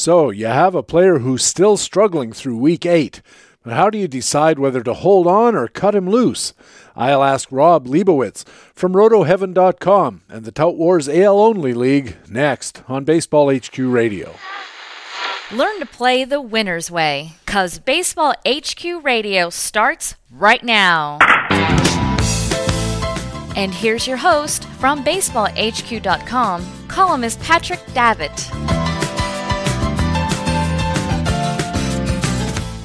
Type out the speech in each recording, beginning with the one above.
So, you have a player who's still struggling through week eight. But how do you decide whether to hold on or cut him loose? I'll ask Rob Leibowitz from RotoHeaven.com and the Tout Wars AL Only League next on Baseball HQ Radio. Learn to play the winner's way, because Baseball HQ Radio starts right now. And here's your host from BaseballHQ.com, columnist Patrick Davitt.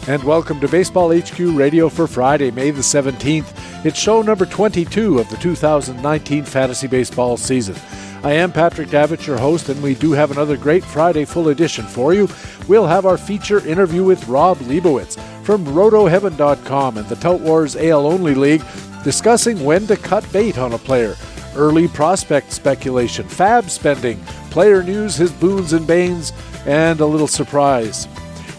And welcome to Baseball HQ Radio for Friday, May the 17th. It's show number 22 of the 2019 fantasy baseball season. I am Patrick Davitt, your host, and we do have another great Friday full edition for you. We'll have our feature interview with Rob Leibowitz from RotoHeaven.com and the Tout Wars AL Only League, discussing when to cut bait on a player, early prospect speculation, FAAB spending, player news, his boons and banes, and a little surprise.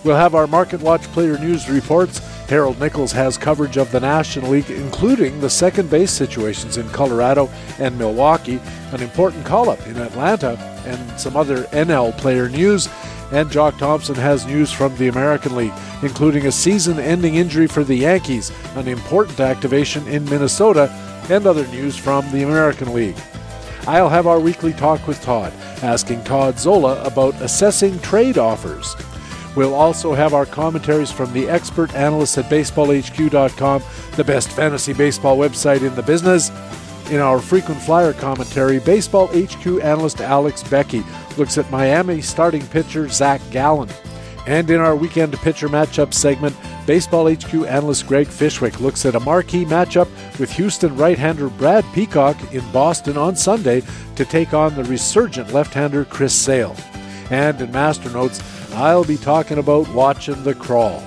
We'll have our Market Watch player news reports. Harold Nichols has coverage of the National League, including the second base situations in Colorado and Milwaukee, an important call up in Atlanta, and some other NL player news. And Jock Thompson has news from the American League, including a season ending injury for the Yankees, an important activation in Minnesota, and other news from the American League. I'll have our weekly talk with Todd, asking Todd Zola about assessing trade offers. We'll also have our commentaries from the expert analysts at baseballhq.com, the best fantasy baseball website in the business. In our frequent flyer commentary, Baseball HQ analyst Alex Becky looks at Miami starting pitcher Zach Gallen. And in our weekend pitcher matchup segment, Baseball HQ analyst Greg Fishwick looks at a marquee matchup with Houston right hander Brad Peacock in Boston on Sunday to take on the resurgent left hander Chris Sale. And in Master Notes, I'll be talking about watching the crawl.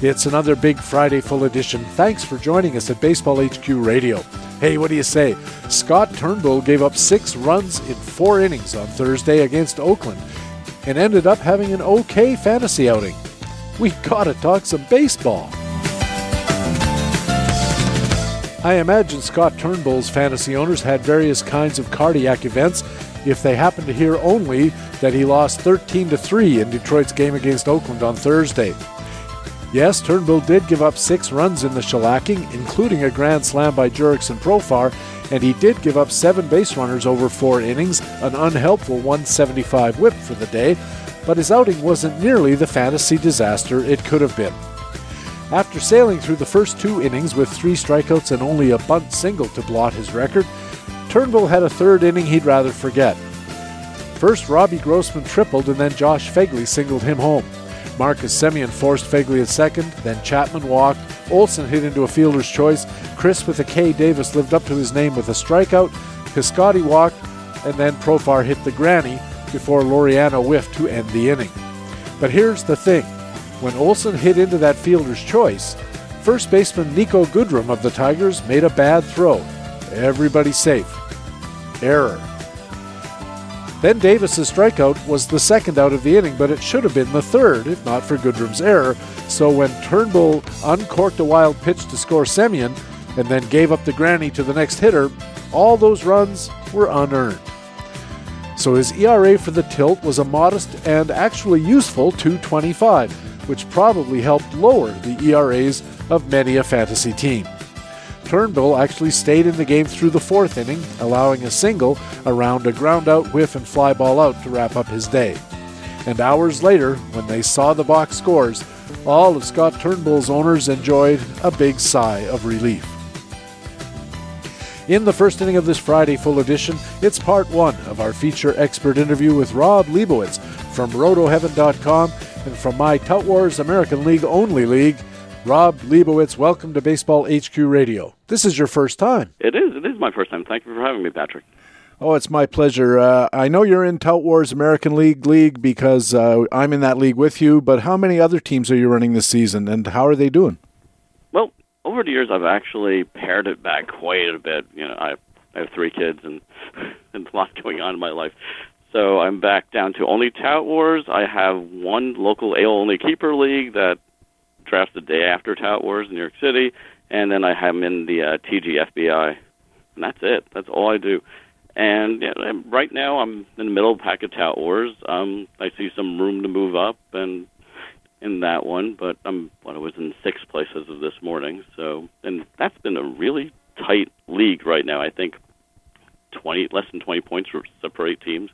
It's another big Friday full edition. Thanks for joining us at Baseball HQ Radio. Hey, what do you say? Scott Turnbull gave up six runs in four innings on Thursday against Oakland and ended up having an okay fantasy outing. We gotta talk some baseball. I imagine Scott Turnbull's fantasy owners had various kinds of cardiac events if they happen to hear only that he lost 13 to 3 in Detroit's game against Oakland on Thursday. Yes, Turnbull did give up six runs in the shellacking, including a grand slam by Jurickson Profar, and he did give up seven base runners over four innings, an unhelpful 175 whip for the day, but his outing wasn't nearly the fantasy disaster it could have been. After sailing through the first two innings with three strikeouts and only a bunt single to blot his record, Turnbull had a third inning he'd rather forget. First, Robbie Grossman tripled, and then Josh Phegley singled him home. Marcus Semien forced Phegley at second, then Chapman walked. Olson hit into a fielder's choice. Chris with a K. Davis lived up to his name with a strikeout. Piscotty walked, and then Profar hit the granny before Laureano whiffed to end the inning. But here's the thing when Olson hit into that fielder's choice, first baseman Niko Goodrum of the Tigers made a bad throw. Everybody safe. Error. Ben Davis's strikeout was the second out of the inning, but it should have been the third if not for Goodrum's error. So when Turnbull uncorked a wild pitch to score Semien and then gave up the granny to the next hitter, all those runs were unearned. So his ERA for the tilt was a modest and actually useful 225, which probably helped lower the ERAs of many a fantasy team. Turnbull actually stayed in the game through the fourth inning, allowing a single around a ground out whiff and fly ball out to wrap up his day. And hours later, when they saw the box scores, all of Scott Turnbull's owners enjoyed a big sigh of relief. In the first inning of this Friday full edition, it's part one of our feature expert interview with Rob Leibowitz from RotoHeaven.com and from my Tout Wars American League Only League. Rob Leibowitz, welcome to Baseball HQ Radio. This is your first time. It is. It is my first time. Thank you for having me, Patrick. Oh, it's my pleasure. Uh, I know you're in Tout Wars American League League because uh, I'm in that league with you. But how many other teams are you running this season, and how are they doing? Well, over the years, I've actually pared it back quite a bit. You know, I, I have three kids and, and a lot going on in my life. So I'm back down to only Tout Wars. I have one local AL only keeper league that drafts the day after Tout Wars in New York City, and then I have them in the uh, TGFBI, and that's it. That's all I do. And yeah, right now, I'm in the middle of pack of tout wars. Um, I see some room to move up, and in that one, but I'm what I was in sixth place as of this morning. So, and that's been a really tight league right now. I think twenty less than twenty points separate teams.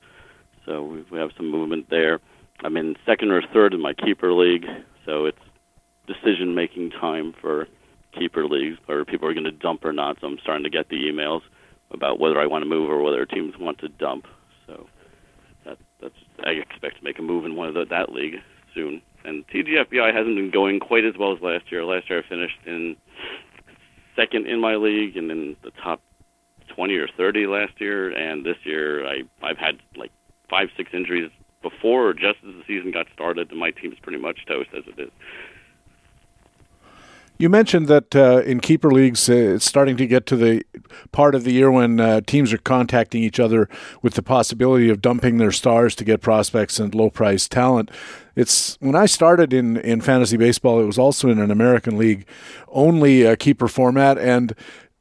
So we have some movement there. I'm in second or third in my keeper league, so it's decision making time for keeper leagues where people are going to dump or not. So I'm starting to get the emails about whether I want to move or whether teams want to dump. So that that's I expect to make a move in one of the, that league soon. And TGFBI hasn't been going quite as well as last year. Last year I finished in second in my league and in the top 20 or 30 last year, and this year I I've had like five six injuries before or just as the season got started, and my team's pretty much toast as it is. You mentioned that uh, in keeper leagues, uh, it's starting to get to the part of the year when uh, teams are contacting each other with the possibility of dumping their stars to get prospects and low price talent. It's when I started in, in fantasy baseball, it was also in an American league only uh, keeper format, and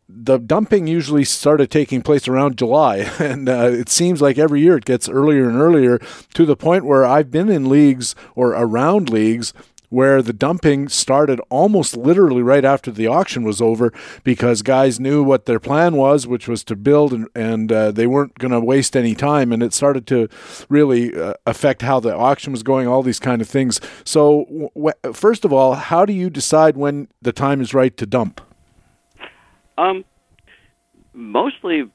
the dumping usually started taking place around July, and uh, it seems like every year it gets earlier and earlier to the point where I've been in leagues or around leagues where the dumping started almost literally right after the auction was over because guys knew what their plan was, which was to build, and, and uh, they weren't going to waste any time. And it started to really uh, affect how the auction was going, all these kind of things. So, w- first of all, how do you decide when the time is right to dump? Um, mostly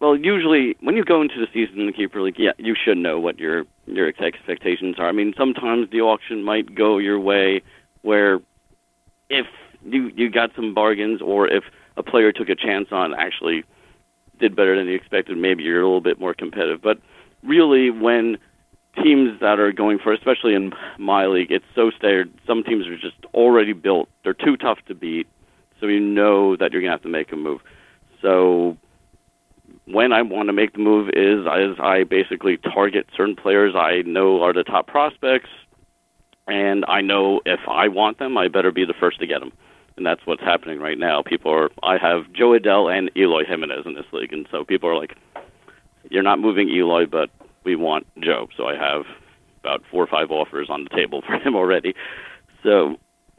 well, usually when you go into the season in the keeper league, yeah, you should know what your your expectations are. I mean, sometimes the auction might go your way, where if you you got some bargains, or if a player took a chance on actually did better than you expected, maybe you're a little bit more competitive. But really, when teams that are going for, especially in my league, it's so staggered. Some teams are just already built; they're too tough to beat, so you know that you're gonna have to make a move. So when I want to make the move is as I basically target certain players I know are the top prospects, and I know if I want them, I better be the first to get them. And that's what's happening right now. People are. I have Jo Adell and Eloy Jimenez in this league, and so people are like, "You're not moving Eloy, but we want Joe." So I have about four or five offers on the table for him already. So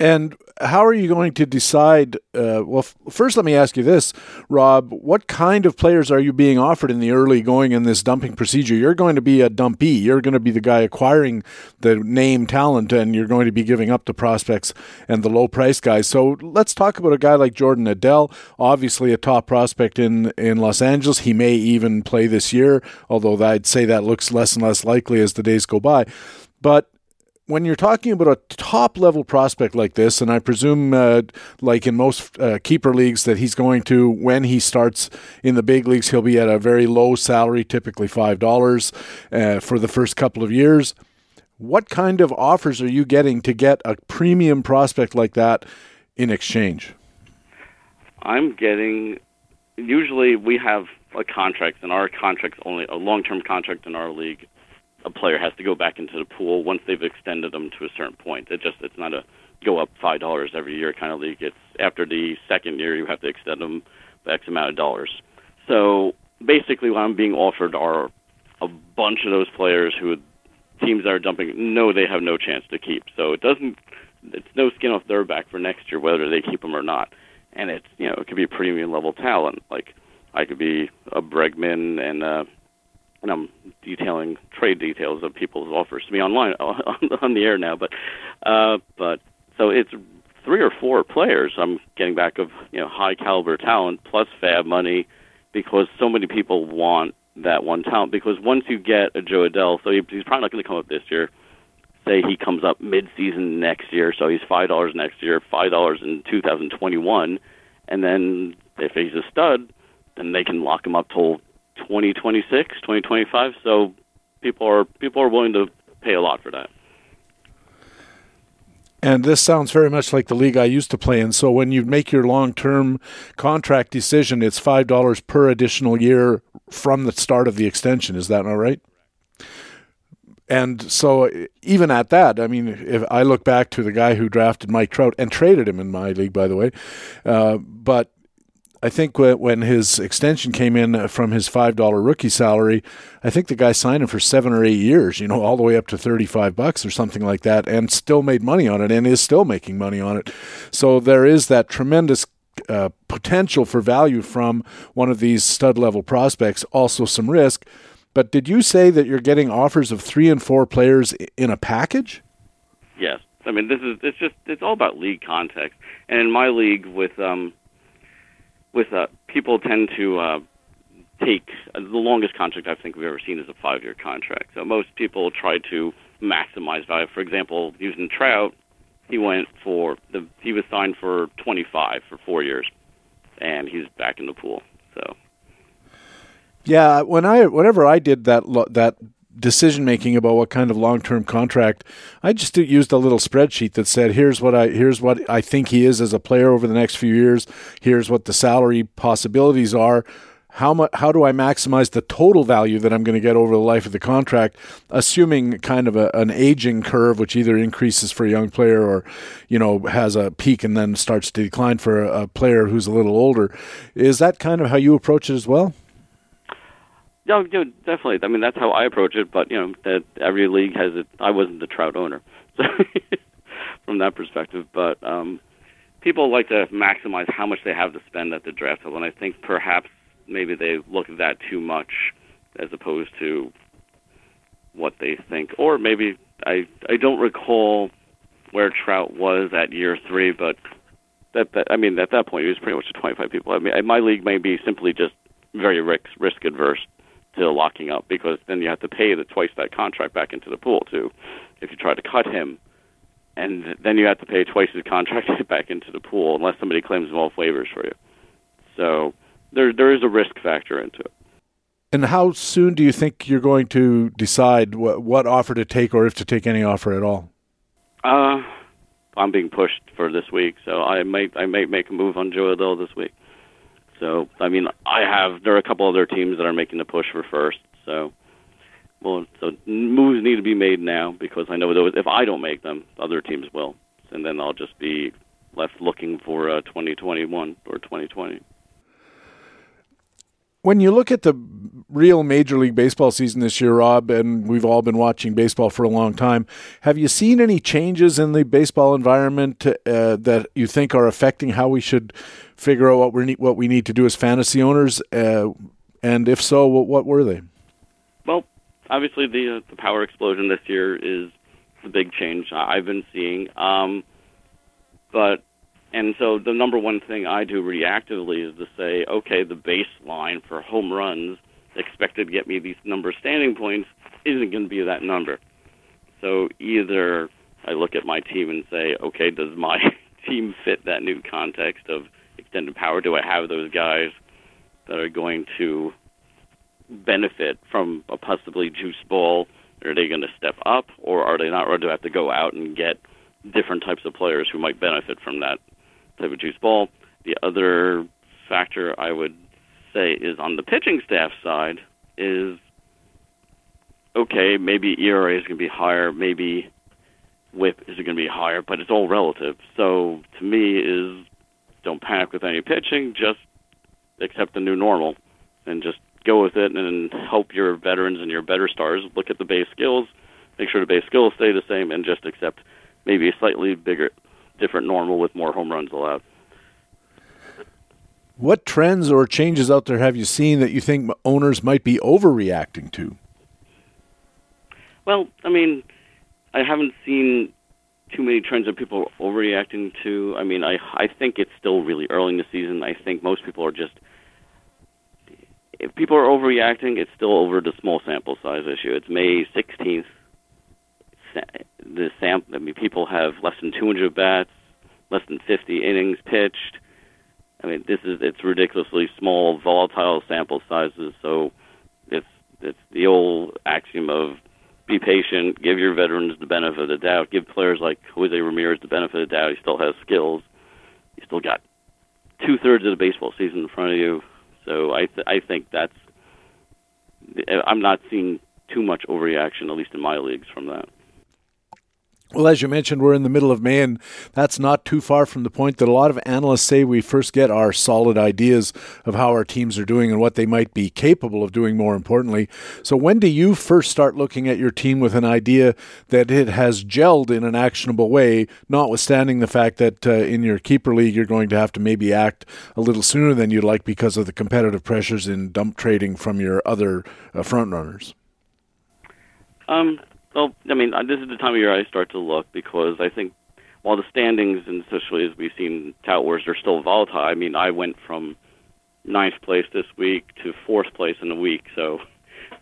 And how are you going to decide? Uh, well, f- first, let me ask you this, Rob. What kind of players are you being offered in the early going in this dumping procedure? You're going to be a dumpee. You're going to be the guy acquiring the name talent, and you're going to be giving up the prospects and the low price guys. So let's talk about a guy like Jordan Adell, obviously a top prospect in, in Los Angeles. He may even play this year, although I'd say that looks less and less likely as the days go by. But when you're talking about a top level prospect like this, and I presume, uh, like in most uh, keeper leagues, that he's going to, when he starts in the big leagues, he'll be at a very low salary, typically $5 uh, for the first couple of years. What kind of offers are you getting to get a premium prospect like that in exchange? I'm getting, usually we have a contract, and our contract's only a long term contract in our league a player has to go back into the pool once they've extended them to a certain point. It just it's not a go up five dollars every year kind of league. It's after the second year you have to extend them X amount of dollars. So basically, what I'm being offered are a bunch of those players who teams that are dumping know they have no chance to keep. So it doesn't it's no skin off their back for next year whether they keep them or not. And it's you know it could be a premium level talent like I could be a Bregman and uh and I'm detailing trade details of people's offers to me online on, on the air now. But uh, but so it's three or four players I'm getting back of you know high caliber talent plus FAAB money because so many people want that one talent. Because once you get a Jo Adell, so he, he's probably not going to come up this year. Say he comes up mid-season next year, so he's five dollars next year, five dollars in 2021, and then if he's a stud, then they can lock him up till 2026, 2025. So people are people are willing to pay a lot for that. And this sounds very much like the league I used to play in. So when you make your long-term contract decision, it's five dollars per additional year from the start of the extension. Is that not right? And so, even at that, I mean, if I look back to the guy who drafted Mike Trout and traded him in my league, by the way, uh, but I think when his extension came in from his five dollar rookie salary, I think the guy signed him for seven or eight years. You know, all the way up to thirty five bucks or something like that, and still made money on it, and is still making money on it. So there is that tremendous uh, potential for value from one of these stud level prospects. Also some risk. But did you say that you're getting offers of three and four players in a package? Yes. I mean, this is it's just it's all about league context. And in my league, with um, with uh, people tend to uh, take uh, the longest contract I think we've ever seen is a five year contract. So most people try to maximize value. For example, using Trout, he went for the he was signed for 25 for four years, and he's back in the pool. So. Yeah, when I whenever I did that lo- that decision making about what kind of long term contract, I just used a little spreadsheet that said, "Here's what I here's what I think he is as a player over the next few years. Here's what the salary possibilities are." How much? How do I maximize the total value that I'm going to get over the life of the contract, assuming kind of a, an aging curve, which either increases for a young player or, you know, has a peak and then starts to decline for a, a player who's a little older. Is that kind of how you approach it as well? Yeah, yeah, definitely. I mean, that's how I approach it. But you know, that every league has it. I wasn't the Trout owner, so from that perspective. But um, people like to maximize how much they have to spend at the draft level, and I think perhaps maybe they look at that too much, as opposed to what they think. Or maybe I I don't recall where Trout was at year three, but that, that I mean, at that point, he was pretty much 25 people. I mean, my league may be simply just very risk risk adverse to locking up because then you have to pay the twice that contract back into the pool too. If you try to cut him, and then you have to pay twice his contract back into the pool unless somebody claims off waivers for you. So there there is a risk factor into it. And how soon do you think you're going to decide what what offer to take or if to take any offer at all? Uh, I'm being pushed for this week, so I might I might make a move on Jo Adell this week. So I mean, I have there are a couple other teams that are making the push for first. So well, so moves need to be made now because I know those, if I don't make them, other teams will, and then I'll just be left looking for uh, 2021 or 2020. When you look at the real Major League Baseball season this year, Rob, and we've all been watching baseball for a long time, have you seen any changes in the baseball environment uh, that you think are affecting how we should figure out what we need, what we need to do as fantasy owners? Uh, and if so, what, what, were they? Well, obviously the uh, the power explosion this year is the big change I've been seeing. Um, but and so the number one thing I do reactively is to say, okay, the baseline for home runs expected to get me these number of standing points isn't going to be that number. So either I look at my team and say, okay, does my team fit that new context of extended power? Do I have those guys that are going to benefit from a possibly juice ball? Are they going to step up, or are they not? Or do I have to go out and get different types of players who might benefit from that type of juice ball. The other factor I would say is on the pitching staff side is okay, maybe ERA is going to be higher, maybe whip is going to be higher, but it's all relative. So to me is don't panic with any pitching, just accept the new normal and just go with it and help your veterans and your better stars look at the base skills, make sure the base skills stay the same and just accept maybe a slightly bigger different normal with more home runs allowed. What trends or changes out there have you seen that you think owners might be overreacting to? Well, I mean, I haven't seen too many trends that people are overreacting to. I mean, I I think it's still really early in the season. I think most people are just if people are overreacting, it's still over the small sample size issue. It's May 16th the sample. I mean, people have less than 200 bats, less than 50 innings pitched. I mean, this is it's ridiculously small, volatile sample sizes. So it's it's the old axiom of be patient, give your veterans the benefit of the doubt, give players like Jose Ramirez the benefit of the doubt. He still has skills. He still got two thirds of the baseball season in front of you. So I th- I think that's I'm not seeing too much overreaction, at least in my leagues, from that. Well, as you mentioned, we're in the middle of May, and that's not too far from the point that a lot of analysts say we first get our solid ideas of how our teams are doing and what they might be capable of doing, more importantly. So, when do you first start looking at your team with an idea that it has gelled in an actionable way, notwithstanding the fact that uh, in your keeper league you're going to have to maybe act a little sooner than you'd like because of the competitive pressures in dump trading from your other uh, front runners? Um, well, I mean, uh, this is the time of year I start to look because I think while the standings, and especially as we've seen, tout wars are still volatile. I mean, I went from ninth place this week to fourth place in a week, so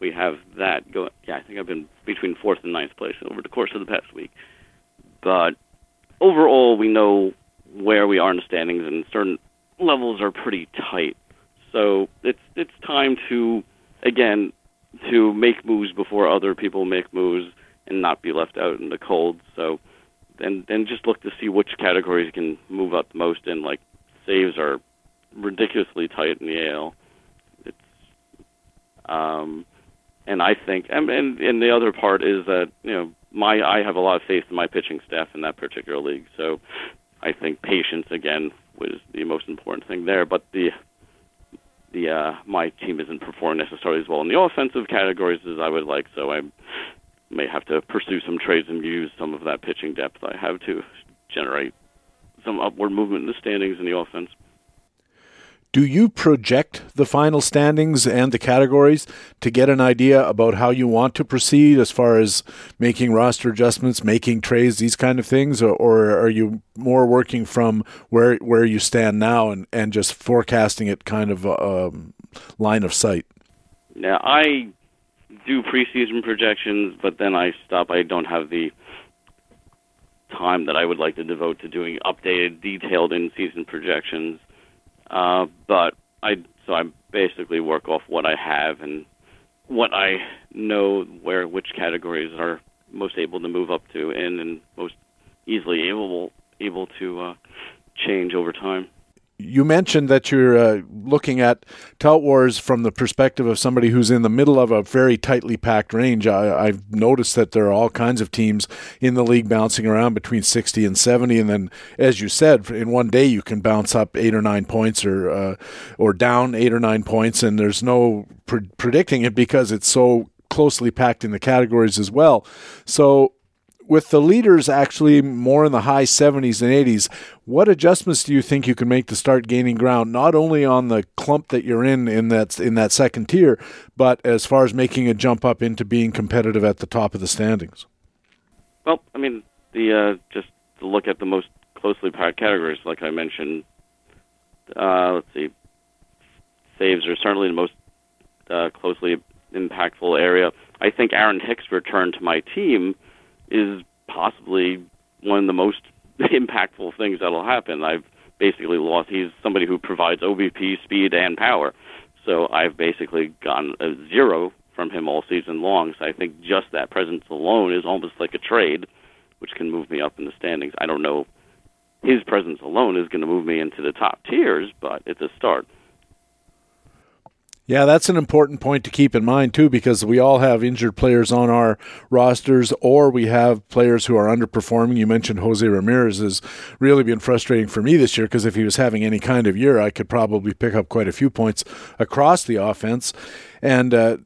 we have that going. Yeah, I think I've been between fourth and ninth place over the course of the past week. But overall, we know where we are in the standings, and certain levels are pretty tight. So it's it's time to again to make moves before other people make moves and not be left out in the cold. So then then just look to see which categories can move up most in. Like saves are ridiculously tight in the AL. It's um, and I think and, and and the other part is that you know my I have a lot of faith in my pitching staff in that particular league. So I think patience again was the most important thing there. But the the uh, my team isn't performing necessarily as well in the offensive categories as I would like. So I'm may have to pursue some trades and use some of that pitching depth I have to generate some upward movement in the standings in the offense. Do you project the final standings and the categories to get an idea about how you want to proceed as far as making roster adjustments, making trades, these kind of things, or, or are you more working from where where you stand now and, and just forecasting it kind of um, line of sight? Now I do preseason projections, but then I stop. I don't have the time that I would like to devote to doing updated, detailed in-season projections. Uh, but I so I basically work off what I have and what I know where which categories are most able to move up to and and most easily able able to uh, change over time you mentioned that you're uh, looking at tout wars from the perspective of somebody who's in the middle of a very tightly packed range. I, have noticed that there are all kinds of teams in the league bouncing around between 60 and 70, and then, as you said, in one day you can bounce up eight or nine points, or uh, or down eight or nine points, and there's no pre- predicting it because it's so closely packed in the categories as well. So with the leaders actually more in the high 70s and 80s, what adjustments do you think you can make to start gaining ground, not only on the clump that you're in in that in that second tier, but as far as making a jump up into being competitive at the top of the standings? Well, I mean, the uh, just to look at the most closely packed categories, like I mentioned. Uh, let's see, saves are certainly the most uh, closely impactful area. I think Aaron Hicks' return to my team is possibly one of the most impactful things that'll happen. I've basically lost. He's somebody who provides OBP, speed, and power. So I've basically gotten a zero from him all season long. So I think just that presence alone is almost like a trade, which can move me up in the standings. I don't know his presence alone is going to move me into the top tiers, but it's a start. Yeah, that's an important point to keep in mind too, because we all have injured players on our rosters, or we have players who are underperforming. You mentioned Jose Ramirez has really been frustrating for me this year because if he was having any kind of year, I could probably pick up quite a few points across the offense. And uh,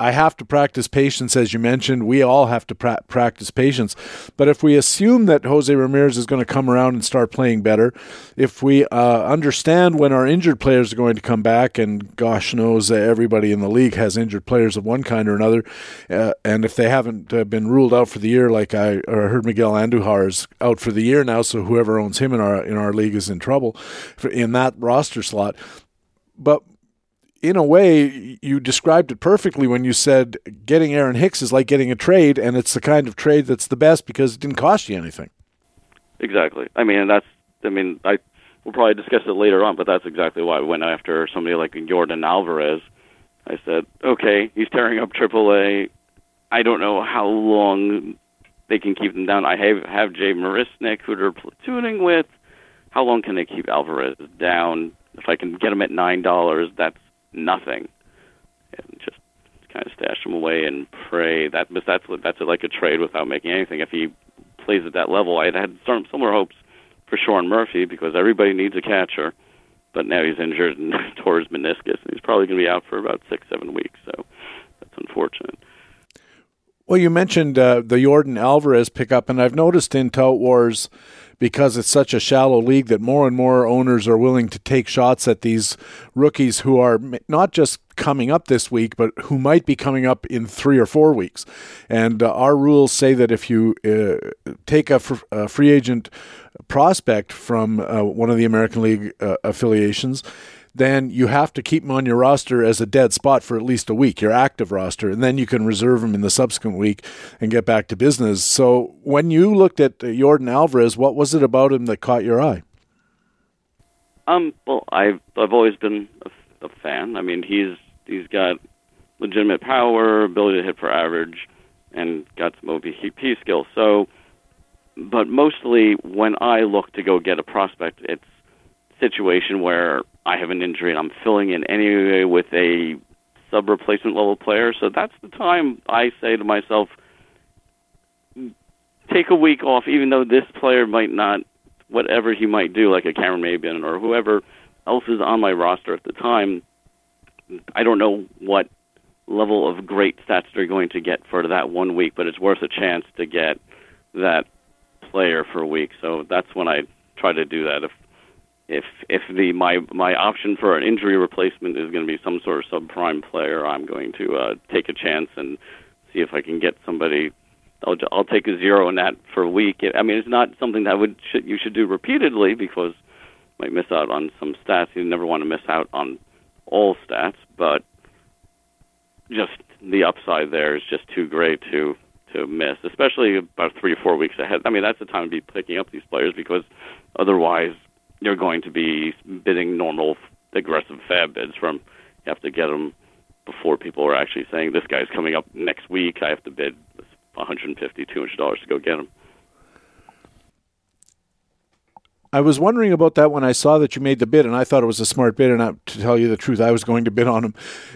I have to practice patience, as you mentioned. We all have to pra- practice patience. But if we assume that Jose Ramirez is going to come around and start playing better, if we uh, understand when our injured players are going to come back, and gosh knows uh, everybody in the league has injured players of one kind or another, uh, and if they haven't uh, been ruled out for the year, like I, I heard Miguel Andujar is out for the year now, so whoever owns him in our in our league is in trouble in that roster slot. But in a way, you described it perfectly when you said getting Aaron Hicks is like getting a trade, and it's the kind of trade that's the best because it didn't cost you anything. Exactly. I mean, that's. I mean, I we'll probably discuss it later on, but that's exactly why I went after somebody like Yordan Alvarez. I said, okay, he's tearing up AAA. I don't know how long they can keep them down. I have have Jay Marisnick, who they're platooning with. How long can they keep Alvarez down? If I can get him at nine dollars, that's nothing, and just kind of stash them away and pray. That that's what that's like a trade without making anything. If he plays at that level. I had some similar hopes for Sean Murphy because everybody needs a catcher, but now he's injured and tore his meniscus, and he's probably going to be out for about six, seven weeks. So that's unfortunate. Well, you mentioned uh, the Yordan Alvarez pickup, and I've noticed in Tout Wars because it's such a shallow league that more and more owners are willing to take shots at these rookies who are not just coming up this week, but who might be coming up in three or four weeks. And uh, our rules say that if you uh, take a, fr- a, free agent prospect from uh, one of the American League uh, affiliations, then you have to keep him on your roster as a dead spot for at least a week, your active roster, and then you can reserve him in the subsequent week and get back to business. So when you looked at Yordan Alvarez, what was it about him that caught your eye? Um, well, I've I've always been a, a fan. I mean, he's he's got legitimate power, ability to hit for average, and got some OBP skills. So, but mostly when I look to go get a prospect, it's situation where I have an injury and I'm filling in anyway with a sub replacement level player. So that's the time I say to myself, take a week off, even though this player might not, whatever he might do, like a Cameron Maybin or whoever else is on my roster at the time. I don't know what level of great stats they're going to get for that one week, but it's worth a chance to get that player for a week. So that's when I try to do that. If if if the my my option for an injury replacement is going to be some sort of subprime player, I'm going to uh, take a chance and see if I can get somebody. I'll I'll take a zero in that for a week. I mean, it's not something that would should, you should do repeatedly because you might miss out on some stats. You never want to miss out on all stats, but just the upside there is just too great to to miss, especially about three or four weeks ahead. I mean, that's the time to be picking up these players because otherwise you're going to be bidding normal aggressive FAAB bids from you have to get them before people are actually saying this guy's coming up next week. I have to bid 150 200 dollars to go get him. I was wondering about that when I saw that you made the bid, and I thought it was a smart bid. And I, to tell you the truth, I was going to bid on him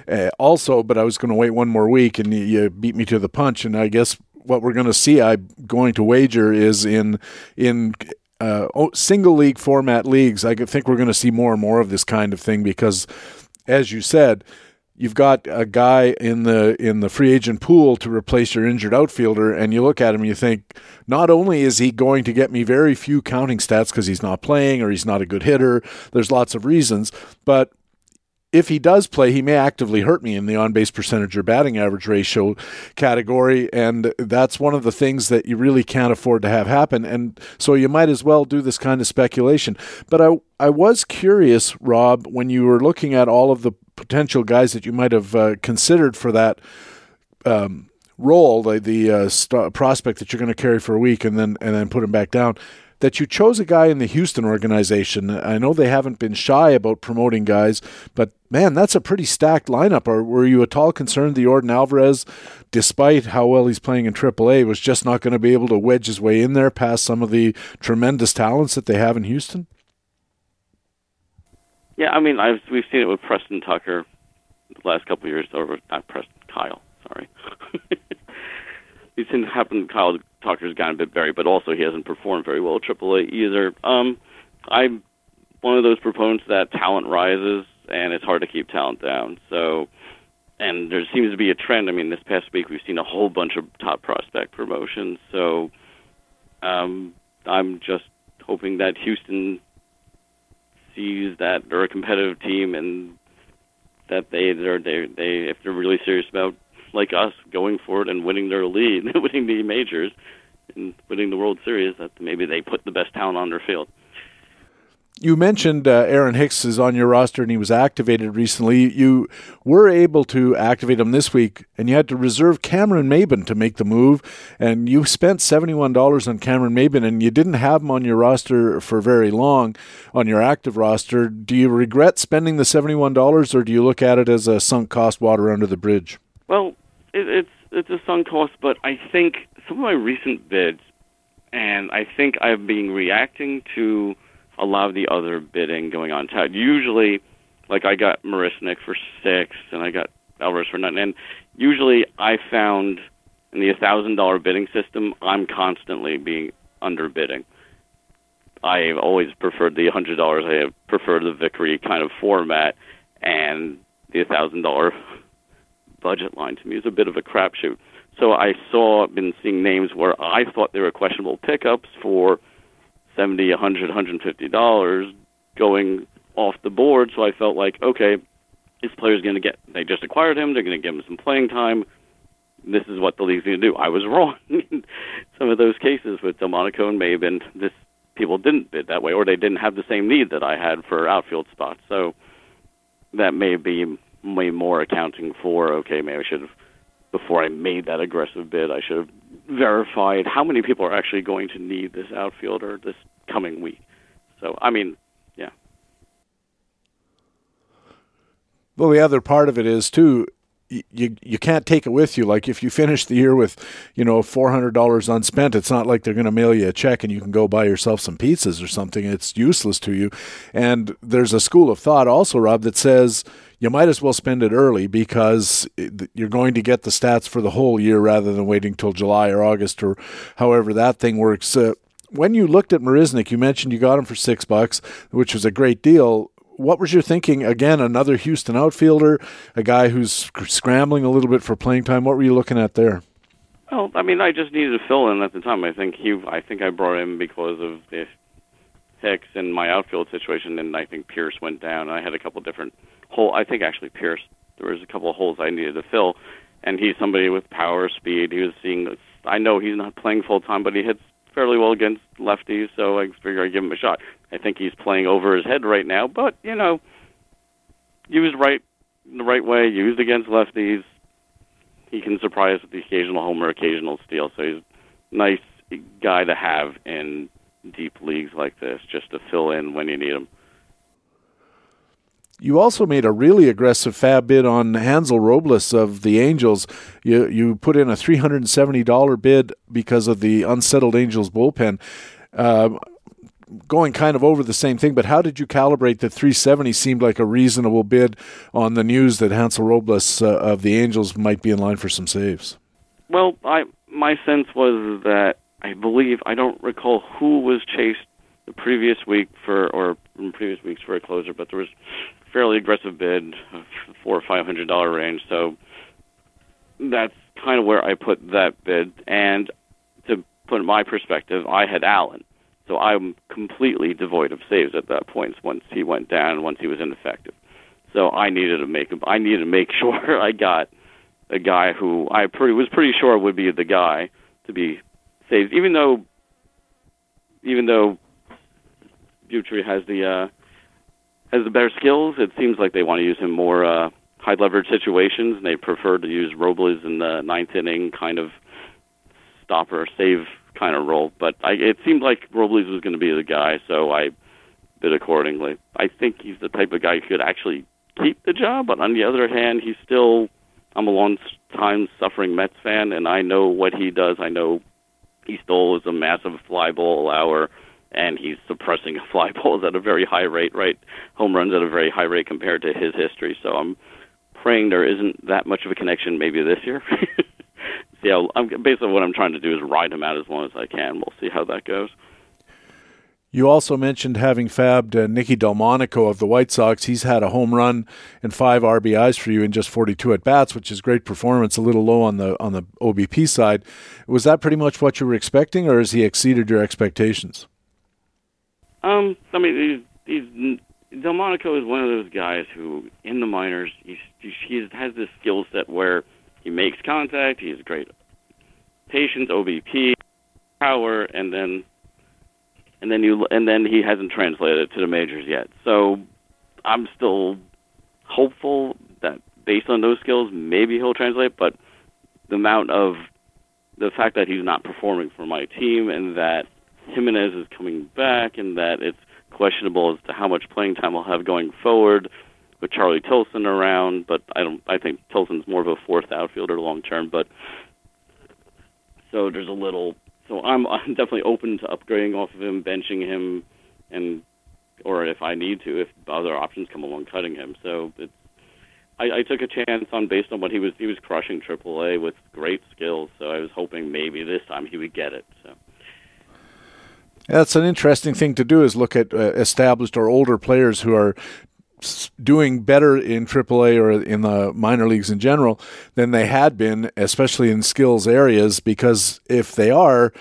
uh, also, but I was going to wait one more week, and you beat me to the punch. And I guess what we're going to see, I'm going to wager, is in in uh, single league format leagues, I think we're going to see more and more of this kind of thing because, as you said, you've got a guy in the in the free agent pool to replace your injured outfielder, and you look at him, and you think, not only is he going to get me very few counting stats because he's not playing or he's not a good hitter, there's lots of reasons, but if he does play, he may actively hurt me in the on base percentage or batting average ratio category. And that's one of the things that you really can't afford to have happen. And so you might as well do this kind of speculation. But I, I was curious, Rob, when you were looking at all of the potential guys that you might have uh, considered for that. Um, role, the, the uh, st- prospect that you're going to carry for a week and then and then put him back down that you chose a guy in the Houston organization. I know they haven't been shy about promoting guys, but man, that's a pretty stacked lineup. Or were you at all concerned the Yordan Alvarez, despite how well he's playing in AAA, was just not going to be able to wedge his way in there past some of the tremendous talents that they have in Houston? Yeah, I mean, I've we've seen it with Preston Tucker the last couple of years, or not Preston Kyle, sorry. seen happen. Kyle Tucker's gotten a bit buried, but also he hasn't performed very well at AAA either. Um, I'm one of those proponents that talent rises, and it's hard to keep talent down. So, and there seems to be a trend. I mean, this past week we've seen a whole bunch of top prospect promotions. So, um, I'm just hoping that Houston sees that they're a competitive team and that they they they if they're really serious about like us going for it and winning their lead, winning the majors, and winning the World Series, that maybe they put the best talent on their field. You mentioned uh, Aaron Hicks is on your roster and he was activated recently. You were able to activate him this week, and you had to reserve Cameron Maybin to make the move. And you spent $71 on Cameron Maybin, and you didn't have him on your roster for very long on your active roster. Do you regret spending the $71, or do you look at it as a sunk cost water under the bridge? Well, it, it's it's a sunk cost, but I think some of my recent bids, and I think I've been reacting to a lot of the other bidding going on. Usually, like I got Marisnick for six, and I got Alvarez for nine, and usually I found in the thousand dollar bidding system, I'm constantly being underbidding. I've always preferred the hundred dollars. I have preferred the Vickrey kind of format, and the thousand dollar budget line to me is a bit of a crapshoot. So I saw, been seeing names where I thought they were questionable pickups for seventy, a hundred, hundred fifty dollars going off the board. So I felt like, okay, this player's going to get. They just acquired him. They're going to give him some playing time. This is what the league's going to do. I was wrong. in some of those cases with Delmonico and Maybin, this people didn't bid that way, or they didn't have the same need that I had for outfield spots. So that may be way more accounting for. Okay, maybe I should have before I made that aggressive bid. I should have verified how many people are actually going to need this outfielder this coming week. So I mean, yeah. Well, the other part of it is too you you can't take it with you. Like if you finish the year with, you know, four hundred dollars unspent, it's not like they're going to mail you a check and you can go buy yourself some pizzas or something. It's useless to you. And there's a school of thought also, Rob, that says you might as well spend it early because you're going to get the stats for the whole year rather than waiting till July or August or however that thing works. Uh, when you looked at Marisnick, you mentioned you got him for six bucks, which was a great deal what was your thinking? Again, another Houston outfielder, a guy who's scrambling a little bit for playing time. What were you looking at there? Well, I mean, I just needed to fill in at the time. I think he, I think I brought him because of the Hicks and my outfield situation, and I think Pearce went down. I had a couple different hole. I think actually Pearce, there was a couple of holes I needed to fill, and he's somebody with power, speed. He was seeing. I know he's not playing full time, but he hits fairly well against lefties, so I figure I'd give him a shot. I think he's playing over his head right now, but you know, used right the right way, used against lefties, he can surprise with the occasional homer, occasional steal. So he's a nice guy to have in deep leagues like this, just to fill in when you need them. You also made a really aggressive FAAB bid on Hansel Robles of the Angels. You you put in a three hundred and seventy dollar bid because of the unsettled Angels bullpen. Uh, going kind of over the same thing, but how did you calibrate that 370 seemed like a reasonable bid on the news that Hansel Robles uh, of the Angels might be in line for some saves? Well, I my sense was that I believe I don't recall who was chased the previous week for or in previous weeks for a closer, but there was fairly aggressive bid, four or five hundred dollar range. So that's kind of where I put that bid. And to put my perspective, I had Allen, so I'm completely devoid of saves at that point. Once he went down, once he was ineffective, so I needed to make I needed to make sure I got a guy who I pretty was pretty sure would be the guy to be saved, even though even though Buttrey has the uh, has the better skills. It seems like they want to use him more uh, high leverage situations, and they prefer to use Robles in the ninth inning kind of stopper save kind of role. But I, it seemed like Robles was going to be the guy, so I bid accordingly. I think he's the type of guy who could actually keep the job, but on the other hand, he's still I'm a long time suffering Mets fan, and I know what he does. I know he stole is a massive fly ball allower and he's suppressing fly balls at a very high rate, right? Home runs at a very high rate compared to his history. So I'm praying there isn't that much of a connection maybe this year. see how I'm basically what I'm trying to do is ride him out as long as I can. We'll see how that goes. You also mentioned having fabbed uh, Nicky Delmonico of the White Sox. He's had a home run and five RBIs for you in just 42 at bats, which is great performance. A little low on the on the OBP side. Was that pretty much what you were expecting, or has he exceeded your expectations? Um, I mean, he's, he's Delmonico is one of those guys who, in the minors, he's, he has this skill set where he makes contact. He has great patience, OBP, power, and then and then you and then he hasn't translated it to the majors yet. So I'm still hopeful that based on those skills, maybe he'll translate. But the amount of the fact that he's not performing for my team and that Jimenez is coming back and that it's questionable as to how much playing time he'll have going forward with Charlie Tilson around, but I don't I think Tilson's more of a fourth outfielder long term, but so there's a little so I'm I'm definitely open to upgrading off of him, benching him and or if I need to, if other options come along cutting him. So it's I, I took a chance on based on what he was he was crushing AAA with great skills. So I was hoping maybe this time he would get it. So. That's an interesting thing to do is look at uh, established or older players who are doing better in AAA or in the minor leagues in general than they had been, especially in skills areas, because if they are,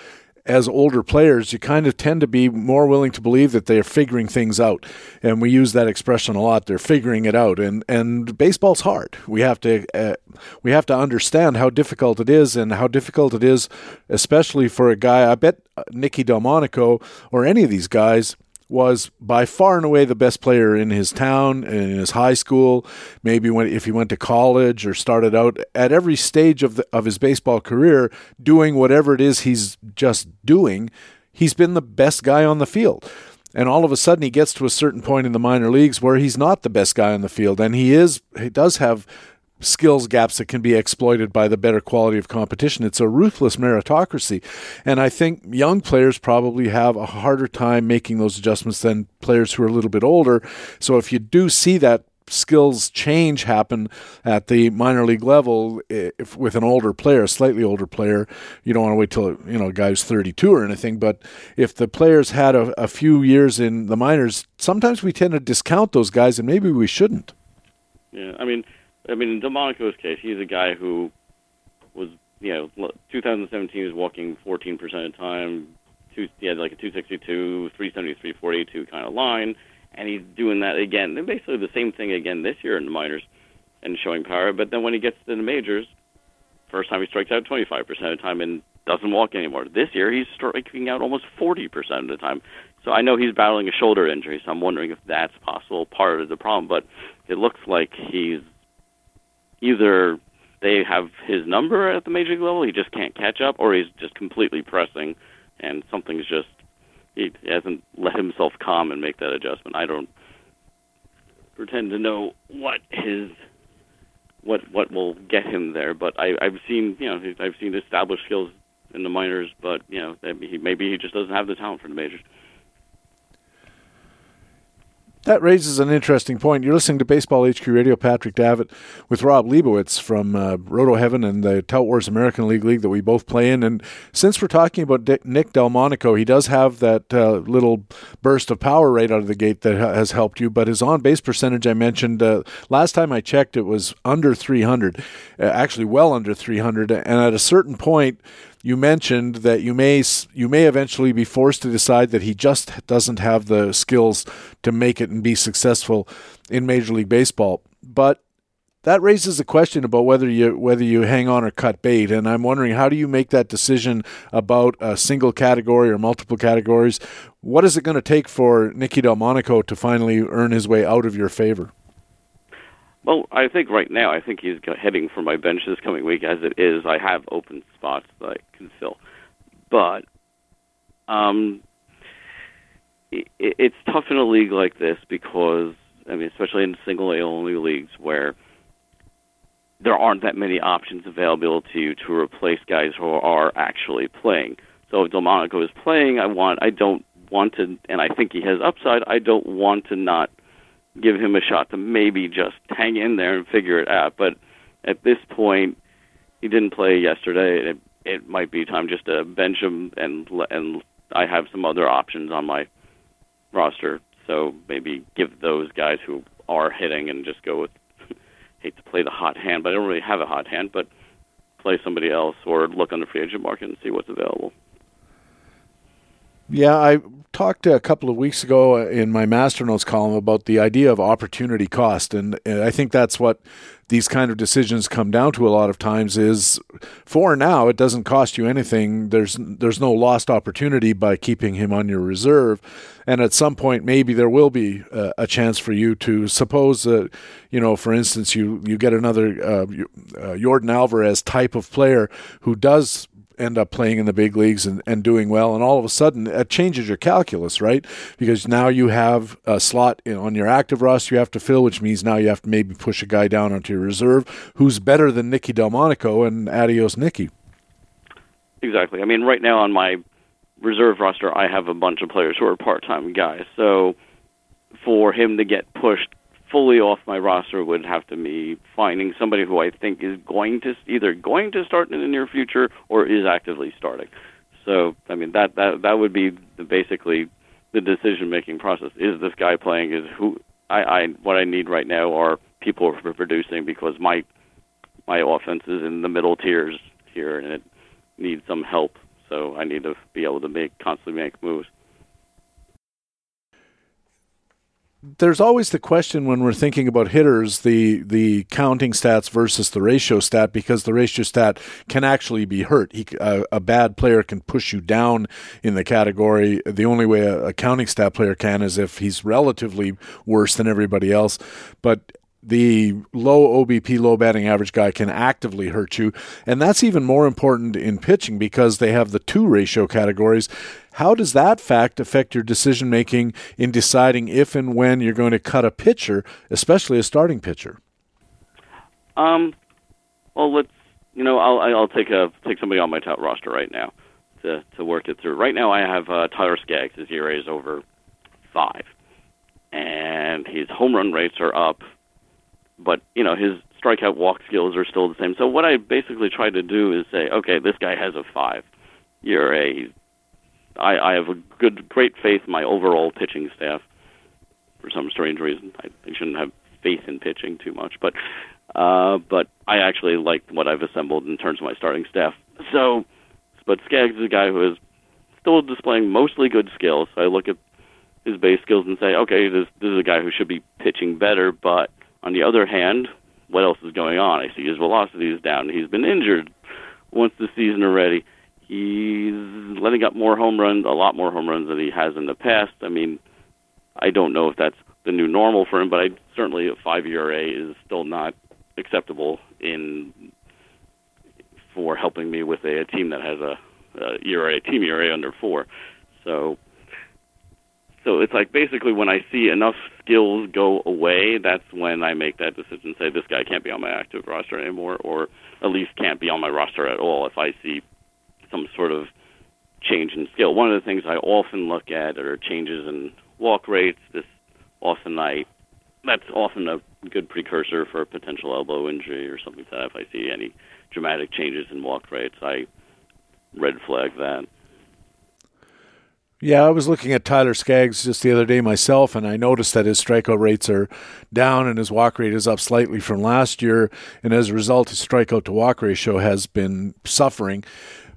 as older players, you kind of tend to be more willing to believe that they're figuring things out. And we use that expression a lot. They're figuring it out. And and baseball's hard. We have to uh, we have to understand how difficult it is and how difficult it is, especially for a guy. I bet Nicky Delmonico or any of these guys was by far and away the best player in his town and in his high school maybe when if he went to college or started out at every stage of the, of his baseball career doing whatever it is he's just doing he's been the best guy on the field. And all of a sudden he gets to a certain point in the minor leagues where he's not the best guy on the field. And he is he does have skills gaps that can be exploited by the better quality of competition. It's a ruthless meritocracy. And I think young players probably have a harder time making those adjustments than players who are a little bit older. So if you do see that skills change happen at the minor league level if with an older player, a slightly older player. You don't want to wait till you know a guy's 32 or anything. But if the players had a, a few years in the minors, sometimes we tend to discount those guys, and maybe we shouldn't. Yeah, I mean, I mean, in Delmonico's case, he's a guy who was, you know, 2017 was walking 14% of the time. Two, he had like a 262, 373, 482 kind of line, and he's doing that again. And basically the same thing again this year in the minors and showing power. But then when he gets to the majors, first time he strikes out 25% of the time and doesn't walk anymore. This year he's striking out almost 40% of the time. So I know he's battling a shoulder injury, so I'm wondering if that's possible part of the problem. But it looks like he's either they have his number at the major league level, he just can't catch up, or he's just completely pressing, and something's just he hasn't let himself calm and make that adjustment. I don't pretend to know what his what what will get him there, but I, I've seen you know I've seen established skills in the minors, but you know maybe maybe he just doesn't have the talent for the majors. That raises an interesting point. You're listening to Baseball HQ Radio. Patrick Davitt with Rob Leibowitz from uh, Roto Heaven and the Tout Wars American League League that we both play in. And since we're talking about Dick, Nick Delmonico, he does have that uh, little burst of power right out of the gate that ha- has helped you. But his on base percentage, I mentioned uh, last time I checked, it was under 300, uh, actually well under 300. And at a certain point, you mentioned that you may you may eventually be forced to decide that he just doesn't have the skills to make it and be successful in Major League Baseball. But that raises a question about whether you whether you hang on or cut bait, and I'm wondering how do you make that decision about a single category or multiple categories? What is it going to take for Nicky Delmonico to finally earn his way out of your favor? Well, I think right now, I think he's heading for my bench this coming week. As it is, I have open spots that I can fill, but um, it, it's tough in a league like this because I mean, especially in single A only leagues where there aren't that many options available to you to replace guys who are actually playing. So if Delmonico is playing, I want I don't want to, and I think he has upside. I don't want to not give him a shot to maybe just hang in there and figure it out. But at this point, he didn't play yesterday. It, it might be time just to bench him, and and I have some other options on my roster. So maybe give those guys who are hitting and just go with. hate to play the hot hand, but I don't really have a hot hand. But play somebody else or look on the free agent market and see what's available. Yeah, I talked a couple of weeks ago in my Master Notes column about the idea of opportunity cost, and I think that's what these kind of decisions come down to a lot of times. Is for now, it doesn't cost you anything. There's there's no lost opportunity by keeping him on your reserve, and at some point, maybe there will be a, a chance for you to suppose that you know, for instance, you you get another uh, uh, Yordan Alvarez type of player who does end up playing in the big leagues and, and doing well. And all of a sudden, it changes your calculus, right? Because now you have a slot in, on your active roster you have to fill, which means now you have to maybe push a guy down onto your reserve who's better than Nicky Delmonico and adios, Nicky. Exactly. I mean, right now on my reserve roster, I have a bunch of players who are part time guys. So for him to get pushed fully off my roster would have to be finding somebody who I think is going to either going to start in the near future or is actively starting. So, I mean that that that would be basically the decision making process. Is this guy playing? Is who I, I what I need right now are people who producing because my my offense is in the middle tiers here and it needs some help. So I need to be able to make constantly make moves. There's always the question when we're thinking about hitters the the counting stats versus the ratio stat because the ratio stat can actually be hurt. He, a, a, bad player can push you down in the category. The only way a, a counting stat player can is if he's relatively worse than everybody else. But the low OBP, low batting average guy can actively hurt you. And that's even more important in pitching because they have the two ratio categories. How does that fact affect your decision making in deciding if and when you're going to cut a pitcher, especially a starting pitcher? Um, well, let's you know I'll I'll take a take somebody on my top roster right now to to work it through. Right now, I have uh, Tyler Skaggs. His ERA is over five, and his home run rates are up, but you know his strikeout walk skills are still the same. So what I basically try to do is say, okay, this guy has a five ERA. I, I have a good, great faith in my overall pitching staff. For some strange reason, I, I shouldn't have faith in pitching too much, but uh, but I actually like what I've assembled in terms of my starting staff. So, but Skaggs is a guy who is still displaying mostly good skills. So I look at his base skills and say, okay, this this is a guy who should be pitching better. But on the other hand, what else is going on? I see his velocity is down. He's been injured once the season already. He's letting up more home runs, a lot more home runs than he has in the past. I mean, I don't know if that's the new normal for him, but I certainly a five ERA is still not acceptable in for helping me with a, a team that has a, a ERA team ERA under four. So so it's like basically when I see enough skills go away, that's when I make that decision. Say this guy can't be on my active roster anymore, or at least can't be on my roster at all. If I see some sort of change in skill. One of the things I often look at are changes in walk rates. This often I that's often a good precursor for a potential elbow injury or something like that. If I see any dramatic changes in walk rates, I red flag that. Yeah, I was looking at Tyler Skaggs just the other day myself, and I noticed that his strikeout rates are down and his walk rate is up slightly from last year. And as a result, his strikeout to walk ratio has been suffering.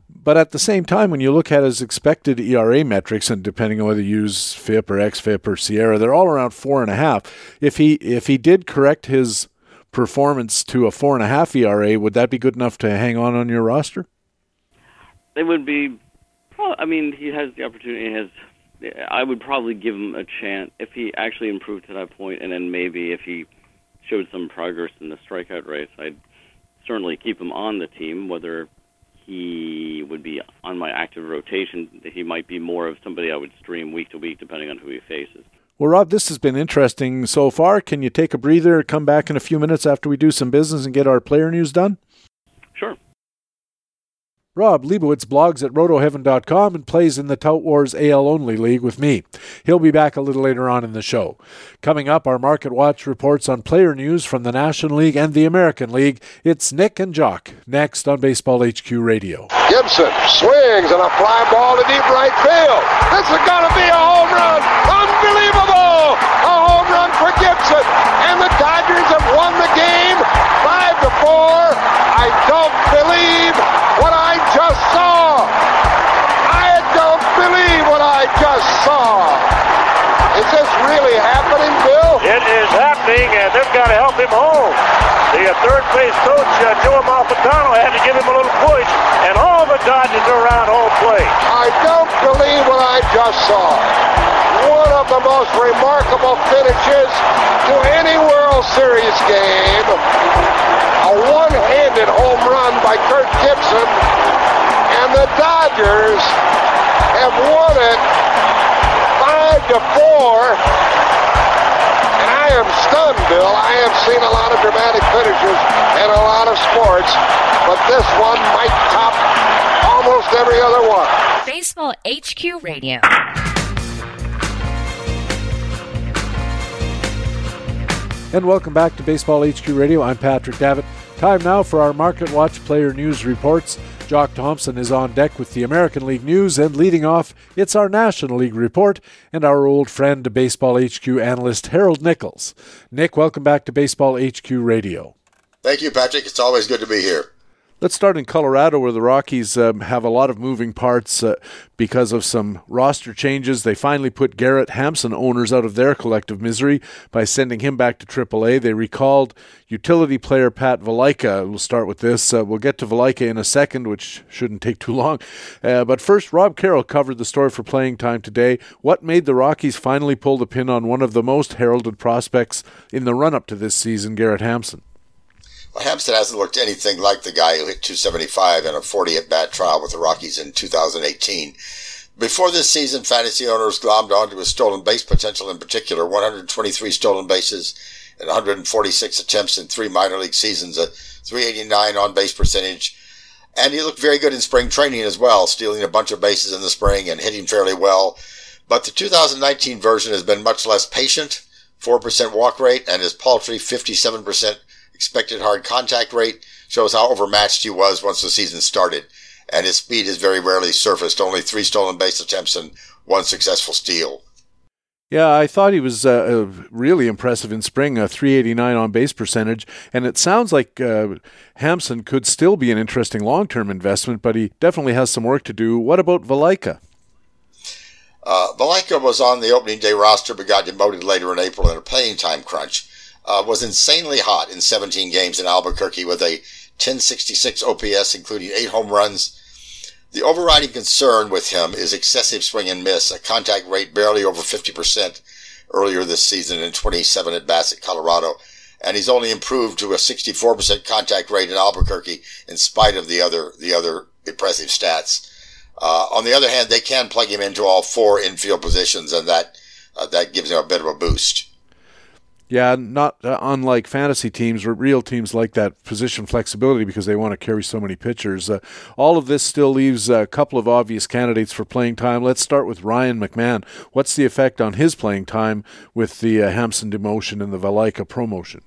But at the same time, when you look at his expected ERA metrics, and depending on whether you use FIP or XFIP or SIERA, they're all around four and a half. If he if he did correct his performance to a four and a half ERA, would that be good enough to hang on on your roster? It would be. Well, I mean, he has the opportunity. He has. I would probably give him a chance if he actually improved to that point, and then maybe if he showed some progress in the strikeout rates, I'd certainly keep him on the team. Whether he would be on my active rotation. He might be more of somebody I would stream week to week, depending on who he faces. Well, Rob, this has been interesting so far. Can you take a breather, come back in a few minutes after we do some business and get our player news done? Rob Leibowitz blogs at rotoheaven.com and plays in the Tout Wars AL Only League with me. He'll be back a little later on in the show. Coming up, our Market Watch reports on player news from the National League and the American League. It's Nick and Jock next on Baseball HQ Radio. Gibson swings and a fly ball to deep right field. This is going to be a home run. Unbelievable! Home run for Gibson. And the Dodgers have won the game 5 to 4. I don't believe what I just saw. I don't believe what I just saw. Is this really happening, Bill? It is happening, and they've got to help him home. The uh, third base coach, uh, Joe Amalfitano, had to give him a little push, and all the Dodgers are around home plate. I don't believe what I just saw. One of the most remarkable finishes to any World Series game a one-handed home run by Kirk Gibson, and the Dodgers have won it five to four. And I am stunned, Bill. I have seen a lot of dramatic finishes in a lot of sports, but this one might top almost every other one. Baseball HQ Radio. And welcome back to Baseball HQ Radio. I'm Patrick Davitt. Time now for our Market Watch player news reports. Jock Thompson is on deck with the American League news, and leading off, it's our National League report and our old friend, Baseball HQ analyst Harold Nichols. Nick, welcome back to Baseball HQ Radio. Thank you, Patrick. It's always good to be here. Let's start in Colorado, where the Rockies um, have a lot of moving parts uh, because of some roster changes. They finally put Garrett Hampson owners out of their collective misery by sending him back to AAA. They recalled utility player Pat Valaika. We'll start with this. Uh, we'll get to Valaika in a second, which shouldn't take too long. Uh, but first, Rob Carroll covered the story for playing time today. What made the Rockies finally pull the pin on one of the most heralded prospects in the run up to this season, Garrett Hampson? Well, Hampson hasn't looked anything like the guy who hit 275 in a 40 at bat trial with the Rockies in 2018. Before this season, fantasy owners glommed onto his stolen base potential in particular 123 stolen bases and 146 attempts in three minor league seasons, a 389 on base percentage. And he looked very good in spring training as well, stealing a bunch of bases in the spring and hitting fairly well. But the 2019 version has been much less patient, 4% walk rate, and his paltry 57% expected hard contact rate shows how overmatched he was once the season started. And his speed has very rarely surfaced, only three stolen base attempts and one successful steal. Yeah, I thought he was uh, uh really impressive in spring, a 389 on base percentage, and it sounds like uh, Hampson could still be an interesting long term investment, but he definitely has some work to do. What about Valaika? Uh, Valaika was on the opening day roster but got demoted later in April in a playing time crunch uh, was insanely hot in 17 games in Albuquerque with a 1066 OPS, including eight home runs. The overriding concern with him is excessive swing and miss, a contact rate barely over 50% earlier this season in 27 at bats at Colorado. And he's only improved to a 64% contact rate in Albuquerque in spite of the other, the other impressive stats. Uh, on the other hand, they can plug him into all four infield positions and that, uh, that gives him a bit of a boost. Yeah, not uh, unlike fantasy teams, real teams like that position flexibility because they want to carry so many pitchers. Uh, all of this still leaves a couple of obvious candidates for playing time. Let's start with Ryan McMahon. What's the effect on his playing time with the uh, Hampson demotion and the Valaika promotion?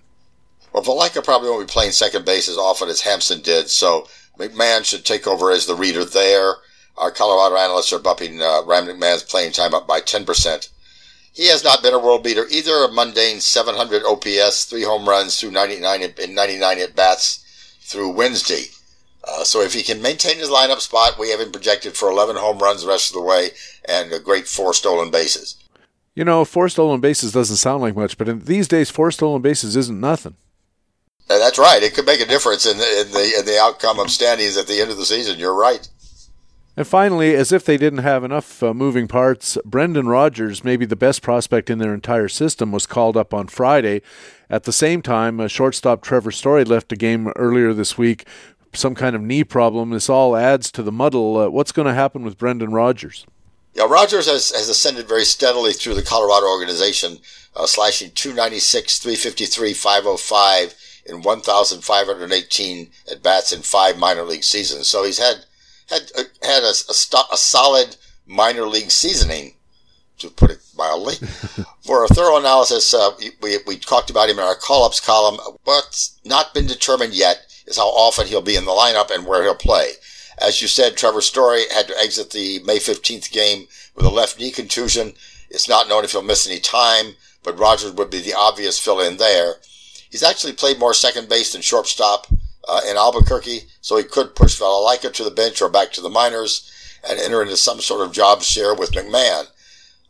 Well, Valaika probably won't be playing second base as often as Hampson did, so McMahon should take over as the reader there. Our Colorado analysts are bumping uh, Ryan McMahon's playing time up by 10%. He has not been a world beater either. A mundane 700 OPS, three home runs through 99 in 99 at bats through Wednesday. Uh, so if he can maintain his lineup spot, we have him projected for 11 home runs the rest of the way and a great four stolen bases. You know, four stolen bases doesn't sound like much, but in these days, four stolen bases isn't nothing. that's right. It could make a difference in the, in the in the outcome of standings at the end of the season. You're right. And finally, as if they didn't have enough uh, moving parts, Brendan Rodgers, maybe the best prospect in their entire system, was called up on Friday. At the same time, uh, shortstop Trevor Story left a game earlier this week, some kind of knee problem. This all adds to the muddle. Uh, what's going to happen with Brendan Rodgers? Yeah, Rodgers has, has ascended very steadily through the Colorado organization, uh, slashing 296, 353, 505 in 1,518 at bats in five minor league seasons. So he's had had uh, had a, a, st- a solid minor league seasoning, to put it mildly. For a thorough analysis, uh, we, we talked about him in our call-ups column. What's not been determined yet is how often he'll be in the lineup and where he'll play. As you said, Trevor Story had to exit the May 15th game with a left knee contusion. It's not known if he'll miss any time, but Rodgers would be the obvious fill-in there. He's actually played more second base than shortstop uh, in Albuquerque, so he could push Valaika to the bench or back to the minors and enter into some sort of job share with McMahon.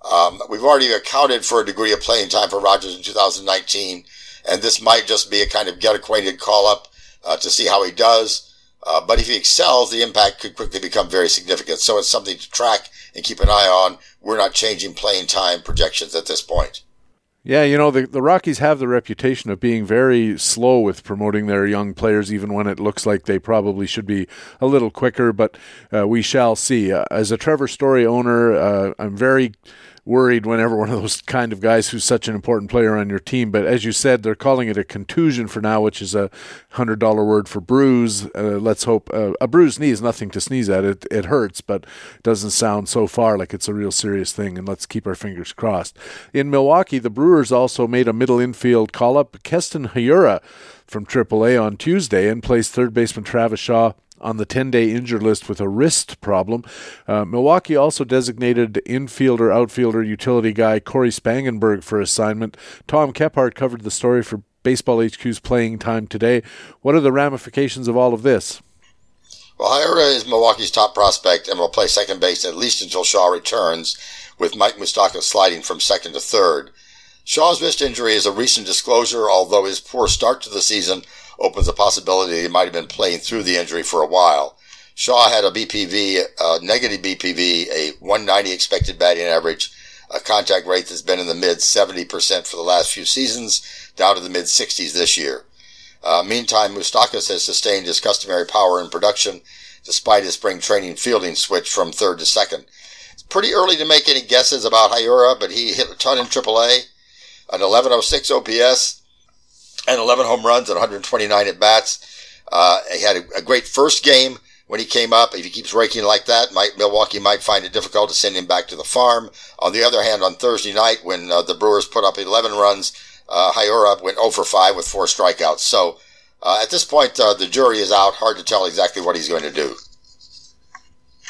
Um, we've already accounted for a degree of playing time for Rodgers in 2019, and this might just be a kind of get acquainted call up uh, to see how he does. Uh, but if he excels, the impact could quickly become very significant. So it's something to track and keep an eye on. We're not changing playing time projections at this point. Yeah, you know, the, the Rockies have the reputation of being very slow with promoting their young players, even when it looks like they probably should be a little quicker, but uh, we shall see. Uh, as a Trevor Story owner, uh, I'm very worried whenever one of those kind of guys who's such an important player on your team. But as you said, they're calling it a contusion for now, which is a hundred dollar word for bruise. Uh, let's hope uh, a bruised knee is nothing to sneeze at. It it hurts, but doesn't sound so far like it's a real serious thing. And let's keep our fingers crossed. In Milwaukee, the Brewers also made a middle infield call up. Keston Hiura from AAA on Tuesday and placed third baseman Travis Shaw on the 10 day injured list with a wrist problem. Uh, Milwaukee also designated infielder, outfielder, utility guy Cory Spangenberg for assignment. Tom Kephart covered the story for Baseball HQ's playing time today. What are the ramifications of all of this? Well, Hiura is Milwaukee's top prospect and will play second base at least until Shaw returns, with Mike Moustakas sliding from second to third. Shaw's wrist injury is a recent disclosure, although his poor start to the season opens a possibility that he might have been playing through the injury for a while. Shaw had a BPV, a negative BPV, a 190 expected batting average, a contact rate that's been in the mid 70% for the last few seasons, down to the mid 60s this year. Uh, meantime, Moustakas has sustained his customary power in production despite his spring training fielding switch from third to second. It's pretty early to make any guesses about Hiura, but he hit a ton in AAA, an 1106 OPS, and 11 home runs and 129 at bats. Uh, he had a, a, great first game when he came up. If he keeps raking like that, might, Milwaukee might find it difficult to send him back to the farm. On the other hand, on Thursday night, when uh, the Brewers put up 11 runs, uh, Hiura went 0 for 5 with four strikeouts. So uh, at this point, uh, the jury is out. Hard to tell exactly what he's going to do.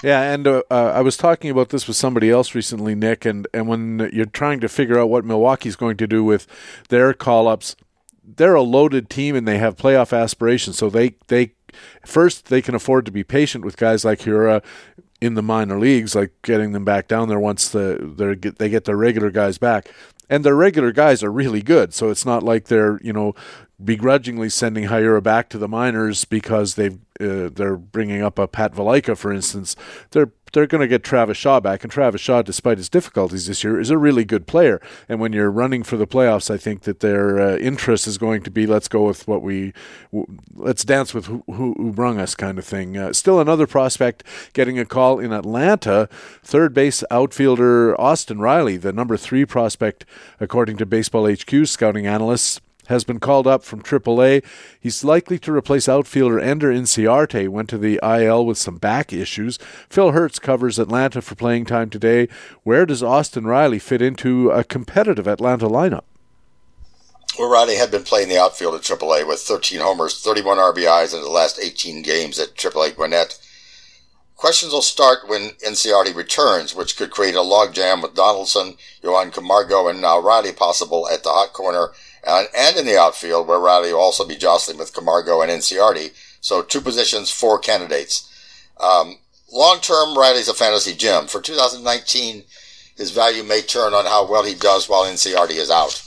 Yeah, and uh, uh, I was talking about this with somebody else recently, Nick, and, and when you're trying to figure out what Milwaukee's going to do with their call ups, they're a loaded team and they have playoff aspirations. So they they first they can afford to be patient with guys like Hiura in the minor leagues, like getting them back down there once the they they get their regular guys back. And their regular guys are really good, so it's not like they're you know begrudgingly sending Hiura back to the minors because they've uh, they're bringing up a Pat Valaika, for instance. They're they're going to get Travis Shaw back, and Travis Shaw, despite his difficulties this year, is a really good player. And when you're running for the playoffs, I think that their uh, interest is going to be let's go with what we w- let's dance with who, who, brung us kind of thing. Uh, still another prospect getting a call in Atlanta, third base outfielder Austin Riley, the number three prospect according to Baseball HQ scouting analysts has been called up from AAA. He's likely to replace outfielder Ender Inciarte, went to the IL with some back issues. Phil Hertz covers Atlanta for playing time today. Where does Austin Riley fit into a competitive Atlanta lineup? Well, Riley had been playing the outfield at AAA with 13 homers, 31 RBIs in the last 18 games at AAA Gwinnett. Questions will start when Inciarte returns, which could create a logjam with Donaldson, Johan Camargo, and now Riley possible at the hot corner and, and in the outfield, where Riley will also be jostling with Camargo and Inciarte. So two positions, four candidates. Um, long term, Riley's a fantasy gem. For 2019, his value may turn on how well he does while Inciarte is out.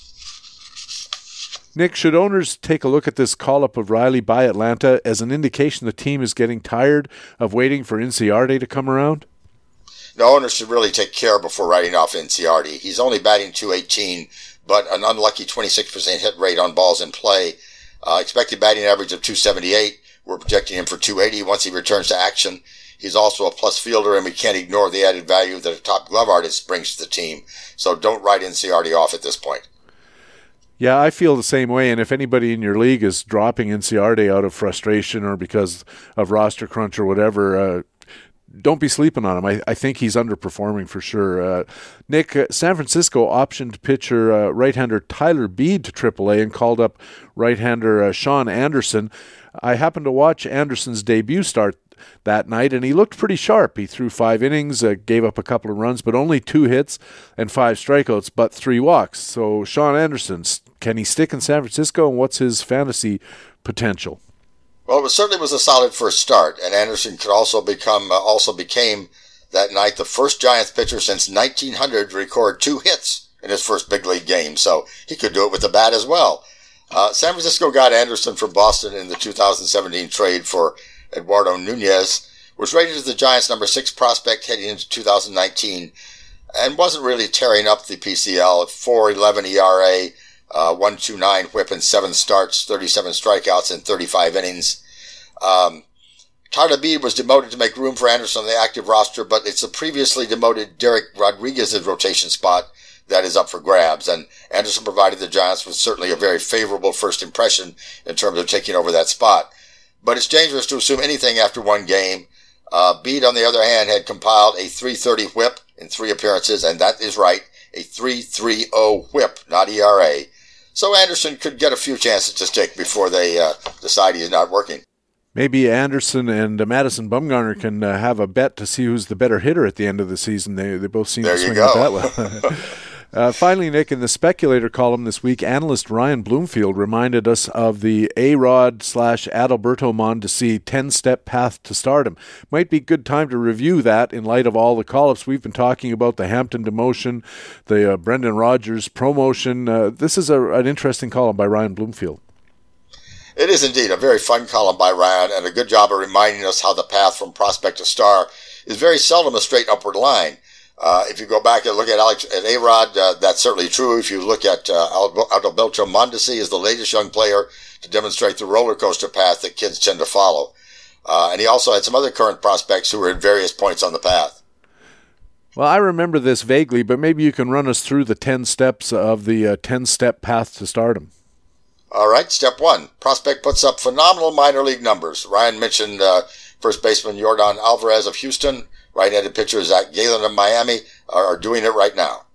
Nick, should owners take a look at this call up of Riley by Atlanta as an indication the team is getting tired of waiting for Inciarte to come around? No, owners should really take care before writing off Inciarte. He's only batting 218 but an unlucky 26% hit rate on balls in play. Uh, expected batting average of 278. We're projecting him for 280 once he returns to action. He's also a plus fielder, and we can't ignore the added value that a top glove artist brings to the team. So don't write Inciarte off at this point. Yeah, I feel the same way. And if anybody in your league is dropping Inciarte out of frustration or because of roster crunch or whatever, uh, don't be sleeping on him. I, I think he's underperforming for sure. Uh, Nick, uh, San Francisco optioned pitcher uh, right-hander Tyler Beede to AAA and called up right-hander uh, Shaun Anderson. I happened to watch Anderson's debut start that night, and he looked pretty sharp. He threw five innings, uh, gave up a couple of runs, but only two hits and five strikeouts, but three walks. So Shaun Anderson, can he stick in San Francisco, and what's his fantasy potential? Well, it certainly was a solid first start, and Anderson could also become uh, also became that night the first Giants pitcher since 1900 to record two hits in his first big league game. So he could do it with the bat as well. Uh, San Francisco got Anderson from Boston in the 2017 trade for Eduardo Nunez, was rated as the Giants' number six prospect heading into 2019, and wasn't really tearing up the PCL at 4.11 ERA uh, 129 whip in seven starts, 37 strikeouts in 35 innings. Um, was demoted to make room for Anderson on the active roster, but it's the previously demoted Derek Rodriguez's rotation spot that is up for grabs. And Anderson provided the Giants with certainly a very favorable first impression in terms of taking over that spot. But it's dangerous to assume anything after one game. Uh, on the other hand, had compiled a 330 whip in three appearances, and that is right, a 330 whip, not ERA. So Anderson could get a few chances to stick before they uh, decide he's not working. Maybe Anderson and uh, Madison Bumgarner can uh, have a bet to see who's the better hitter at the end of the season. They they both seem there to swing it that well. Uh, finally, Nick, in the speculator column this week, analyst Ryan Bloomfield reminded us of the A Rod slash Adalberto Mondesi 10 step path to stardom. Might be good time to review that in light of all the call ups. We've been talking about the Hampson demotion, the uh, Brendan Rodgers promotion. Uh, this is a, an interesting column by Ryan Bloomfield. It is indeed a very fun column by Ryan and a good job of reminding us how the path from prospect to star is very seldom a straight upward line. Uh, if you go back and look at Alex at A-Rod, uh, that's certainly true. If you look at uh, Adalberto Mondesi is the latest young player to demonstrate the roller coaster path that kids tend to follow. Uh, and he also had some other current prospects who were at various points on the path. Well, I remember this vaguely, but maybe you can run us through the 10 steps of the uh, 10 step path to stardom. All right, step one. Prospect puts up phenomenal minor league numbers. Ryan mentioned uh, first baseman Yordan Alvarez of Houston, right-handed pitcher Zac Gallen of Miami are, are doing it right now.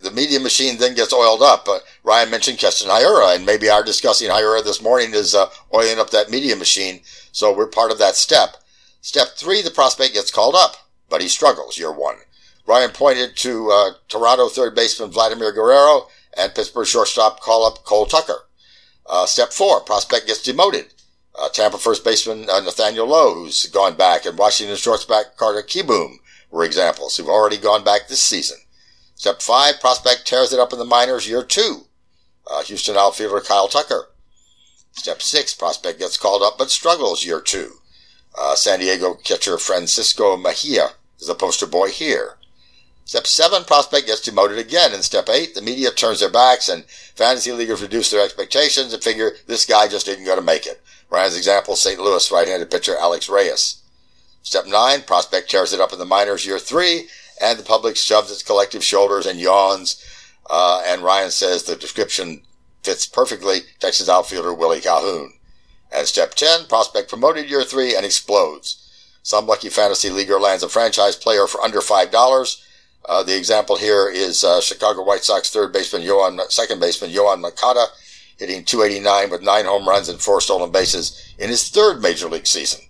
The media machine then gets oiled up. Uh, Ryan mentioned Keston Hiura, and maybe our discussing Hiura this morning is uh, oiling up that media machine. So we're part of that step. Step three, the prospect gets called up, but he struggles year one. Ryan pointed to uh, Toronto third baseman Vladimir Guerrero and Pittsburgh shortstop call-up Cole Tucker. Uh, step four, prospect gets demoted. Uh, Tampa first baseman uh, Nathaniel Lowe, who's gone back, and Washington shortstop Carter Kieboom were examples who've already gone back this season. Step five, prospect tears it up in the minors year two. Uh, Houston outfielder Kyle Tucker. Step six, prospect gets called up but struggles year two. Uh, San Diego catcher Francisco Mejia is the poster boy here. Step seven, prospect gets demoted again. In step eight, the media turns their backs and fantasy leaguers reduce their expectations and figure this guy just isn't going to make it. Ryan's example, St. Louis right-handed pitcher Alex Reyes. Step nine, prospect tears it up in the minors year three, and the public shoves its collective shoulders and yawns. Uh, and Ryan says the description fits perfectly Texas outfielder Willie Calhoun. And step 10, prospect promoted year three and explodes. Some lucky fantasy leaguer lands a franchise player for under $5. Uh, the example here is uh, Chicago White Sox third baseman Yoan, second baseman Yoan Moncada, hitting 289 with nine home runs and four stolen bases in his third major league season.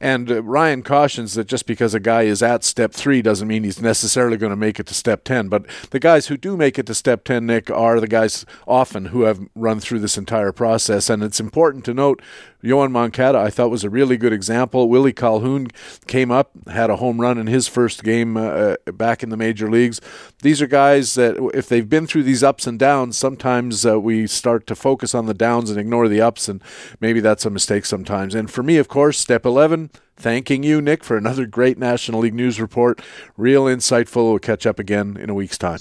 And uh, Ryan cautions that just because a guy is at step three doesn't mean he's necessarily going to make it to step 10. But the guys who do make it to step 10, Nick, are the guys often who have run through this entire process. And it's important to note Yoan Moncada, I thought, was a really good example. Willie Calhoun came up, had a home run in his first game uh, back in the major leagues. These are guys that, if they've been through these ups and downs, sometimes uh, we start to focus on the downs and ignore the ups, and maybe that's a mistake sometimes. And for me, of course, step 11, thanking you, Nick, for another great National League News report. Real insightful. We'll catch up again in a week's time.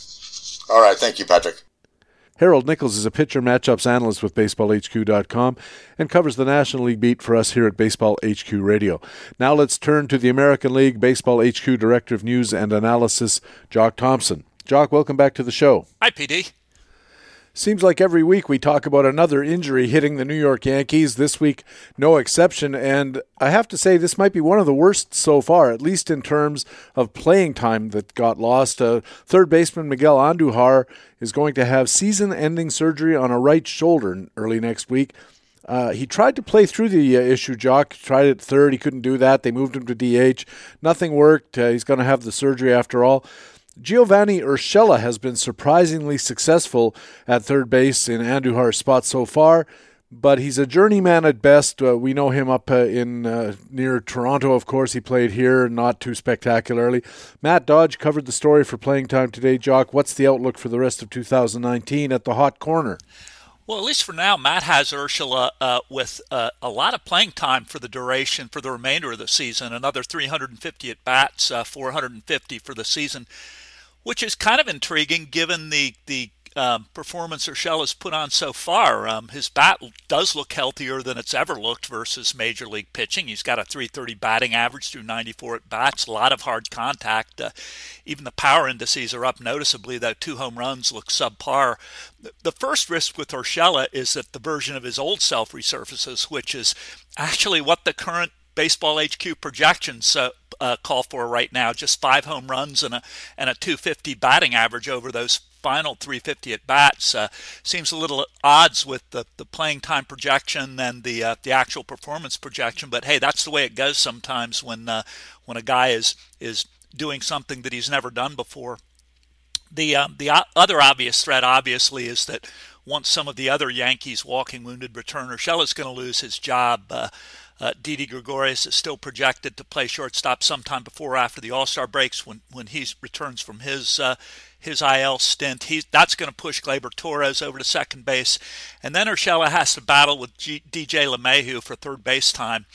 All right. Thank you, Patrick. Harold Nichols is a pitcher matchups analyst with BaseballHQ.com and covers the National League beat for us here at Baseball HQ Radio. Now let's turn to the American League Baseball HQ Director of News and Analysis, Jock Thompson. Jock, welcome back to the show. Hi, PD. Seems like every week we talk about another injury hitting the New York Yankees. This week, no exception. And I have to say, this might be one of the worst so far, at least in terms of playing time that got lost. Uh, third baseman Miguel Andujar is going to have season ending surgery on a right shoulder early next week. Uh, he tried to play through the uh, issue, Jock. Tried it third. He couldn't do that. They moved him to DH. Nothing worked. Uh, he's going to have the surgery after all. Giovanni Urshela has been surprisingly successful at third base in Andujar's spot so far, but he's a journeyman at best. Uh, we know him up uh, in uh, near Toronto, of course. He played here, not too spectacularly. Matt Dodge covered the story for playing time today. Jock, what's the outlook for the rest of 2019 at the hot corner? Well, at least for now, Matt has Urshela uh, with uh, a lot of playing time for the duration for the remainder of the season. Another 350 at bats, uh, 450 for the season which is kind of intriguing given the the um, performance Urshela's put on so far. Um, his bat does look healthier than it's ever looked versus major league pitching. He's got a 330 batting average through 94 at bats, a lot of hard contact. Uh, even the power indices are up noticeably, though two home runs look subpar. The first risk with Urshela is that the version of his old self resurfaces, which is actually what the current baseball HQ projections uh, uh, call for right now. Just five home runs and a and a 250 batting average over those final 350 at bats uh, seems a little at odds with the, the playing time projection and the uh, the actual performance projection. But hey, that's the way it goes sometimes when uh, when a guy is is doing something that he's never done before. The um, the other obvious threat, obviously, is that once some of the other Yankees walking wounded return, Urshela is going to lose his job. Uh, Didi Gregorius is still projected to play shortstop sometime before or after the All Star breaks when, when he returns from his uh, his IL stint. He's, that's going to push Gleyber Torres over to second base. And then Urshela has to battle with G, DJ LeMahieu for third base time.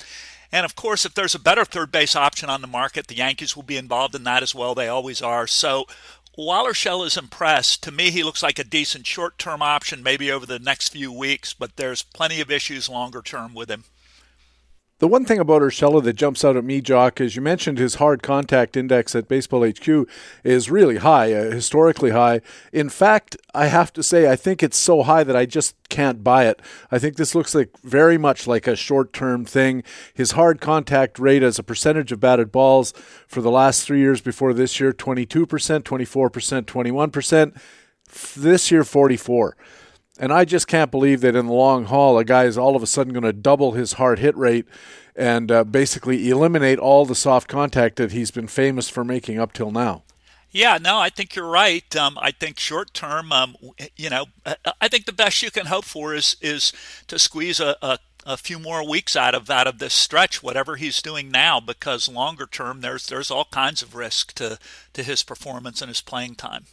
And of course, if there's a better third base option on the market, the Yankees will be involved in that as well. They always are. So while Urshela is impressed, to me, he looks like a decent short term option, maybe over the next few weeks, but there's plenty of issues longer term with him. The one thing about Urshela that jumps out at me, Jock, is you mentioned his hard contact index at Baseball HQ is really high, uh, historically high. In fact, I have to say, I think it's so high that I just can't buy it. I think this looks like very much like a short term thing. His hard contact rate as a percentage of batted balls for the last three years before this year 22%, 24%, 21%. This year, 44. And I just can't believe that in the long haul, a guy is all of a sudden going to double his hard hit rate and uh, basically eliminate all the soft contact that he's been famous for making up till now. Yeah, no, I think you're right. Um, I think short term, um, you know, I think the best you can hope for is is to squeeze a, a, a few more weeks out of out of this stretch, whatever he's doing now, because longer term, there's there's all kinds of risk to to his performance and his playing time.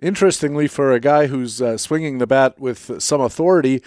Interestingly, for a guy who's uh, swinging the bat with some authority,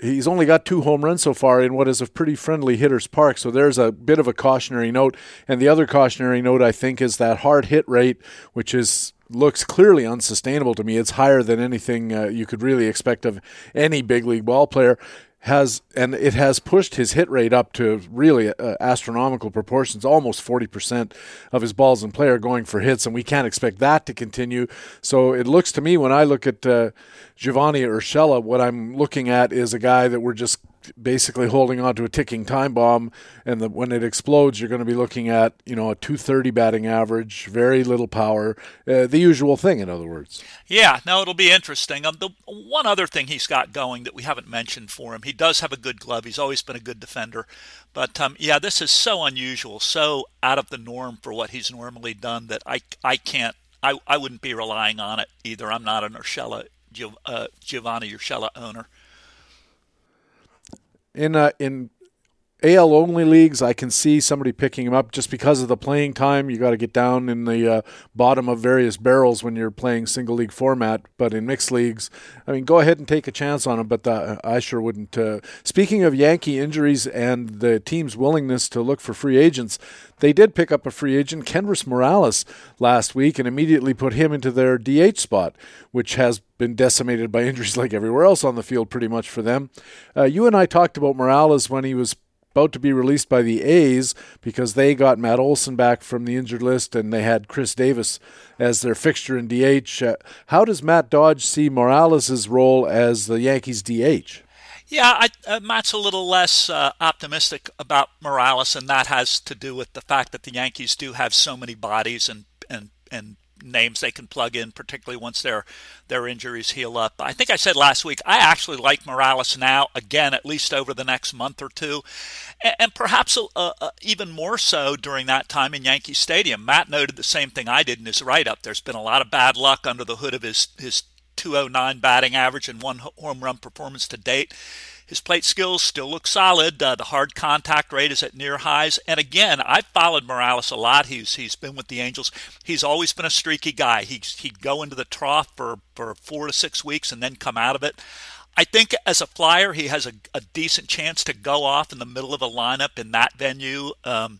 he's only got two home runs so far in what is a pretty friendly hitter's park. So there's a bit of a cautionary note. And the other cautionary note, I think, is that hard hit rate, which is looks clearly unsustainable to me. It's higher than anything uh, you could really expect of any big league ball player has and it has pushed his hit rate up to really uh, astronomical proportions almost 40% of his balls in play are going for hits and we can't expect that to continue. So it looks to me when i look at uh, giovanni urshela what i'm looking at is a guy that we're just basically holding on to a ticking time bomb, and the, when it explodes, you're going to be looking at you know a 230 batting average, very little power, uh, the usual thing, in other words. Yeah, no, it'll be interesting. Um, the one other thing he's got going that we haven't mentioned for him, he does have a good glove. He's always been a good defender, but um, yeah, this is so unusual, so out of the norm for what he's normally done that I I can't. I, I wouldn't be relying on it either. I'm not an Urshela, uh, Giovanni Urshela owner in uh, in AL only leagues, I can see somebody picking him up just because of the playing time. You got to get down in the uh, bottom of various barrels when you're playing single league format. But in mixed leagues, I mean, go ahead and take a chance on him. But the, uh, I sure wouldn't. Uh, speaking of Yankee injuries and the team's willingness to look for free agents, they did pick up a free agent, Kendrys Morales, last week, and immediately put him into their DH spot, which has been decimated by injuries like everywhere else on the field, pretty much for them. Uh, you and I talked about Morales when he was about to be released by the A's because they got Matt Olson back from the injured list and they had Khris Davis as their fixture in DH. Uh, how does Matt Dodge see Morales' role as the Yankees DH? Yeah, I, uh, Matt's a little less uh, optimistic about Morales, and that has to do with the fact that the Yankees do have so many bodies and and and names they can plug in, particularly once their their injuries heal up. I think I said last week I actually like Morales now again, at least over the next month or two, and, and perhaps uh, uh, even more so during that time in Yankee Stadium. Matt noted the same thing I did in his write up. There's been a lot of bad luck under the hood of his his 209 batting average and one home run performance to date. His plate skills still look solid. Uh, the hard contact rate is at near highs. And again, I've followed Morales a lot. He's he's been with the Angels. He's always been a streaky guy. He's, he'd go into the trough for, for four to six weeks and then come out of it. I think as a flyer, he has a, a, decent chance to go off in the middle of a lineup in that venue. Um,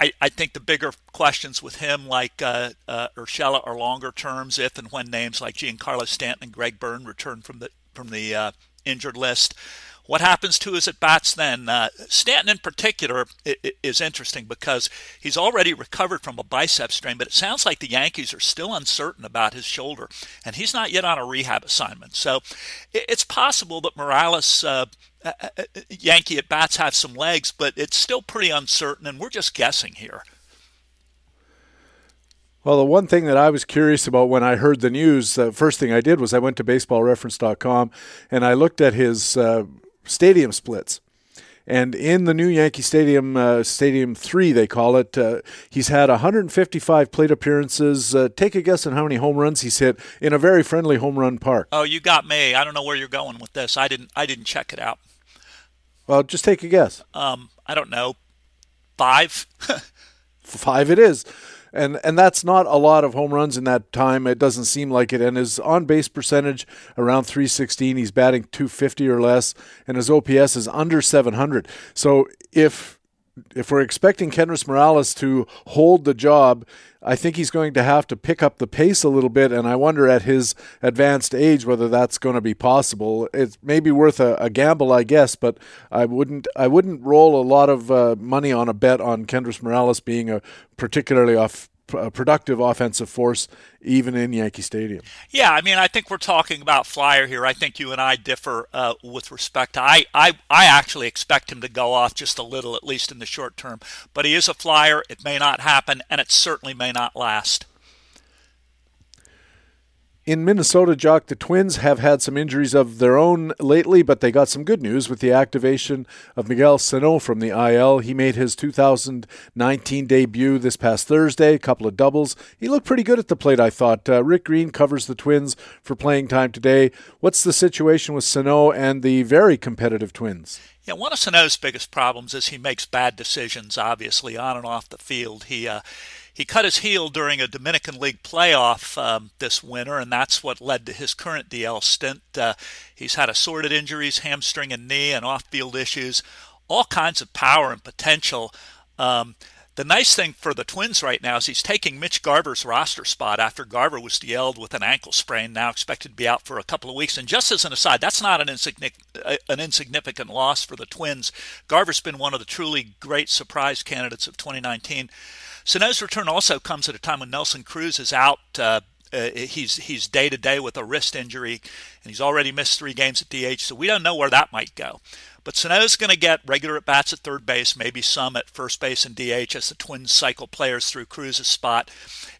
I, I, think the bigger questions with him, like uh, uh, Urshela, are longer terms if and when names like Giancarlo Stanton and Greg Bird return from the from the uh, injured list. What happens to his at bats then? Uh, Stanton, in particular, is interesting because he's already recovered from a bicep strain, but it sounds like the Yankees are still uncertain about his shoulder, and he's not yet on a rehab assignment. So it's possible that Morales. Uh, uh, uh, uh, Yankee at bats have some legs, but it's still pretty uncertain, and we're just guessing here. Well, the one thing that I was curious about when I heard the news, the first thing I did was I went to baseballreference.com and I looked at his uh, stadium splits. And in the new Yankee Stadium, uh, Stadium 3, they call it, uh, he's had 155 plate appearances. Uh, take a guess on how many home runs he's hit in a very friendly home run park. Oh, you got me. I don't know where you're going with this. I didn't. I didn't check it out. Well, just take a guess. Um, I don't know. Five. Five. It is and and that's not a lot of home runs in that time. It doesn't seem like it. And his on base percentage around 316. He's batting 250 or less, and his OPS is under 700. So if if we're expecting Kendrys Morales to hold the job, I think he's going to have to pick up the pace a little bit, and I wonder at his advanced age whether that's going to be possible. It may be worth a, a gamble, I guess, but I wouldn't I wouldn't roll a lot of uh, money on a bet on Kendrys Morales being a particularly off productive offensive force even in Yankee Stadium. Yeah, I mean, I think we're talking about Flyer here. I think you and I differ uh, with respect to. I, I I actually expect him to go off just a little, at least in the short term. But he is a Flyer. It may not happen, and it certainly may not last. In Minnesota, Jock, the Twins have had some injuries of their own lately, but they got some good news with the activation of Miguel Sano from the IL. He made his 2019 debut this past Thursday, a couple of doubles. He looked pretty good at the plate, I thought. Uh, Rick Green covers the Twins for playing time today. What's the situation with Sano and the very competitive Twins? Yeah, one of Sano's biggest problems is he makes bad decisions, obviously, on and off the field. He, uh, he cut his heel during a Dominican League playoff um, this winter, and that's what led to his current DL stint. Uh, he's had assorted injuries, hamstring and knee, and off field issues, all kinds of power and potential. Um, the nice thing for the Twins right now is he's taking Mitch Garver's roster spot after Garver was DL'd with an ankle sprain, now expected to be out for a couple of weeks. And just as an aside, that's not an, uh, an insignificant loss for the Twins. Garver's been one of the truly great surprise candidates of 2019. Sano's return also comes at a time when Nelson Cruz is out. Uh, uh, he's he's day to day with a wrist injury, and he's already missed three games at DH. So we don't know where that might go. But Sano's going to get regular at bats at third base, maybe some at first base and DH as the Twins cycle players through Cruz's spot.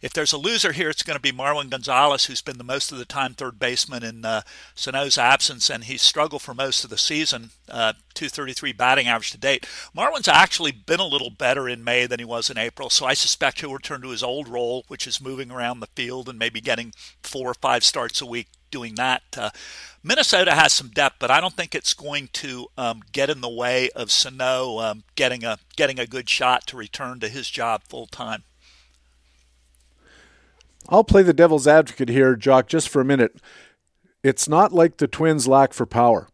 If there's a loser here, it's going to be Marwin Gonzalez, who's been the most of the time third baseman in uh, Sano's absence, and he's struggled for most of the season, uh, 233 batting average to date. Marwin's actually been a little better in May than he was in April, so I suspect he'll return to his old role, which is moving around the field and maybe getting four or five starts a week doing that. Uh, Minnesota has some depth, but I don't think it's going to um, get in the way of Sano um, getting a getting a good shot to return to his job full time. I'll play the devil's advocate here, Jock, just for a minute. It's not like the Twins lack for power.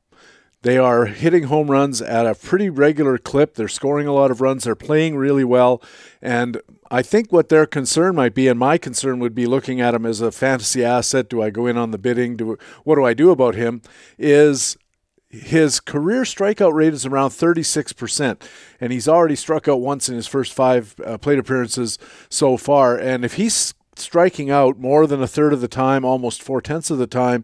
They are hitting home runs at a pretty regular clip. They're scoring a lot of runs. They're playing really well. And I think what their concern might be, and my concern would be looking at him as a fantasy asset. Do I go in on the bidding? Do what do I do about him? Is his career strikeout rate is around 36%, and he's already struck out once in his first five uh, plate appearances so far. And if he's striking out more than a third of the time, almost four tenths of the time,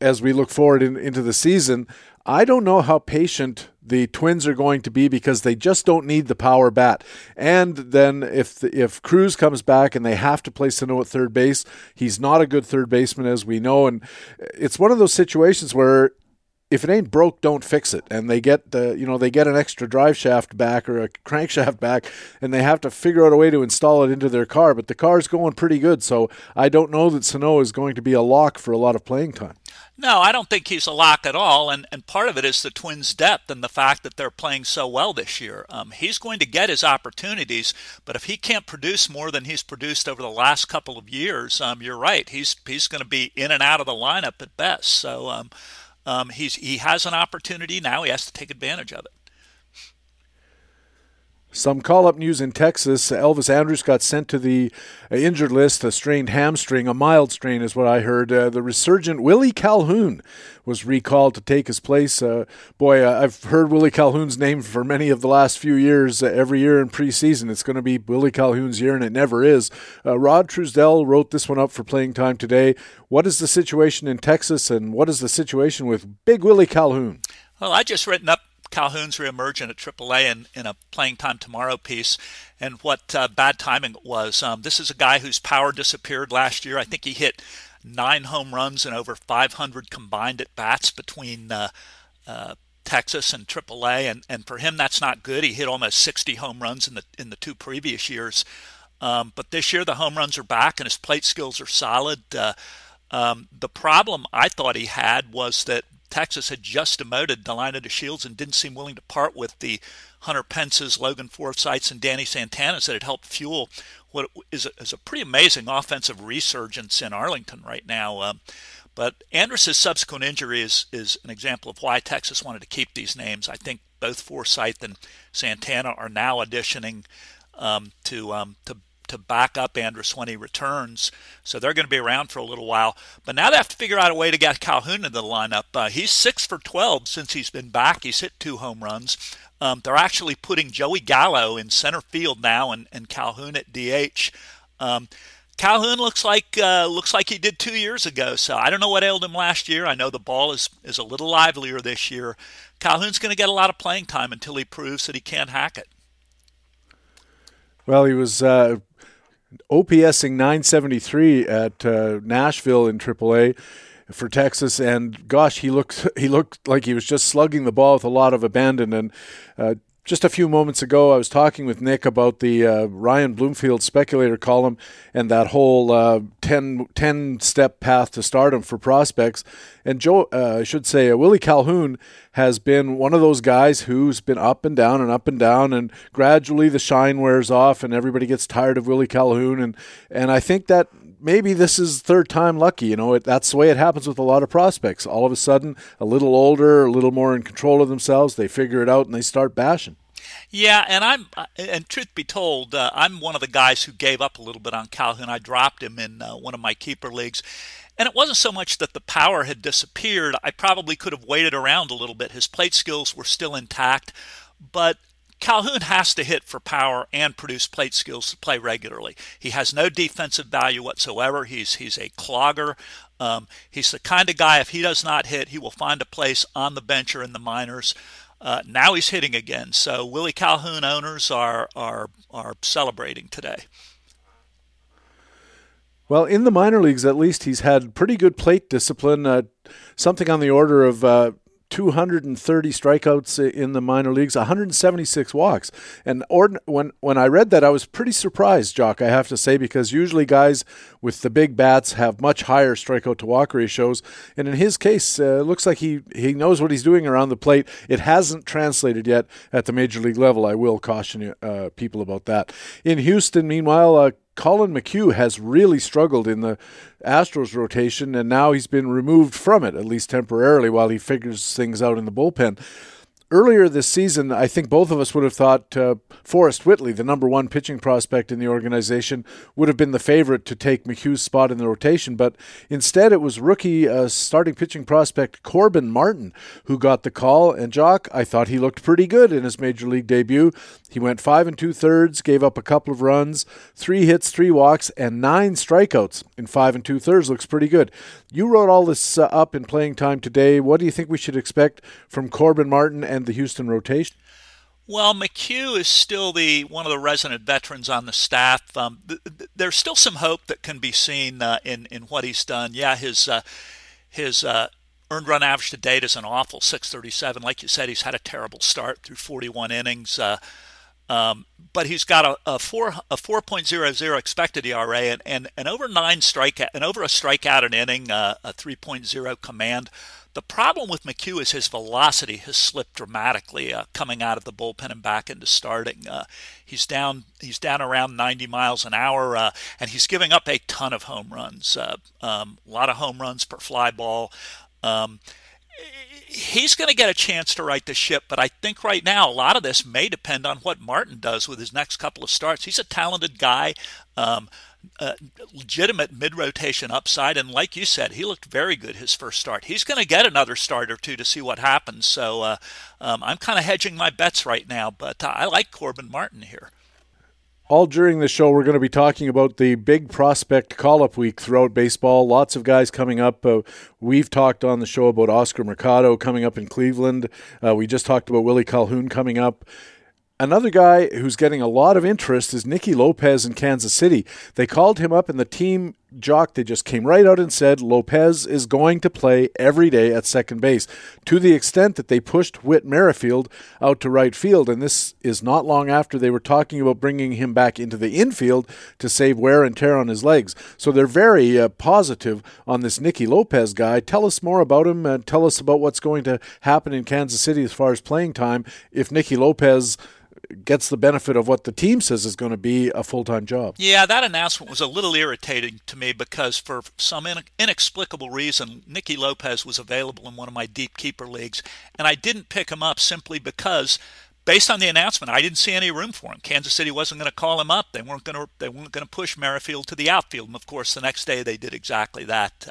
as we look forward in, into the season, I don't know how patient the Twins are going to be because they just don't need the power bat. And then if if Cruz comes back and they have to play Sano at third base, he's not a good third baseman as we know. And it's one of those situations where if it ain't broke, don't fix it. And they get the, you know, they get an extra drive shaft back or a crankshaft back, and they have to figure out a way to install it into their car. But the car's going pretty good, so I don't know that Sano is going to be a lock for a lot of playing time. No, I don't think he's a lock at all, and and part of it is the Twins' depth and the fact that they're playing so well this year. Um, he's going to get his opportunities, but if he can't produce more than he's produced over the last couple of years, um, you're right. He's he's going to be in and out of the lineup at best. So. Um, um, he's he has an opportunity now. He has to take advantage of it. Some call up news in Texas. Elvis Andrus got sent to the uh, injured list, a strained hamstring, a mild strain is what I heard. Uh, the resurgent Willie Calhoun was recalled to take his place. Uh, boy, uh, I've heard Willie Calhoun's name for many of the last few years. Uh, every year in preseason, it's going to be Willie Calhoun's year, and it never is. Uh, Rod Truesdell wrote this one up for playing time today. What is the situation in Texas, and what is the situation with Big Willie Calhoun? Well, I just written up Calhoun's reemergent at AAA in, in a playing time tomorrow piece, and what uh, bad timing it was. Um, this is a guy whose power disappeared last year. I think he hit nine home runs and over 500 combined at bats between uh, uh, Texas and AAA, and, and for him that's not good. He hit almost 60 home runs in the in the two previous years, um, but this year the home runs are back and his plate skills are solid. Uh, um, the problem I thought he had was that Texas had just demoted Delino DeShields and didn't seem willing to part with the Hunter Pence's, Logan Forsythes, and Danny Santana's that had helped fuel what is a, is a pretty amazing offensive resurgence in Arlington right now. Um, but Andrus's subsequent injury is, is an example of why Texas wanted to keep these names. I think both Forsythe and Santana are now auditioning um, to um, to to back up Andrus when he returns. So they're going to be around for a little while. But now they have to figure out a way to get Calhoun into the lineup. Uh, he's six for 12 since he's been back. He's hit two home runs. Um, they're actually putting Joey Gallo in center field now and, and Calhoun at DH. Um, Calhoun looks like uh, looks like he did two years ago. So I don't know what ailed him last year. I know the ball is is a little livelier this year. Calhoun's going to get a lot of playing time until he proves that he can't hack it. Well, he was uh, OPSing 973 at uh, Nashville in AAA for Texas, and gosh, he looked he looked like he was just slugging the ball with a lot of abandon. And uh, just a few moments ago, I was talking with Nick about the uh, Ryan Bloomfield speculator column and that whole uh, 10, 10 step path to stardom for prospects. And Joe, uh, I should say, uh, Willie Calhoun has been one of those guys who's been up and down and up and down, and gradually the shine wears off, and everybody gets tired of Willie Calhoun. And and I think that maybe this is third time lucky. You know, it, that's the way it happens with a lot of prospects. All of a sudden, a little older, a little more in control of themselves, they figure it out and they start bashing. Yeah, and I'm uh, and truth be told, uh, I'm one of the guys who gave up a little bit on Calhoun. I dropped him in uh, one of my keeper leagues. And it wasn't so much that the power had disappeared. I probably could have waited around a little bit. His plate skills were still intact, but Calhoun has to hit for power and produce plate skills to play regularly. He has no defensive value whatsoever. He's he's a clogger. Um, he's the kind of guy if he does not hit, he will find a place on the bench or in the minors. Uh, now he's hitting again. So Willie Calhoun owners are are are celebrating today. Well, in the minor leagues, at least, he's had pretty good plate discipline. Uh, something on the order of uh, 230 strikeouts in the minor leagues, 176 walks. And when when I read that, I was pretty surprised, Jock. I have to say, because usually guys with the big bats have much higher strikeout to walk ratios, and in his case, uh, it looks like he he knows what he's doing around the plate. It hasn't translated yet at the major league level. I will caution uh, people about that. In Houston, meanwhile. Uh, Collin McHugh has really struggled in the Astros rotation, and now he's been removed from it, at least temporarily, while he figures things out in the bullpen earlier this season, I think both of us would have thought uh, Forrest Whitley, the number one pitching prospect in the organization, would have been the favorite to take McHugh's spot in the rotation. But instead, it was rookie uh, starting pitching prospect Corbin Martin who got the call. And Jock, I thought he looked pretty good in his major league debut. He went five and two thirds, gave up a couple of runs, three hits, three walks, and nine strikeouts in five and two thirds. Looks pretty good. You wrote all this uh, up in playing time today. What do you think we should expect from Corbin Martin and the Houston rotation? Well, McHugh is still the one of the resident veterans on the staff. Um, th- th- there's still some hope that can be seen uh, in in what he's done. Yeah, his uh, his uh, earned run average to date is an awful 637. Like you said, he's had a terrible start through 41 innings. Um, but he's got a, a four a 4.00 expected ERA and, and, and over nine strikeout and over a strikeout an inning, uh, a 3.0 command. The problem with McHugh is his velocity has slipped dramatically uh, coming out of the bullpen and back into starting. Uh, he's down he's down around 90 miles an hour, uh, and he's giving up a ton of home runs. Uh, um, a lot of home runs per fly ball. Um, he's going to get a chance to right the ship, but I think right now a lot of this may depend on what Martin does with his next couple of starts. He's a talented guy, um, uh, legitimate mid rotation upside, and like you said, he looked very good his first start. He's going to get another start or two to see what happens. So uh, um, I'm kind of hedging my bets right now, but I like Corbin Martin here all during the show, we're going to be talking about the big prospect call up week throughout baseball. Lots of guys coming up. Uh, we've talked on the show about Oscar Mercado coming up in Cleveland. Uh, we just talked about Willie Calhoun coming up. Another guy who's getting a lot of interest is Nicky Lopez in Kansas City. They called him up, and the team jock they just came right out and said Lopez is going to play every day at second base, to the extent that they pushed Whit Merrifield out to right field. And this is not long after they were talking about bringing him back into the infield to save wear and tear on his legs. So they're very uh, positive on this Nicky Lopez guy. Tell us more about him. and tell us about what's going to happen in Kansas City as far as playing time if Nicky Lopez gets the benefit of what the team says is going to be a full time job. Yeah, that announcement was a little irritating to me because for some inexplicable reason, Nicky Lopez was available in one of my deep keeper leagues, and I didn't pick him up simply because. Based on the announcement, I didn't see any room for him. Kansas City wasn't going to call him up. They weren't going to. They weren't going to push Merrifield to the outfield. And of course, the next day they did exactly that.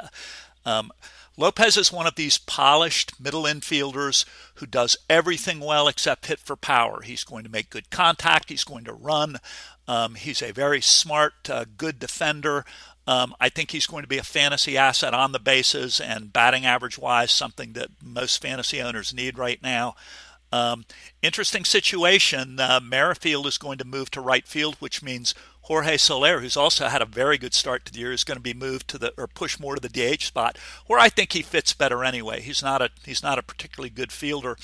Uh, um, Lopez is one of these polished middle infielders who does everything well except hit for power. He's going to make good contact, he's going to run. Um, he's a very smart, uh, good defender. Um, I think he's going to be a fantasy asset on the bases and batting average wise, something that most fantasy owners need right now. Um, interesting situation. Uh, Merrifield is going to move to right field, which means Jorge Soler, who's also had a very good start to the year, is going to be moved to the or pushed more to the DH spot, where I think he fits better anyway. He's not a he's not a particularly good fielder.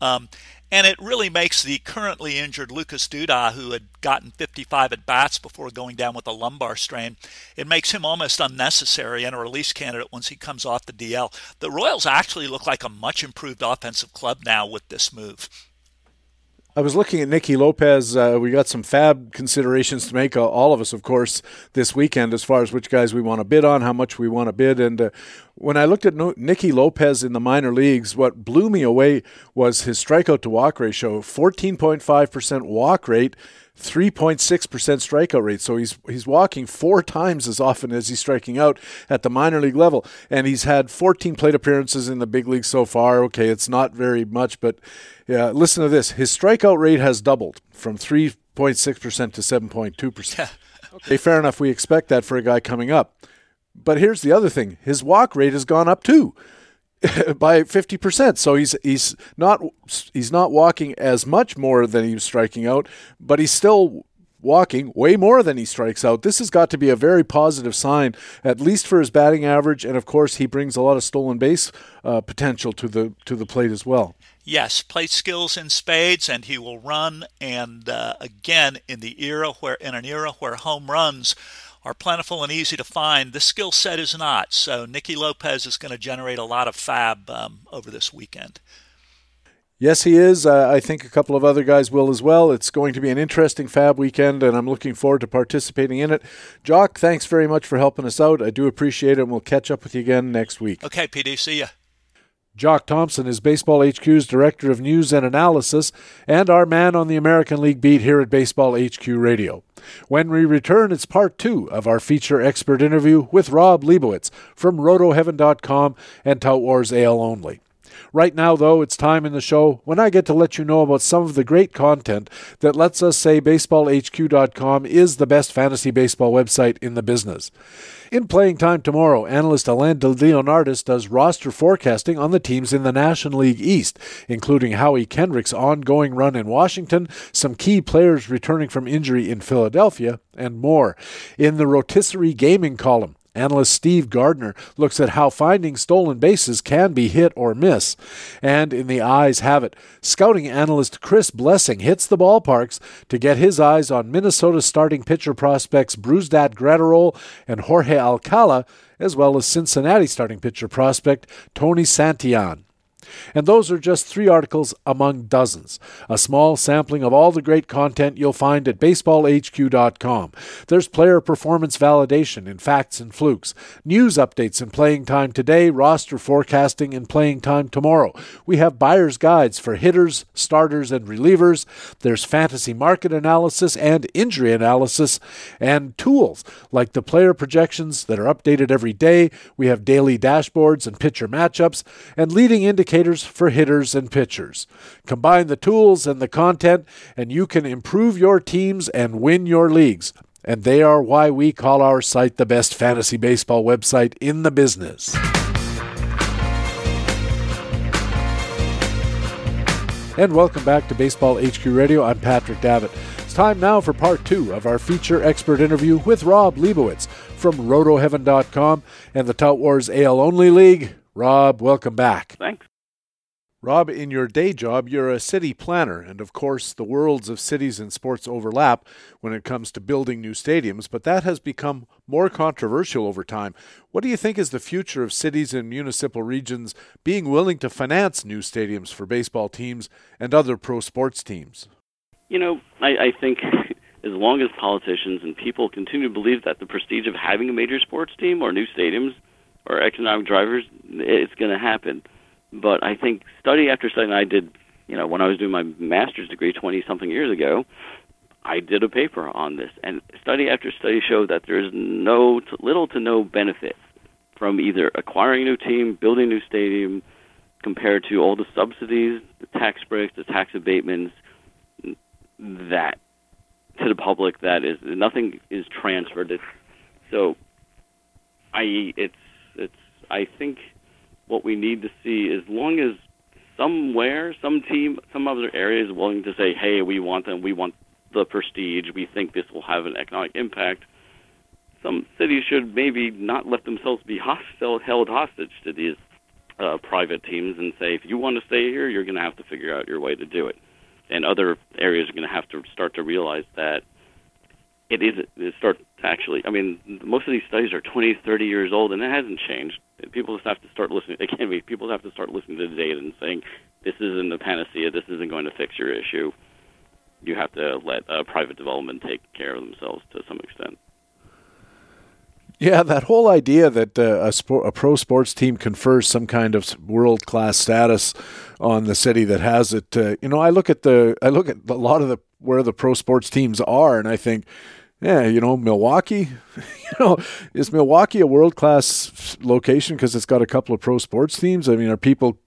Um, and it really makes the currently injured Lucas Duda, who had gotten 55 at bats before going down with a lumbar strain, it makes him almost unnecessary and a release candidate once he comes off the DL. The Royals actually look like a much improved offensive club now with this move. I was looking at Nicky Lopez. Uh, we got some FAAB considerations to make, uh, all of us, of course, this weekend as far as which guys we want to bid on, how much we want to bid. And uh, when I looked at no- Nicky Lopez in the minor leagues, what blew me away was his strikeout to walk ratio 14.5% walk rate. 3.6% strikeout rate. So he's he's walking four times as often as he's striking out at the minor league level. And he's had 14 plate appearances in the big league so far. Okay, it's not very much, but yeah, listen to this. His strikeout rate has doubled from 3.6% to 7.2%. okay, fair enough. We expect that for a guy coming up. But here's the other thing. His walk rate has gone up too by 50%. So he's he's not he's not walking as much more than he was striking out, but he's still walking way more than he strikes out. This has got to be a very positive sign, at least for his batting average, and of course he brings a lot of stolen base uh, potential to the to the plate as well yes, plate skills in spades, and he will run. And uh, again, in the era where in an era where home runs are plentiful and easy to find, the skill set is not. So Nicky Lopez is going to generate a lot of FAAB um, over this weekend. Yes, he is. Uh, I think a couple of other guys will as well. It's going to be an interesting FAAB weekend, and I'm looking forward to participating in it. Jock, thanks very much for helping us out. I do appreciate it, and we'll catch up with you again next week. Okay, PD. See ya. Jock Thompson is Baseball HQ's Director of News and Analysis and our man on the American League beat here at Baseball HQ Radio. When we return, it's part two of our feature expert interview with Rob Leibowitz from RotoHeaven.com and Tout Wars AL Only. Right now, though, it's time in the show when I get to let you know about some of the great content that lets us say BaseballHQ.com is the best fantasy baseball website in the business. In playing time tomorrow, analyst Alain De Leonardis does roster forecasting on the teams in the National League East, including Howie Kendrick's ongoing run in Washington, some key players returning from injury in Philadelphia, and more. In the rotisserie gaming column, Analyst Steve Gardner looks at how finding stolen bases can be hit or miss. And in the eyes have it, scouting analyst Chris Blessing hits the ballparks to get his eyes on Minnesota starting pitcher prospects Brusdar Graterol and Jorge Alcala, as well as Cincinnati starting pitcher prospect Tony Santillan. And those are just three articles among dozens. A small sampling of all the great content you'll find at baseballhq.com. There's player performance validation in facts and flukes, news updates in playing time today, roster forecasting in playing time tomorrow. We have buyer's guides for hitters, starters, and relievers. There's fantasy market analysis and injury analysis and tools like the player projections that are updated every day. We have daily dashboards and pitcher matchups and leading indicators for hitters and pitchers. Combine the tools and the content, and you can improve your teams and win your leagues. And they are why we call our site the best fantasy baseball website in the business. And welcome back to Baseball HQ Radio. I'm Patrick Davitt. It's time now for part two of our feature expert interview with Rob Leibowitz from RotoHeaven.com and the Tout Wars AL Only League. Rob, welcome back. Thanks. Rob, in your day job, you're a city planner, and of course, the worlds of cities and sports overlap when it comes to building new stadiums, but that has become more controversial over time. What do you think is the future of cities and municipal regions being willing to finance new stadiums for baseball teams and other pro sports teams? You know, I, I think as long as politicians and people continue to believe that the prestige of having a major sports team or new stadiums or economic drivers, it's going to happen. But I think study after study, and I did, you know, when I was doing my master's degree 20 something years ago, I did a paper on this, and study after study showed that there's no little to no benefit from either acquiring a new team, building a new stadium, compared to all the subsidies, the tax breaks, the tax abatements that to the public that is nothing is transferred. It's, so, I it's it's I think what we need to see as long as somewhere some team some other area is willing to say hey we want them we want the prestige we think this will have an economic impact some cities should maybe not let themselves be hostile, held hostage to these uh, private teams and say if you want to stay here you're going to have to figure out your way to do it. And other areas are going to have to start to realize that it is it start to actually i mean most of these studies are 20 30 years old and it hasn't changed people just have to start listening again people have to start listening to the data and saying this isn't a panacea this isn't going to fix your issue you have to let uh, private development take care of themselves to some extent yeah, that whole idea that uh, a, sport, a pro sports team confers some kind of world class status on the city that has it. Uh, you know, I look at the I look at a lot of the where the pro sports teams are, and I think yeah, you know, Milwaukee. you know, is Milwaukee a world class location because it's got a couple of pro sports teams? I mean, are people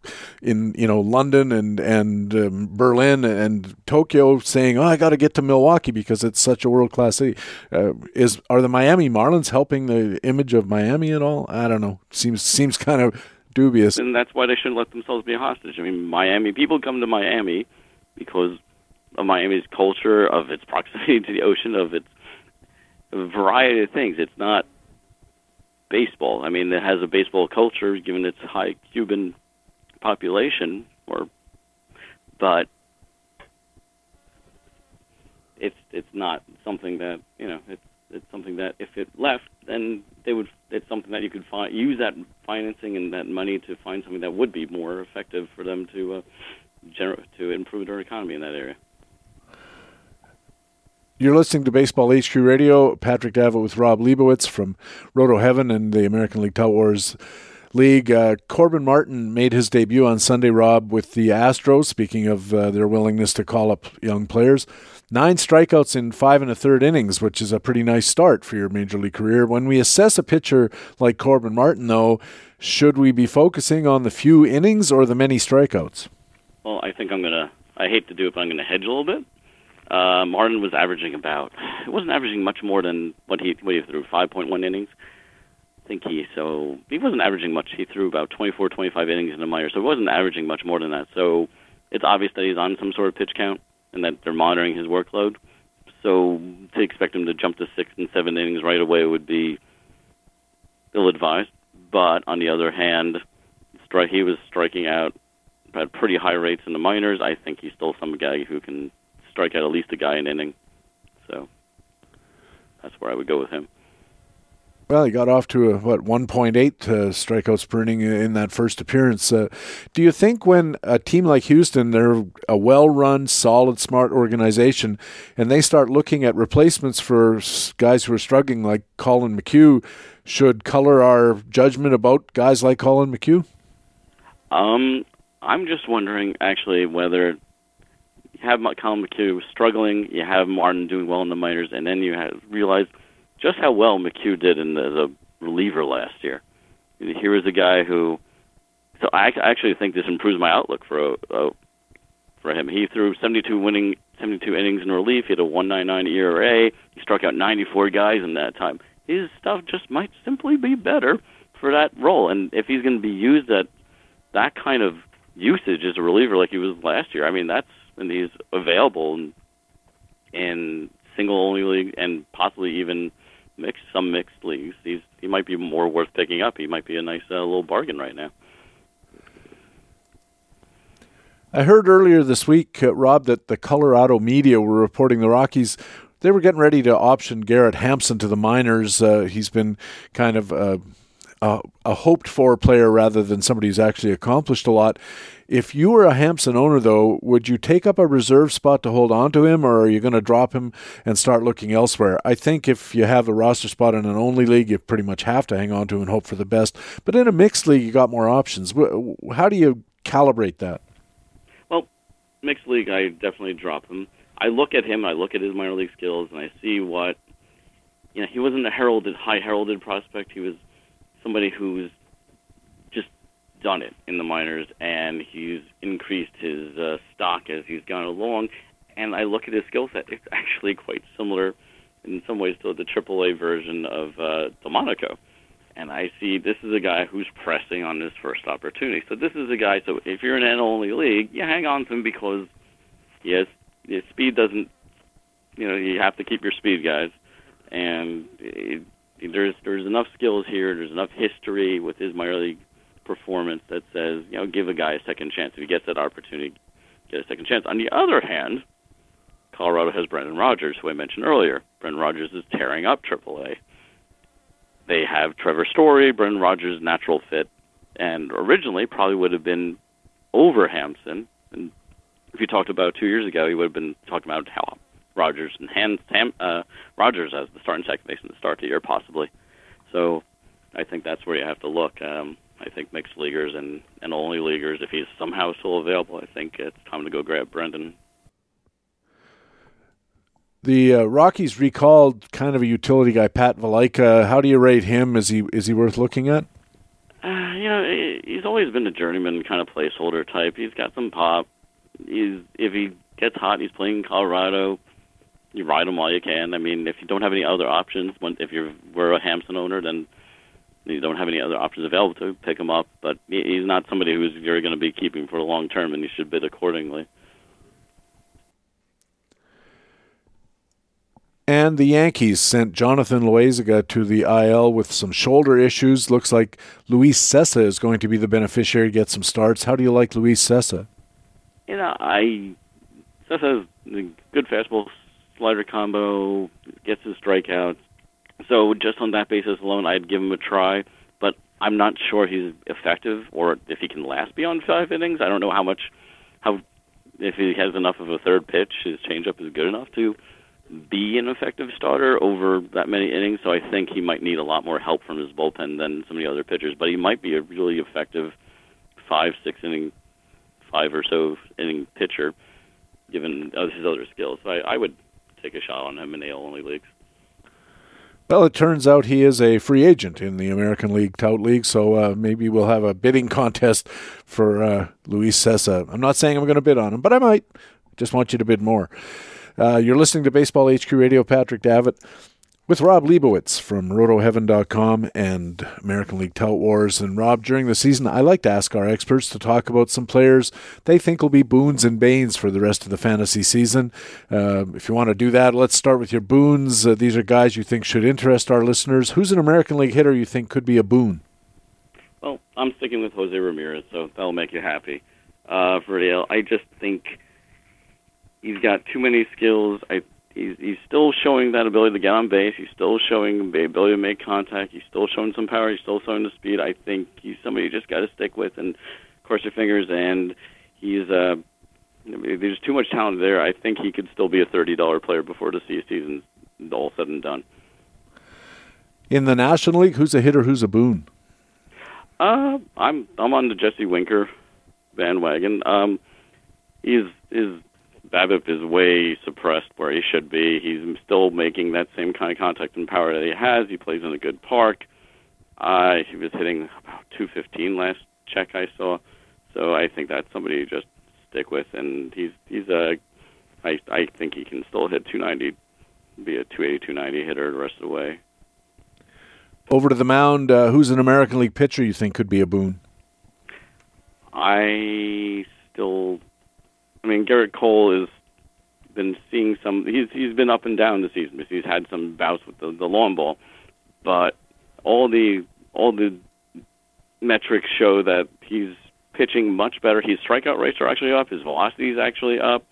in you know London and and um, Berlin and Tokyo saying, "Oh, I got to get to Milwaukee because it's such a world class city"? Uh, is are the Miami Marlins helping the image of Miami at all? I don't know. Seems seems kind of dubious. And that's why they shouldn't let themselves be a hostage. I mean, Miami people come to Miami because of Miami's culture, of its proximity to the ocean, of its a variety of things. It's not baseball. I mean, it has a baseball culture given its high Cuban population, or but it's it's not something that you know it's it's something that if it left, then they would. It's something that you could find use that financing and that money to find something that would be more effective for them to uh, gener- to improve their economy in that area. You're listening to Baseball HQ Radio. Patrick Davitt with Rob Leibowitz from Roto Heaven and the American League Tout Wars League. Uh, Corbin Martin made his debut on Sunday, Rob, with the Astros, speaking of uh, their willingness to call up young players. Nine strikeouts in five and a third innings, which is a pretty nice start for your major league career. When we assess a pitcher like Corbin Martin, though, should we be focusing on the few innings or the many strikeouts? Well, I think I'm going to, I hate to do it, but I'm going to hedge a little bit. Uh, Martin was averaging about. It wasn't averaging much more than what he what he threw, 5.1 innings. I think he so he wasn't averaging much. He threw about 24, 25 innings in the minor, so he wasn't averaging much more than that. So it's obvious that he's on some sort of pitch count and that they're monitoring his workload. So to expect him to jump to six and seven innings right away would be ill-advised. But on the other hand, he was striking out at pretty high rates in the minors. I think he's still some guy who can strike out at least a guy an inning. So that's where I would go with him. Well, he got off to a what 1.8 uh, strikeouts per inning in that first appearance. Uh, do you think when a team like Houston, they're a well-run, solid, smart organization, and they start looking at replacements for guys who are struggling, like Collin McHugh, should color our judgment about guys like Collin McHugh? Um, I'm just wondering actually whether have Collin McHugh struggling, you have Martin doing well in the minors, and then you have realize just how well McHugh did in the, as a reliever last year. Here is a guy who, so I actually think this improves my outlook for uh, for him. He threw 72 winning 72 innings in relief. He had a 1.99 ERA. He struck out 94 guys in that time. His stuff just might simply be better for that role. And if he's going to be used at that kind of usage as a reliever like he was last year, I mean that's and he's available in, in single only league and possibly even mixed some mixed leagues. He's he might be more worth picking up. He might be a nice uh, little bargain right now. I heard earlier this week, uh, Rob, that the Colorado media were reporting the Rockies. They were getting ready to option Garrett Hampson to the minors. Uh, he's been kind of uh, a, a hoped for player rather than somebody who's actually accomplished a lot. If you were a Hampson owner, though, would you take up a reserve spot to hold on to him, or are you going to drop him and start looking elsewhere? I think if you have a roster spot in an only league, you pretty much have to hang on to and hope for the best. But in a mixed league, you got more options. How do you calibrate that? Well, mixed league, I definitely drop him. I look at him, I look at his minor league skills, and I see what you know. He wasn't a heralded, high heralded prospect. He was somebody who's just done it in the minors, and he's increased his uh, stock as he's gone along. And I look at his skill set; it's actually quite similar, in some ways, to the AAA version of uh, Delmonico. And I see this is a guy who's pressing on his first opportunity. So this is a guy. So if you're in an only league, you hang on to him because yes, his speed doesn't. You know, you have to keep your speed, guys. And it, there's there's enough skills here. There's enough history with his minor league performance that says you know give a guy a second chance if he gets that opportunity, get a second chance. On the other hand, Colorado has Brendan Rodgers, who I mentioned earlier. Brendan Rodgers is tearing up AAA. They have Trevor Story, Brendan Rodgers' natural fit, and originally probably would have been over Hampson. And if you talked about two years ago, he would have been talking about how Rodgers and Ham, Ham, uh, Rodgers as the starting second baseman to start the year, possibly. So I think that's where you have to look. Um, I think mixed leaguers and, and only leaguers, if he's somehow still available, I think it's time to go grab Brendan. The uh, Rockies recalled kind of a utility guy, Pat Valaika. How do you rate him? Is he is he worth looking at? Uh, you know, he's always been a journeyman kind of placeholder type. He's got some pop. He's if he gets hot, he's playing in Colorado you ride him while you can. I mean, if you don't have any other options, when if you were a Hampson owner, then you don't have any other options available to pick him up. But he's not somebody who's you're going to be keeping for the long term, and you should bid accordingly. And the Yankees sent Jonathan Loaisiga to the IL with some shoulder issues. Looks like Luis Cessa is going to be the beneficiary, to get some starts. How do you like Luis Cessa? You know, I Cessa's a good fastball slider combo, gets his strikeouts. So just on that basis alone, I'd give him a try. But I'm not sure he's effective or if he can last beyond five innings. I don't know how much, how if he has enough of a third pitch, his changeup is good enough to be an effective starter over that many innings. So I think he might need a lot more help from his bullpen than some of the other pitchers. But he might be a really effective five, six inning, five or so inning pitcher, given uh, his other skills. So I, I would take a shot on him in the only leagues. Well, it turns out he is a free agent in the American League Tout League, so uh, maybe we'll have a bidding contest for uh, Luis Cessa. I'm not saying I'm going to bid on him, but I might. Just want you to bid more. Uh, you're listening to Baseball HQ Radio. Patrick Davitt with Rob Leibowitz from RotoHeaven.com and American League Tout Wars. And Rob, during the season, I like to ask our experts to talk about some players they think will be boons and banes for the rest of the fantasy season. Uh, if you want to do that, let's start with your boons. Uh, these are guys you think should interest our listeners. Who's an American League hitter you think could be a boon? Well, I'm sticking with Jose Ramirez, so that'll make you happy. Uh, for real, I just think he's got too many skills. I he's he's still showing that ability to get on base. He's still showing the ability to make contact. He's still showing some power. He's still showing the speed. I think he's somebody you just got to stick with and cross your fingers. And he's uh, there's too much talent there. I think he could still be a thirty dollar player before the season's all said and done. In the National League, who's a hitter? Who's a boon? Uh, I'm I'm on the Jesse Winker bandwagon. Um, he's his BABIP is way suppressed where he should be. He's still making that same kind of contact and power that he has. He plays in a good park. Uh, he was hitting about 215 last check I saw. So I think that's somebody to just stick with. And he's he's a I I think he can still hit 290, be a 280 290 hitter the rest of the way. Over to the mound. Uh, who's an American League pitcher you think could be a boon? I still I mean, Gerrit Cole has been seeing some. He's he's been up and down this season. He's had some bouts with the, the long ball, but all the all the metrics show that he's pitching much better. His strikeout rates are actually up. His velocity is actually up.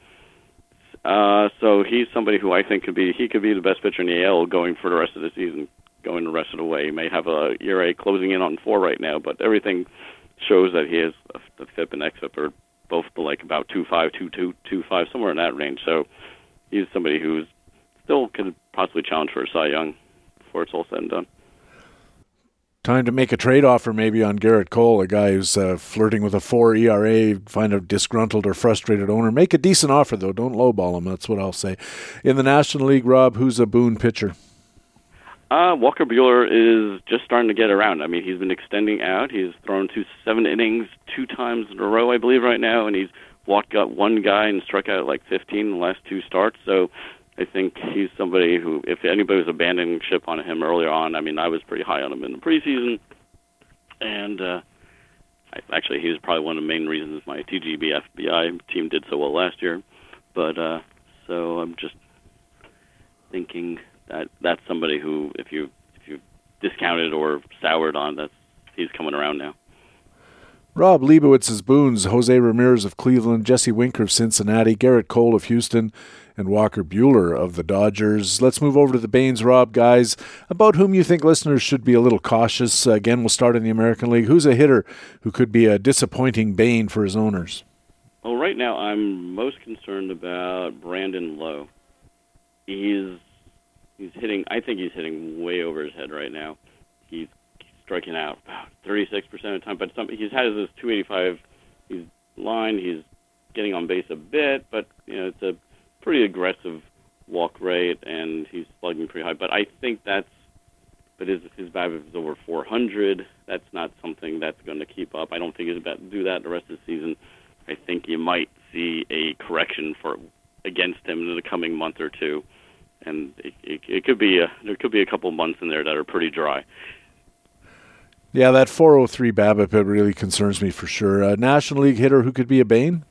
Uh, so he's somebody who I think could be he could be the best pitcher in the AL going for the rest of the season, going the rest of the way. He may have a ERA closing in on four right now, but everything shows that he has the FIP and XFIP are both like about two five, two two, two five, somewhere in that range. So he's somebody who's still could possibly challenge for a Cy Young before it's all said and done. Time to make a trade offer maybe on Gerrit Cole, a guy who's uh, flirting with a four ERA, find a disgruntled or frustrated owner. Make a decent offer though, don't lowball him. That's what I'll say. In the National League, Rob, who's a boon pitcher? Uh, Walker Buehler is just starting to get around. I mean, he's been extending out. He's thrown to seven innings two times in a row, I believe, right now, and he's walked out one guy and struck out like 15 in the last two starts. So I think he's somebody who, if anybody was abandoning ship on him earlier on, I mean, I was pretty high on him in the preseason, and uh, I, actually, he was probably one of the main reasons my TGB FBI team did so well last year. But uh, so I'm just thinking that that's somebody who, if you if you discounted or soured on, that's he's coming around now. Rob Leibowitz's boons, Jose Ramirez of Cleveland, Jesse Winker of Cincinnati, Gerrit Cole of Houston, and Walker Buehler of the Dodgers. Let's move over to the Banes, Rob, guys, about whom you think listeners should be a little cautious. Again, we'll start in the American League. Who's a hitter who could be a disappointing bane for his owners? Well, right now I'm most concerned about Brandon Lowe. He's he's hitting. I think he's hitting way over his head right now. He's striking out about 36% of the time, but some, he's had this 285 he's line. He's getting on base a bit, but you know it's a pretty aggressive walk rate, and he's slugging pretty high. But I think that's but his his BABIP is over 400. That's not something that's going to keep up. I don't think he's about to do that the rest of the season. I think you might see a correction for against him in the coming month or two and it, it, it could be a, there could be a couple months in there that are pretty dry. Yeah, that 403 BABIP it really concerns me for sure. A National League hitter who could be a bane.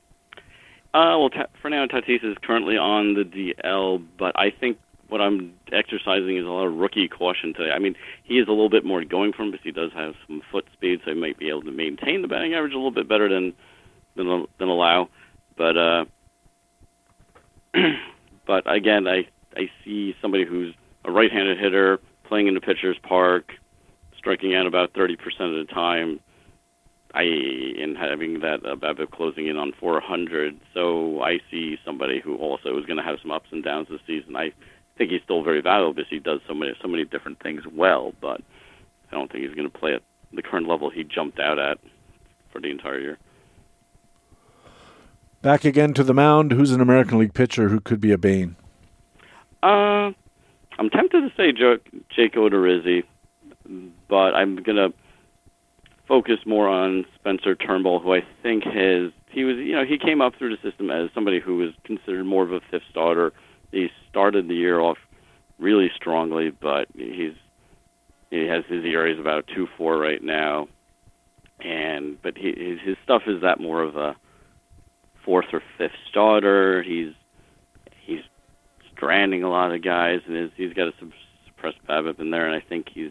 Uh, well, ta- Fernando Tatis is currently on the DL, but I think what I'm exercising is a lot of rookie caution today. I mean, he is a little bit more going for him because he does have some foot speed, so he might be able to maintain the batting average a little bit better than than, than allow. But uh, but again, I I see somebody who's a right-handed hitter playing in the pitcher's park, striking out about 30% of the time. I in having that uh, closing in on 400, so I see somebody who also is going to have some ups and downs this season. I think he's still very valuable because he does so many so many different things well, but I don't think he's going to play at the current level he jumped out at for the entire year. Back again to the mound. Who's an American League pitcher who could be a bane? Uh, I'm tempted to say Jake Odorizzi, but I'm gonna focus more on Spencer Turnbull, who I think has he was you know he came up through the system as somebody who was considered more of a fifth starter. He started the year off really strongly, but he's he has his ERA about two four right now, and but he his, his stuff is that more of a fourth or fifth starter. He's stranding a lot of guys, and his, he's got a suppressed BABIP in there. And I think he's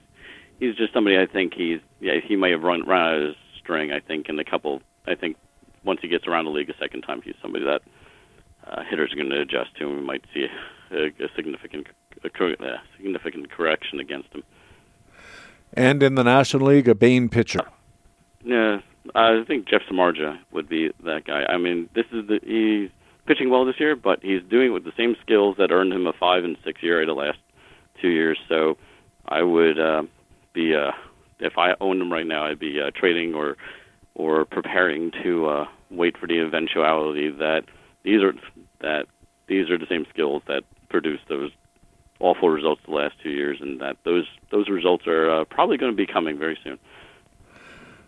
he's just somebody. I think he's yeah he may have run run out of his string. I think in a couple. I think once he gets around the league a second time, he's somebody that uh, hitters are going to adjust to, and we might see a, a significant a, a significant correction against him. And in the National League, a Bane pitcher. Yeah, I think Jeff Samardzija would be that guy. I mean, this is the he's pitching well this year, but he's doing it with the same skills that earned him a five and six ERA the last two years. So I would uh, be uh, if I owned him right now, I'd be uh, trading or or preparing to uh, wait for the eventuality that these are that these are the same skills that produced those awful results the last two years, and that those those results are uh, probably going to be coming very soon.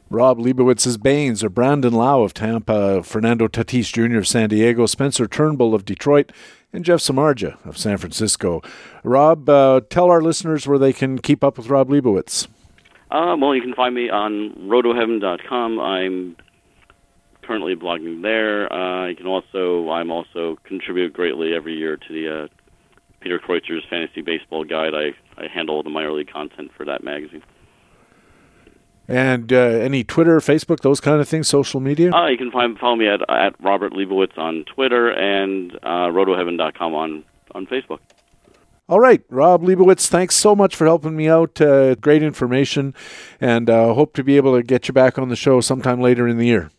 Rob Leibowitz's Banes or Brandon Lowe of Tampa, Fernando Tatis Jr. of San Diego, Spencer Turnbull of Detroit, and Jeff Samardzija of San Francisco. Rob, uh, tell our listeners where they can keep up with Rob Leibowitz. Uh, well, you can find me on rotoheaven.com. I'm currently blogging there. Uh, you can also I'm also contribute greatly every year to the uh, Peter Kreutzer's Fantasy Baseball Guide. I, I handle the minor league content for that magazine. And uh, any Twitter, Facebook, those kind of things, social media? Uh, you can find follow me at at Robert Leibowitz on Twitter and uh, rotoheaven.com on on Facebook. All right, Rob Leibowitz, thanks so much for helping me out. Uh, great information, and uh, hope to be able to get you back on the show sometime later in the year.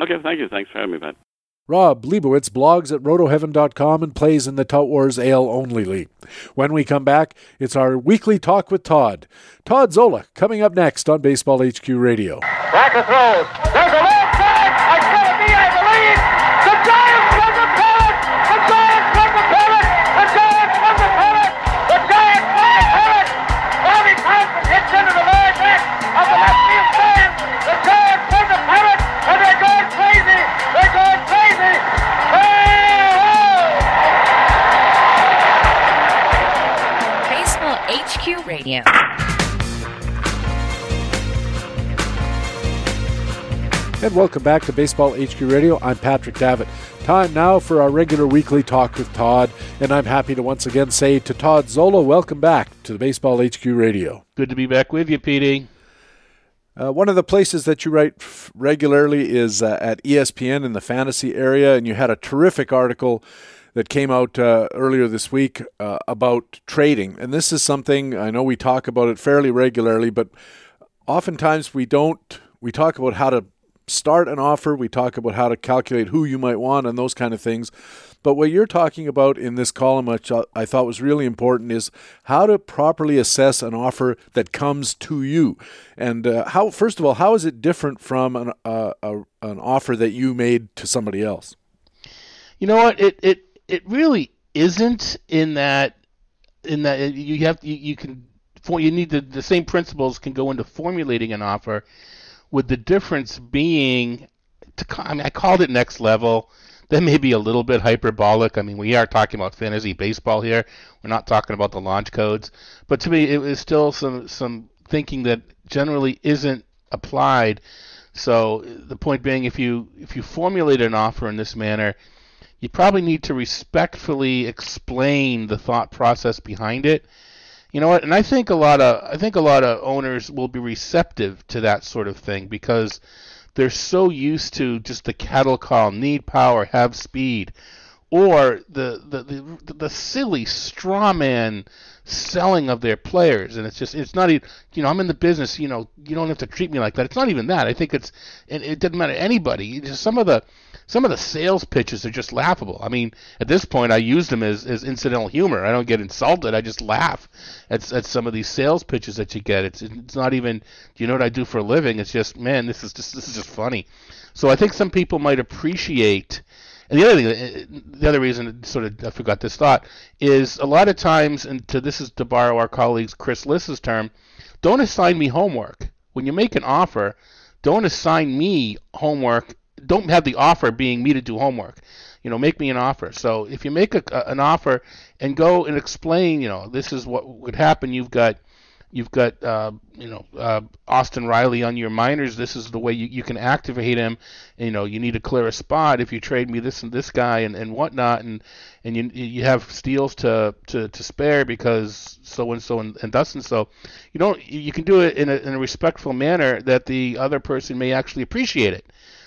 Okay, thank you. Thanks for having me, Pat. Rob Leibowitz blogs at rotoheaven.com and plays in the Tout Wars AL Only League. When we come back, it's our weekly talk with Todd. Todd Zola coming up next on Baseball HQ Radio. Back Backer throws. HQ Radio. And welcome back to Baseball HQ Radio. I'm Patrick Davitt. Time now for our regular weekly talk with Todd, and I'm happy to once again say to Todd Zola, welcome back to the Baseball HQ Radio. Good to be back with you, PD. Uh, one of the places that you write f- regularly is uh, at ESPN in the fantasy area, and you had a terrific article that came out uh, earlier this week uh, about trading. And this is something I know we talk about it fairly regularly, but oftentimes we don't. We talk about how to start an offer, we talk about how to calculate who you might want, and those kind of things. But what you're talking about in this column, which I thought was really important, is how to properly assess an offer that comes to you, and uh, how. First of all, how is it different from an uh, a, an offer that you made to somebody else? You know what? It it it really isn't in that in that you have you, you can you need the, same principles can go into formulating an offer, with the difference being, to, I mean, I called it next level. That may be a little bit hyperbolic. I mean, we are talking about fantasy baseball here. We're not talking about the launch codes. But to me, it was still some some thinking that generally isn't applied. So the point being, if you if you formulate an offer in this manner, you probably need to respectfully explain the thought process behind it. You know what? And I think a lot of I think a lot of owners will be receptive to that sort of thing because they're so used to just the cattle call, need power, have speed, or the the the, the silly straw man selling of their players, and it's just it's not even you know I'm in the business, you know you don't have to treat me like that. It's not even that. I think it's it, it doesn't matter to anybody. Just some of the some of the sales pitches are just laughable. I mean, at this point, I use them as, as incidental humor. I don't get insulted. I just laugh at, at some of these sales pitches that you get. It's it's not even. You know what I do for a living? It's just man, this is just this is just funny. So I think some people might appreciate. And the other thing, uh, the other reason, sort of, I forgot this thought, is a lot of times, and to this is to borrow our colleagues Chris Liss's term, don't assign me homework. When you make an offer, don't assign me homework don't have the offer being me to do homework. You know, make me an offer. So if you make a, an offer and go and explain, you know, this is what would happen. You've got you've got uh, you know uh, Austin Riley on your minors. This is the way you, you can activate him. You know, you need to clear a spot if you trade me this and this guy and, and whatnot, and and you you have steals to, to, to spare because so and so and, thus and so. You don't you can do it in a, in a respectful manner that the other person may actually appreciate it.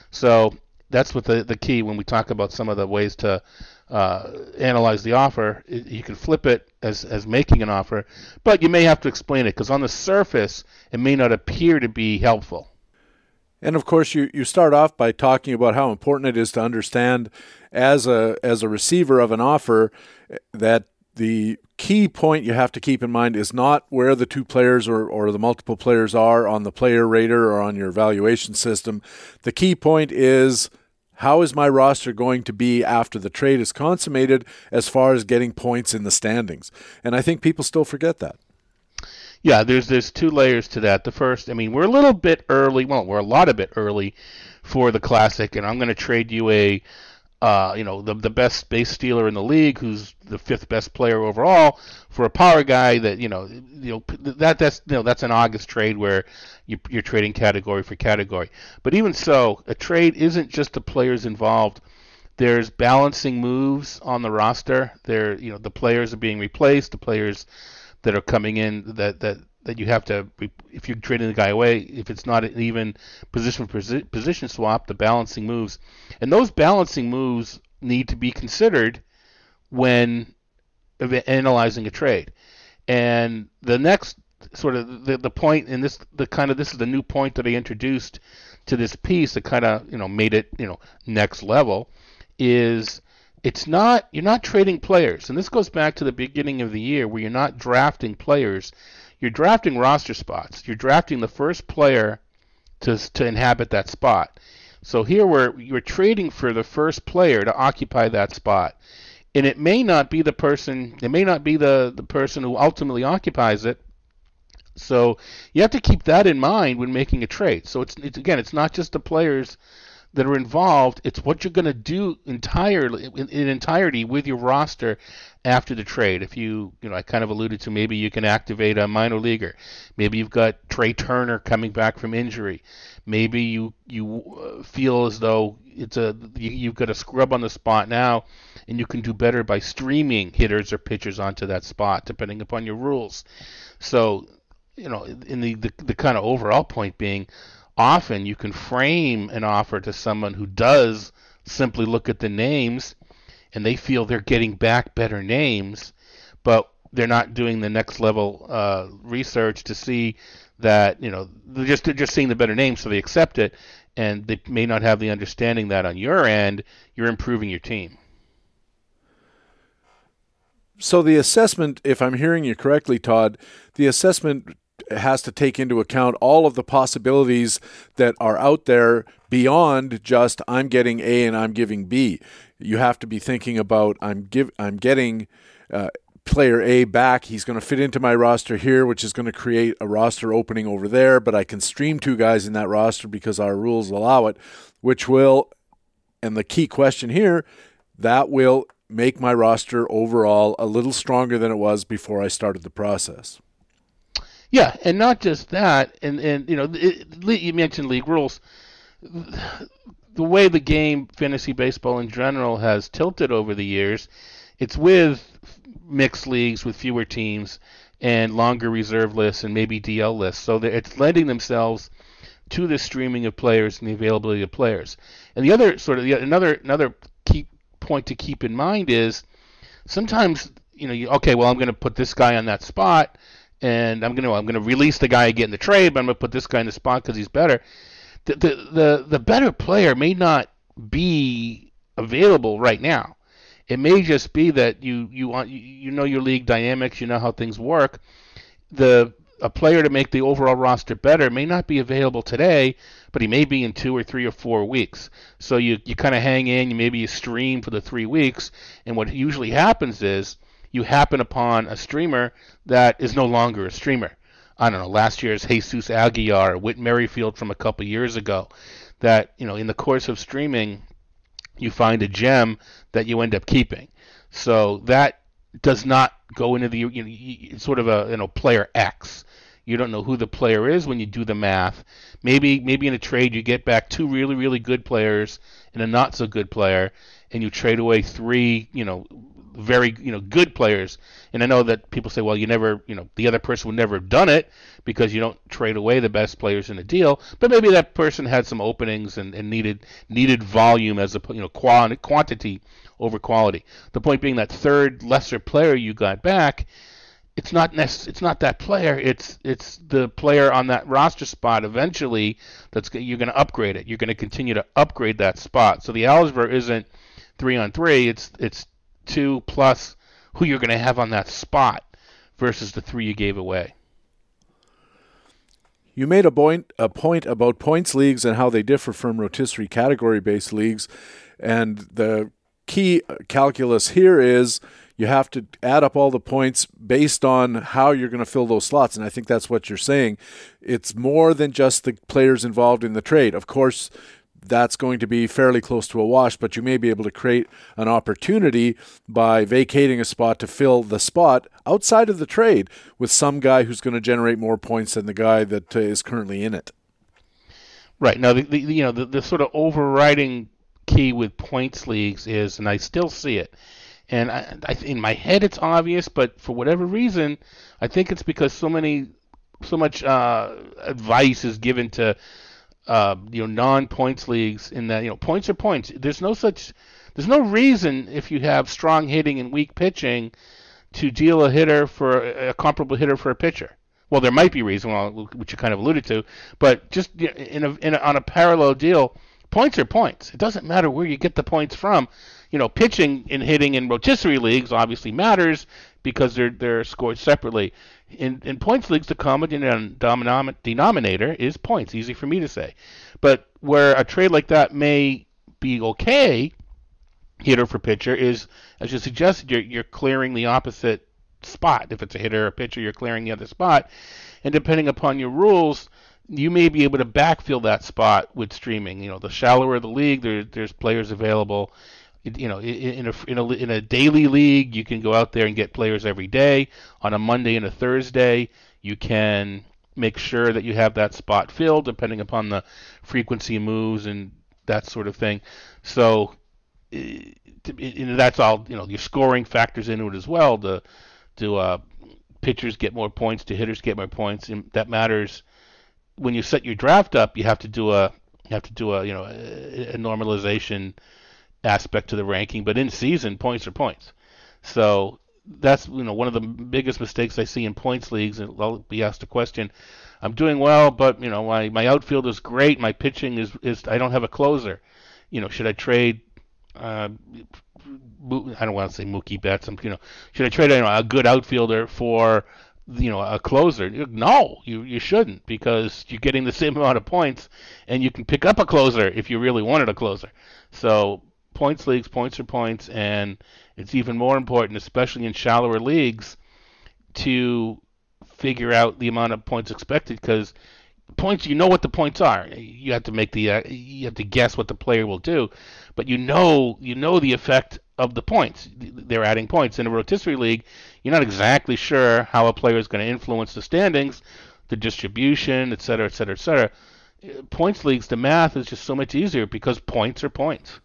So that's what the the key when we talk about some of the ways to uh, analyze the offer, you can flip it as as making an offer, but you may have to explain it because on the surface it may not appear to be helpful. And of course, you, you start off by talking about how important it is to understand as a as a receiver of an offer that the key point you have to keep in mind is not where the two players or, or the multiple players are on the player rater or on your evaluation system. The key point is how is my roster going to be after the trade is consummated as far as getting points in the standings? And I think people still forget that. Yeah, there's there's two layers to that. The first, I mean, we're a little bit early. Well, we're a lot of bit early for the classic, and I'm going to trade you a uh, you know, the the best base stealer in the league, who's the fifth best player overall, for a power guy that you know, you know that that's you know that's an August trade where you, you're trading category for category. But even so, a trade isn't just the players involved. There's balancing moves on the roster. There, you know, the players are being replaced. The players that are coming in that that that you have to if you're trading the guy away if it's not an even position position swap the balancing moves. And those balancing moves need to be considered when analyzing a trade. And the next sort of the, the point in this the kind of this is the new point that I introduced to this piece that kind of you know made it you know next level is it's not you're not trading players. And this goes back to the beginning of the year where you're not drafting players you're drafting roster spots. You're drafting the first player to to inhabit that spot. So here we're you're trading for the first player to occupy that spot. And it may not be the person it may not be the, the person who ultimately occupies it. So you have to keep that in mind when making a trade. So it's, it's again it's not just the players that are involved. It's what you're going to do entirely in, in, entirety with your roster after the trade. If you, you know, I kind of alluded to maybe you can activate a minor leaguer. Maybe you've got Trea Turner coming back from injury. Maybe you you uh, feel as though it's a you, you've got a scrub on the spot now, and you can do better by streaming hitters or pitchers onto that spot, depending upon your rules. So, you know, in the the, the kind of overall point being often you can frame an offer to someone who does simply look at the names and they feel they're getting back better names, but they're not doing the next level uh, research to see that you know they're just they're just seeing the better names, so they accept it, and they may not have the understanding that on your end you're improving your team. So the assessment, if I'm hearing you correctly, Todd, the assessment has to take into account all of the possibilities that are out there beyond just I'm getting A and I'm giving B. You have to be thinking about I'm give I'm getting uh, player A back. He's going to fit into my roster here, which is going to create a roster opening over there. But I can stream two guys in that roster because our rules allow it, which will. And the key question here, that will make my roster overall a little stronger than it was before I started the process. Yeah, and not just that, and and you know, it, you mentioned league rules. The way the game fantasy baseball in general has tilted over the years, it's with mixed leagues with fewer teams and longer reserve lists and maybe DL lists. So it's lending themselves to the streaming of players and the availability of players. And the other sort of another another key point to keep in mind is sometimes you know you, okay well I'm going to put this guy on that spot and I'm gonna I'm gonna release the guy again in the trade, but I'm gonna put this guy in the spot because he's better. The, the the the better player may not be available right now. It may just be that you you want you know your league dynamics, you know how things work. The a player to make the overall roster better may not be available today, but he may be in two or three or four weeks. So you, you kind of hang in, you maybe you stream for the three weeks, and what usually happens is you happen upon a streamer that is no longer a streamer. I don't know, last year's Jesus Aguilar, Whit Merrifield from a couple years ago, that, you know, in the course of streaming, you find a gem that you end up keeping. So that does not go into the you know, sort of a you know player X. You don't know who the player is when you do the math. Maybe maybe in a trade you get back two really really good players and a not so good player, and you trade away three you know very you know good players. And I know that people say, well, you never you know the other person would never have done it because you don't trade away the best players in a deal. But maybe that person had some openings and, and needed needed volume as a you know quantity over quality. The point being that third lesser player you got back it's not necess- it's not that player. It's it's the player on that roster spot. Eventually, that's you're going to upgrade it. You're going to continue to upgrade that spot. So the algebra isn't three on three. It's it's two plus who you're going to have on that spot versus the three you gave away. You made a point a point about points leagues and how they differ from rotisserie category based leagues, and the key calculus here is you have to add up all the points based on how you're going to fill those slots. And I think that's what you're saying. It's more than just the players involved in the trade. Of course, that's going to be fairly close to a wash, but you may be able to create an opportunity by vacating a spot to fill the spot outside of the trade with some guy who's going to generate more points than the guy that uh, is currently in it. Right now, the, the you know the, the sort of overriding key with points leagues is, and I still see it, and I, I, in my head it's obvious, but for whatever reason, I think it's because so many, so much uh, advice is given to, uh, you know, non-points leagues in that you know points are points. There's no such, there's no reason if you have strong hitting and weak pitching, to deal a hitter for a comparable hitter for a pitcher. Well, there might be reason, which you kind of alluded to, but just in a, in a, on a parallel deal, points are points. It doesn't matter where you get the points from you know, pitching and hitting in rotisserie leagues obviously matters because they're they're scored separately. In in points leagues, the common denominator is points. Easy for me to say, but where a trade like that may be okay, hitter for pitcher is, as you suggested, you're you're clearing the opposite spot. If it's a hitter or pitcher, you're clearing the other spot, and depending upon your rules, you may be able to backfill that spot with streaming. You know, the shallower the league, there, there's players available you know, in a, in a in a daily league, you can go out there and get players every day. On a Monday and a Thursday, you can make sure that you have that spot filled, depending upon the frequency moves and that sort of thing. So, that's all. You know, your scoring factors into it as well. To do uh, pitchers get more points? Do hitters get more points? And that matters when you set your draft up. You have to do a you have to do a you know a, a normalization aspect to the ranking, but in season, points are points. So that's you know one of the biggest mistakes I see in points leagues. And I'll be asked a question. I'm doing well, but you know my my outfield is great. My pitching is is I don't have a closer. You know, should I trade? Uh, I don't want to say Mookie Betts. I'm, you know, should I trade you know, a good outfielder for you know a closer? No, you you shouldn't because you're getting the same amount of points, and you can pick up a closer if you really wanted a closer. So points leagues, points are points, and it's even more important, especially in shallower leagues, to figure out the amount of points expected because points you know what the points are. You have to make the uh, you have to guess what the player will do but you know you know the effect of the points. They're adding points. In a rotisserie league you're not exactly sure how a player is going to influence the standings the distribution et cetera et cetera et cetera. Points leagues the math is just so much easier because points are points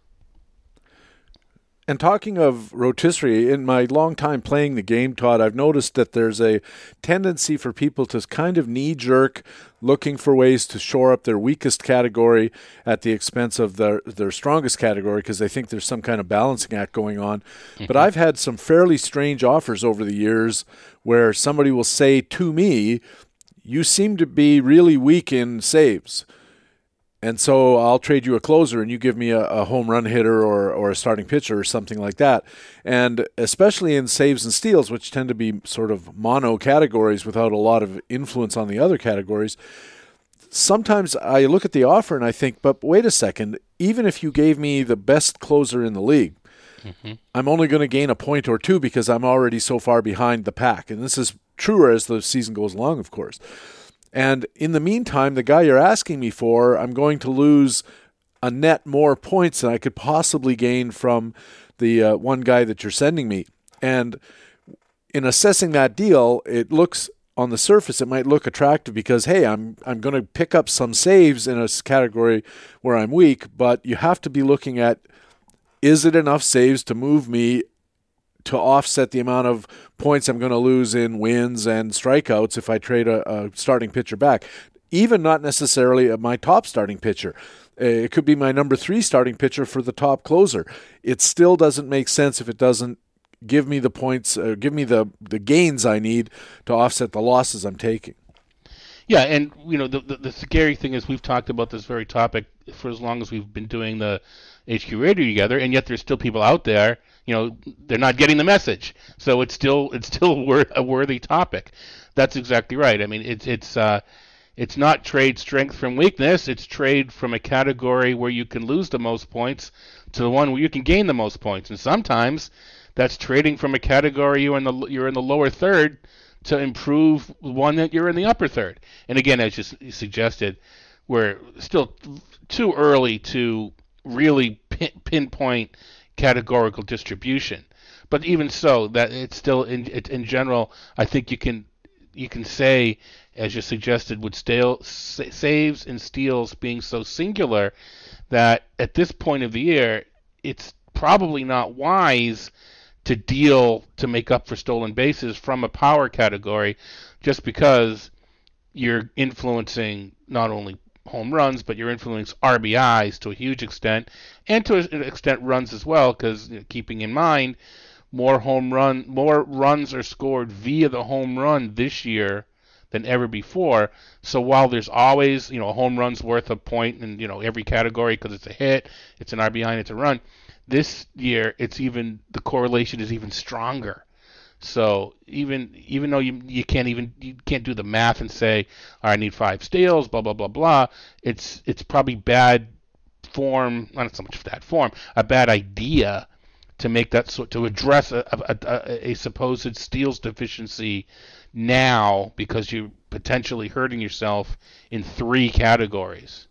and talking of rotisserie, in my long time playing the game, Todd, I've noticed that there's a tendency for people to kind of knee jerk looking for ways to shore up their weakest category at the expense of their, their strongest category because they think there's some kind of balancing act going on. Mm-hmm. But I've had some fairly strange offers over the years where somebody will say to me, You seem to be really weak in saves and so I'll trade you a closer and you give me a, a, home run hitter or, or a starting pitcher or something like that. And especially in saves and steals, which tend to be sort of mono categories without a lot of influence on the other categories, sometimes I look at the offer and I think, but wait a second, even if you gave me the best closer in the league, mm-hmm. I'm only going to gain a point or two because I'm already so far behind the pack. And this is truer as the season goes along, of course. And in the meantime, the guy you're asking me for, I'm going to lose a net more points than I could possibly gain from the uh, one guy that you're sending me. And in assessing that deal, it looks on the surface it might look attractive because hey, I'm I'm going to pick up some saves in a category where I'm weak, but you have to be looking at is it enough saves to move me to offset the amount of points I'm going to lose in wins and strikeouts if I trade a, a starting pitcher back. Even not necessarily my top starting pitcher. Uh, it could be my number three starting pitcher for the top closer. It still doesn't make sense if it doesn't give me the points, uh, give me the, the gains I need to offset the losses I'm taking. Yeah, and you know the, the, the scary thing is we've talked about this very topic for as long as we've been doing the HQ radio together, and yet there's still people out there. You know, they're not getting the message, so it's still it's still a worthy topic. That's exactly right. I mean, it's it's uh, it's not trade strength from weakness. It's trade from a category where you can lose the most points to the one where you can gain the most points. And sometimes that's trading from a category you're in the you're in the lower third to improve one that you're in the upper third. And again, as you suggested, we're still too early to really pin, pinpoint categorical distribution. But even so, that it's still in in general, I think you can you can say as you suggested, with stale, saves and steals being so singular that at this point of the year, it's probably not wise to deal to make up for stolen bases from a power category just because you're influencing not only home runs, but you're influencing RBIs to a huge extent, and to an extent runs as well, because you know, keeping in mind more home run, more runs are scored via the home run this year than ever before. So while there's always, you know, a home run's worth a point in, you know, every category because it's a hit, it's an RBI, and it's a run, this year it's even the correlation is even stronger. So even even though you you can't even you can't do the math and say, oh, I need five steals, blah blah blah blah, it's it's probably bad form, not so much that form, a bad idea to make that so to address a, a, a, a supposed steals deficiency now because you're potentially hurting yourself in three categories.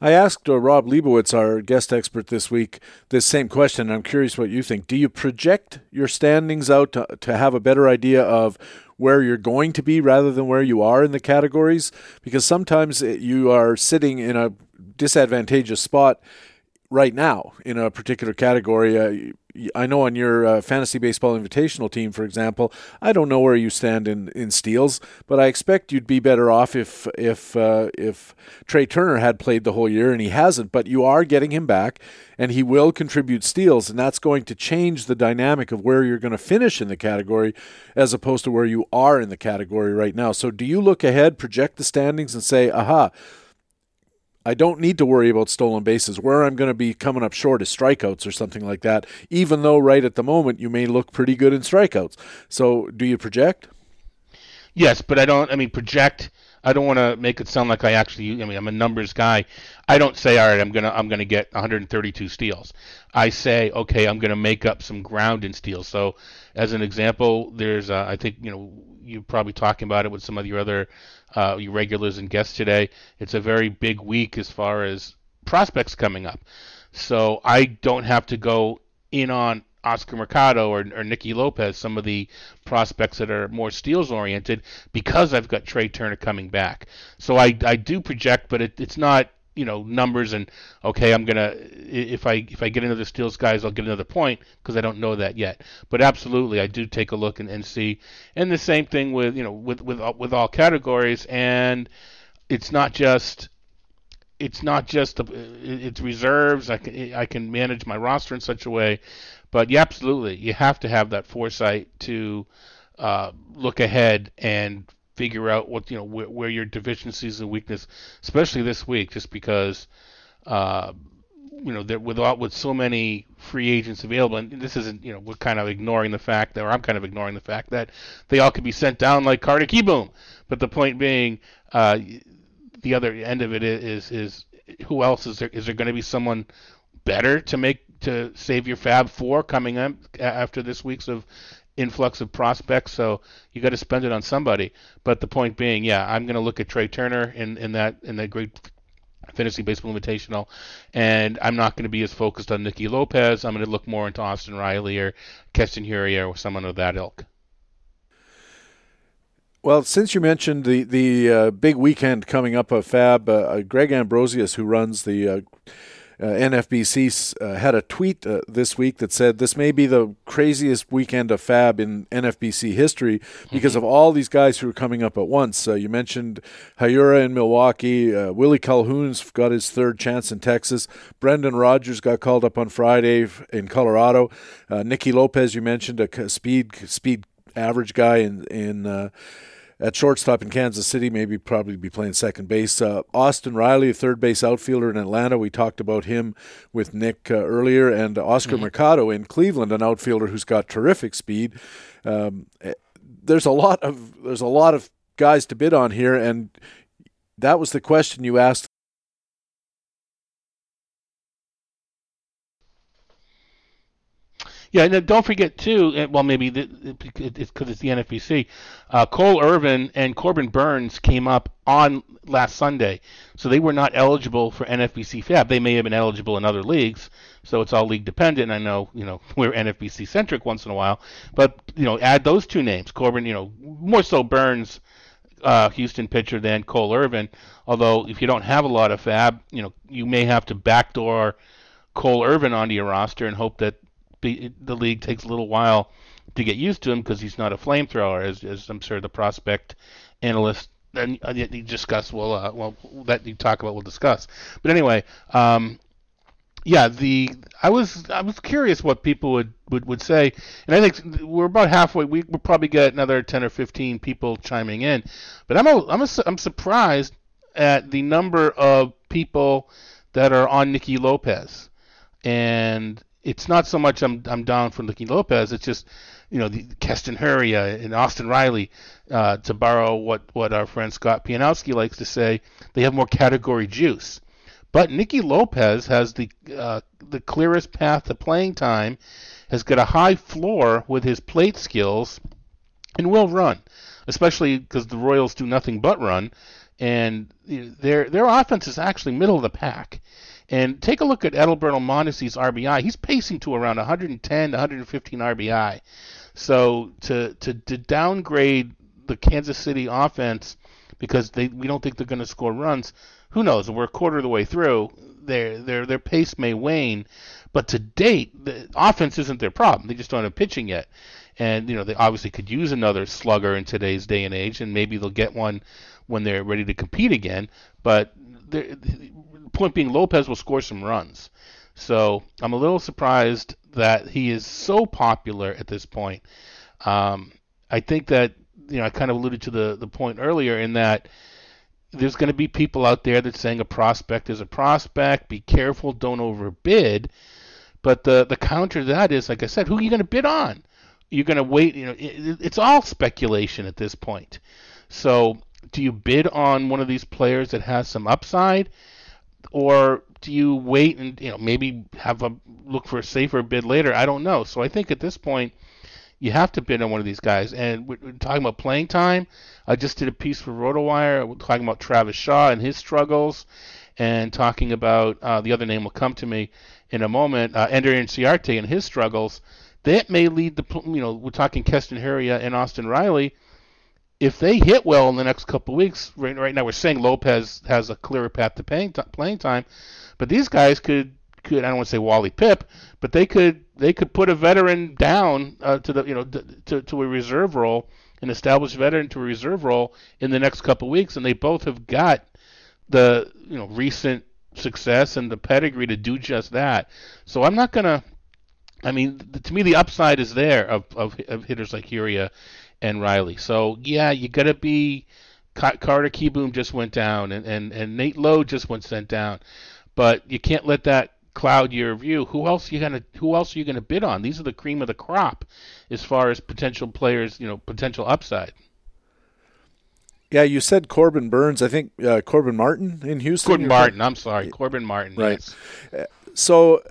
I asked uh, Rob Leibowitz, our guest expert this week, this same question. I'm curious what you think. Do you project your standings out to, to have a better idea of where you're going to be rather than where you are in the categories? Because sometimes you are sitting in a disadvantageous spot right now in a particular category. Uh, I know on your uh, fantasy baseball invitational team, for example, I don't know where you stand in, in steals, but I expect you'd be better off if if uh, if Trea Turner had played the whole year, and he hasn't. But you are getting him back, and he will contribute steals, and that's going to change the dynamic of where you're going to finish in the category, as opposed to where you are in the category right now. So, do you look ahead, project the standings, and say, "Aha"? I don't need to worry about stolen bases. Where I'm going to be coming up short is strikeouts or something like that, even though right at the moment you may look pretty good in strikeouts. So, do you project? Yes, but I don't. I mean, project. I don't want to make it sound like I actually. I mean, I'm a numbers guy. I don't say, all right, I'm gonna I'm gonna get 132 steals. I say, okay, I'm gonna make up some ground in steals. So, as an example, there's uh, I think you know you're probably talking about it with some of your other uh, your regulars and guests today. It's a very big week as far as prospects coming up. So I don't have to go in on Oscar Mercado or, or Nicky Lopez, some of the prospects that are more steals oriented, because I've got Trea Turner coming back. So I, I do project, but it, it's not you know numbers and okay i'm gonna if i if i get into the steals guys i'll get another point because i don't know that yet. But absolutely i do take a look and, and see. And the same thing with you know with with with all categories. And it's not just it's not just it's reserves. I can i can manage my roster in such a way. But yeah absolutely you have to have that foresight to uh, look ahead and figure out what you know where, where your deficiencies and weakness, especially this week, just because uh, you know that with with so many free agents available, and this isn't you know we're kind of ignoring the fact that, or I'm kind of ignoring the fact that they all could be sent down like Carter Kieboom. But the point being, uh, the other end of it is is who else is there? Is there going to be someone better to make to save your FAAB for coming up after this week's of influx of prospects, so you got to spend it on somebody. But the point being, yeah, I'm going to look at Trea Turner in, in that in that great fantasy baseball invitational, and I'm not going to be as focused on Nicky Lopez. I'm going to look more into Austin Riley or Keston Hiura or someone of that ilk. Well, since you mentioned the the uh, big weekend coming up of FAAB, uh, Greg Ambrosius, who runs the uh, uh, NFBC uh, had a tweet uh, this week that said this may be the craziest weekend of FAAB in NFBC history because mm-hmm. of all these guys who are coming up at once. Uh, you mentioned Hiura in Milwaukee. Uh, Willie Calhoun's got his third chance in Texas. Brendan Rodgers got called up on Friday in Colorado. Uh, Nicky Lopez, you mentioned a speed speed average guy in in at shortstop in Kansas City, maybe probably be playing second base. Uh, Austin Riley, a third base outfielder in Atlanta. We talked about him with Nick uh, earlier, and Oscar mm-hmm. Mercado in Cleveland, an outfielder who's got terrific speed. Um, eh, there's a lot of there's a lot of guys to bid on here, and that was the question you asked Yeah, and don't forget too. Eh, well, maybe it's because it's the NFBC. Uh, Cole Irvin and Corbin Burnes came up on last Sunday, so they were not eligible for NFBC FAAB. They may have been eligible in other leagues, so it's all league dependent. I know, you know, we're NFBC centric once in a while, but you know, add those two names, Corbin. You know, more so Burnes. Uh, Houston pitcher than Cole Irvin. Although if you don't have a lot of FAAB, you know you may have to backdoor Cole Irvin onto your roster and hope that be, the league takes a little while to get used to him because he's not a flamethrower, as, as I'm sure the prospect analyst and uh, you discuss will uh, well that you talk about we'll discuss. But anyway, um, yeah, the I was I was curious what people would, would, would say, and I think we're about halfway. We will probably get another ten or fifteen people chiming in, but I'm a, I'm a, I'm surprised at the number of people that are on Nicky Lopez, and it's not so much I'm I'm down for Nicky Lopez. It's just you know the Keston Hiura and Austin Riley, uh, to borrow what what our friend Scott Pianowski likes to say, they have more category juice. But Nicky Lopez has the uh, the clearest path to playing time, has got a high floor with his plate skills, and will run, especially because the Royals do nothing but run, and their their offense is actually middle of the pack. And take a look at Adalberto Mondesi's RBI. He's pacing to around 110 to 115 RBI. So to, to, to downgrade the Kansas City offense because they we don't think they're going to score runs, who knows? We're a quarter of the way through. Their their their pace may wane, but to date, the offense isn't their problem. They just don't have pitching yet. And you know they obviously could use another slugger in today's day and age, and maybe they'll get one when they're ready to compete again. But point being, Lopez will score some runs. So I'm a little surprised that he is so popular at this point. Um, I think that you know I kind of alluded to the the point earlier in that there's going to be people out there that's saying a prospect is a prospect. Be careful, don't overbid. But the the counter to that is, like I said, who are you going to bid on? You're going to wait. You know, it, it's all speculation at this point. So, do you bid on one of these players that has some upside? Or do you wait and you know maybe have a look for a safer bid later? I don't know. So I think at this point you have to bid on one of these guys. And we're, talking about playing time. I just did a piece for RotoWire talking about Travis Shaw and his struggles, and talking about uh, the other name will come to me in a moment. Uh, Ender Inciarte and his struggles. That may lead the you know we're talking Keston Hiura and Austin Riley if they hit well in the next couple weeks, right, right now we're saying Lopez has a clearer path to playing, t- playing time, but these guys could could I don't want to say Wally Pipp, but they could they could put a veteran down uh, to the you know to to a reserve role, an established veteran to a reserve role in the next couple weeks, and they both have got the you know recent success and the pedigree to do just that. So I'm not gonna. I mean, to me, the upside is there of, of, of hitters like Hiura and Riley. So yeah, you got to be. Carter Kieboom just went down, and, and, and Nate Lowe just went sent down, but you can't let that cloud your view. Who else you gonna Who else are you gonna bid on? These are the cream of the crop, as far as potential players, you know, potential upside. Yeah, you said Corbin Burnes. I think uh, Corbin Martin in Houston. Corbin Martin. I'm sorry, Corbin Martin. Right. Yes. So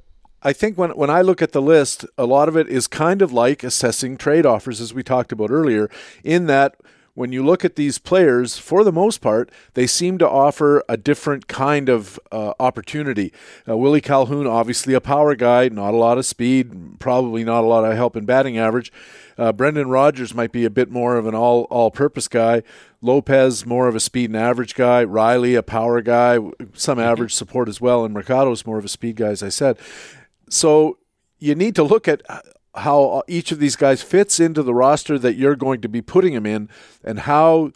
I think when when I look at the list, a lot of it is kind of like assessing trade offers, as we talked about earlier, in that when you look at these players, for the most part, they seem to offer a different kind of uh, opportunity. Uh, Willie Calhoun, obviously a power guy, not a lot of speed, probably not a lot of help in batting average. Uh, Brendan Rodgers might be a bit more of an all all purpose guy. Lopez more of a speed and average guy. Riley a power guy, some mm-hmm. average support as well, and Mercado is more of a speed guy, as I said. So you need to look at how each of these guys fits into the roster that you're going to be putting him in, and how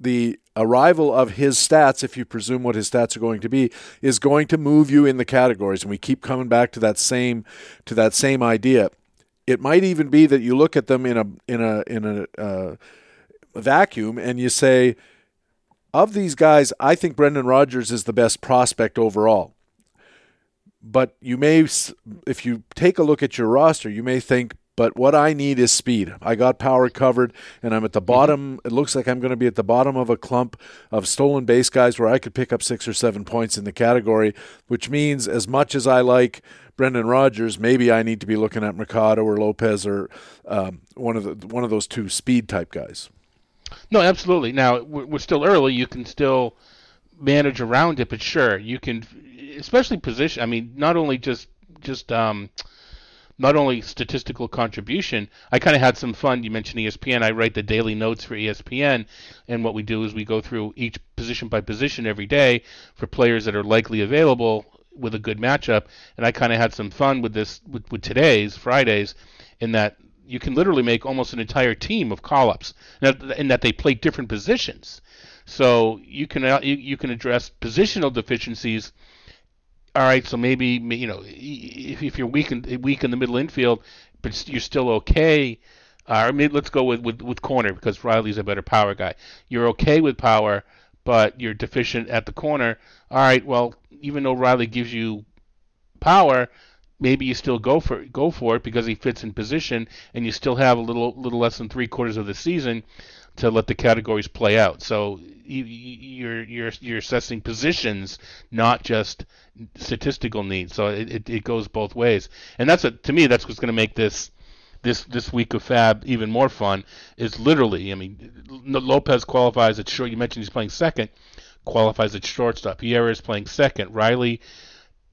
the arrival of his stats, if you presume what his stats are going to be, is going to move you in the categories. And we keep coming back to that same to that same idea. It might even be that you look at them in a in a in a, uh, vacuum and you say, of these guys, I think Brendan Rodgers is the best prospect overall but you may, if you take a look at your roster, you may think, but what I need is speed. I got power covered, and I'm at the bottom. It looks like I'm going to be at the bottom of a clump of stolen base guys where I could pick up six or seven points in the category, which means as much as I like Brendan Rodgers, maybe I need to be looking at Mercado or Lopez or um, one of the one of those two speed type guys. No, absolutely. Now we're still early. You can still manage around it, but sure, you can especially position. I mean, not only just just um, not only statistical contribution. I kind of had some fun. You mentioned ESPN. I write the daily notes for ESPN, and what we do is we go through each position by position every day for players that are likely available with a good matchup. And I kind of had some fun with this with, with today's Fridays, in that you can literally make almost an entire team of call-ups, and that they play different positions. So you can you, you can address positional deficiencies all right, so maybe you know if, if you're weak in weak in the middle infield, but you're still okay. Uh, maybe let's go with, with with corner because Riley's a better power guy. You're okay with power, but you're deficient at the corner. All right, well, even though Riley gives you power, maybe you still go for go for it because he fits in position, and you still have a little little less than three quarters of the season to let the categories play out. So you, you're you're you're assessing positions, not just statistical needs. So it, it, it goes both ways, and that's a, to me that's what's going to make this this this week of FAAB even more fun. Is literally, I mean, Lopez qualifies at short. You mentioned he's playing second, qualifies at shortstop. Pierre is playing second. Riley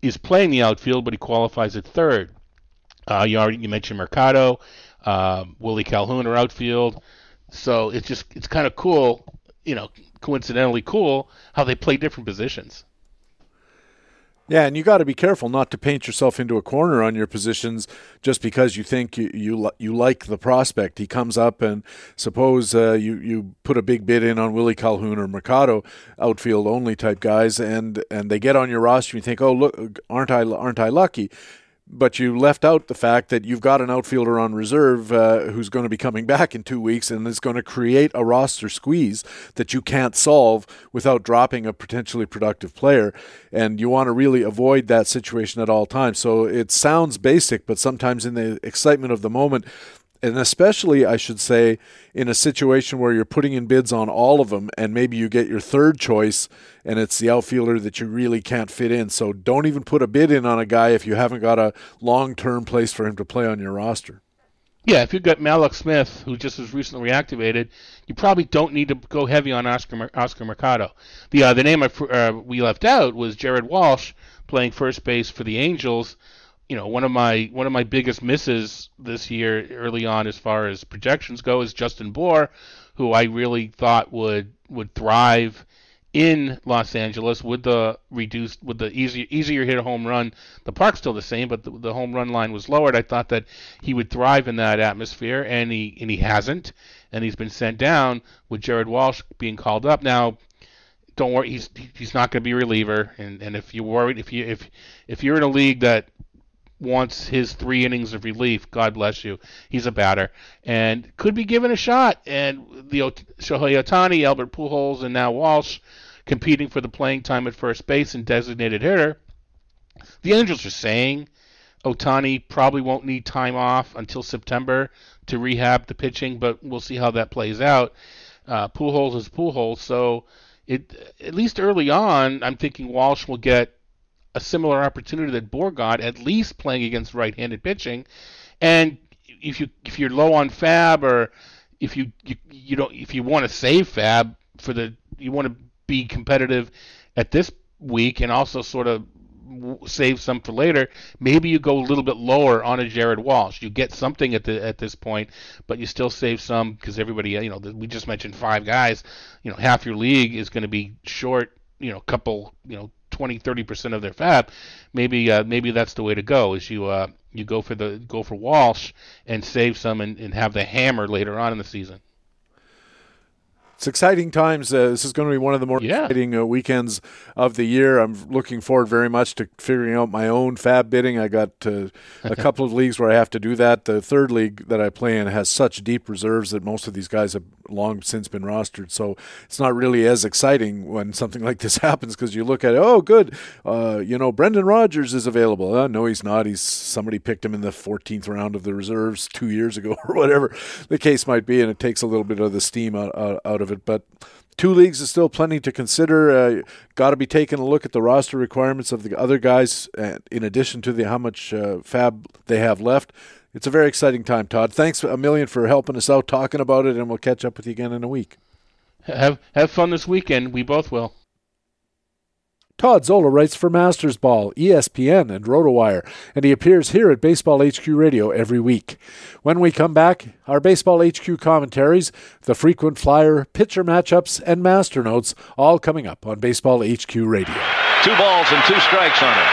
is playing the outfield, but he qualifies at third. Uh, you already you mentioned Mercado, uh, Willie Calhoun are outfield. So it's just it's kind of cool, you know, coincidentally cool how they play different positions. Yeah, and you got to be careful not to paint yourself into a corner on your positions just because you think you you, you like the prospect. He comes up, and suppose uh, you you put a big bid in on Willie Calhoun or Mercado, outfield only type guys, and and they get on your roster. And you think, oh look, aren't I aren't I lucky? But you left out the fact that you've got an outfielder on reserve uh, who's going to be coming back in two weeks and is going to create a roster squeeze that you can't solve without dropping a potentially productive player. And you want to really avoid that situation at all times. So it sounds basic, but sometimes in the excitement of the moment, and especially I should say in a situation where you're putting in bids on all of them and maybe you get your third choice and it's the outfielder that you really can't fit in. So don't even put a bid in on a guy if you haven't got a long-term place for him to play on your roster. Yeah, if you've got Mallex Smith, who just was recently reactivated, you probably don't need to go heavy on Oscar Oscar Mercado. The uh, the name I, uh, we left out was Jared Walsh playing first base for the Angels you know one of my one of my biggest misses this year early on as far as projections go is Justin Bour, who I really thought would would thrive in Los Angeles with the reduced with the easier easier hit home run. The park's still the same, but the, the home run line was lowered. I thought that he would thrive in that atmosphere, and he and he hasn't, and he's been sent down with Jared Walsh being called up now don't worry he's he's not going to be a reliever and and if you're worried if you if if you're in a league that wants his three innings of relief. God bless you. He's a batter and could be given a shot. And the Shohei Ohtani, Albert Pujols, and now Walsh competing for the playing time at first base and designated hitter. The Angels are saying Ohtani probably won't need time off until September to rehab the pitching, but we'll see how that plays out. Uh, Pujols is Pujols, so it at least early on, I'm thinking Walsh will get a similar opportunity that Bour got, at least playing against right-handed pitching. And if you if you're low on FAAB or if you you, you don't if you want to save FAAB for the you want to be competitive at this week and also sort of save some for later. Maybe you go a little bit lower on a Jared Walsh. You get something at the at this point, but you still save some because everybody, you know, we just mentioned five guys. You know, half your league is going to be short. You know, couple, you know, 20, 30 percent of their FAAB. Maybe uh, maybe that's the way to go. Is you uh, you go for the go for Walsh and save some and, and have the hammer later on in the season. It's exciting times. Uh, this is going to be one of the more yeah. exciting uh, weekends of the year. I'm looking forward very much to figuring out my own FAAB bidding. I got uh, a couple of leagues where I have to do that. The third league that I play in has such deep reserves that most of these guys have long since been rostered. So it's not really as exciting when something like this happens because you look at it, oh, good, uh, you know, Brendan Rodgers is available. Uh, no, he's not. He's somebody picked him in the 14th round of the reserves two years ago or whatever the case might be, and it takes a little bit of the steam out, out, out of it. But two leagues is still plenty to consider. Uh, Got to be taking a look at the roster requirements of the other guys, uh, in addition to the how much uh, FAAB they have left. It's a very exciting time, Todd. Thanks a million for helping us out, talking about it, and we'll catch up with you again in a week. Have have fun this weekend. We both will. Todd Zola writes for Masters Ball, ESPN, and RotoWire, and he appears here at Baseball HQ Radio every week. When we come back, our Baseball HQ commentaries, the frequent flyer, pitcher matchups, and master notes, all coming up on Baseball HQ Radio. Two balls and two strikes on it.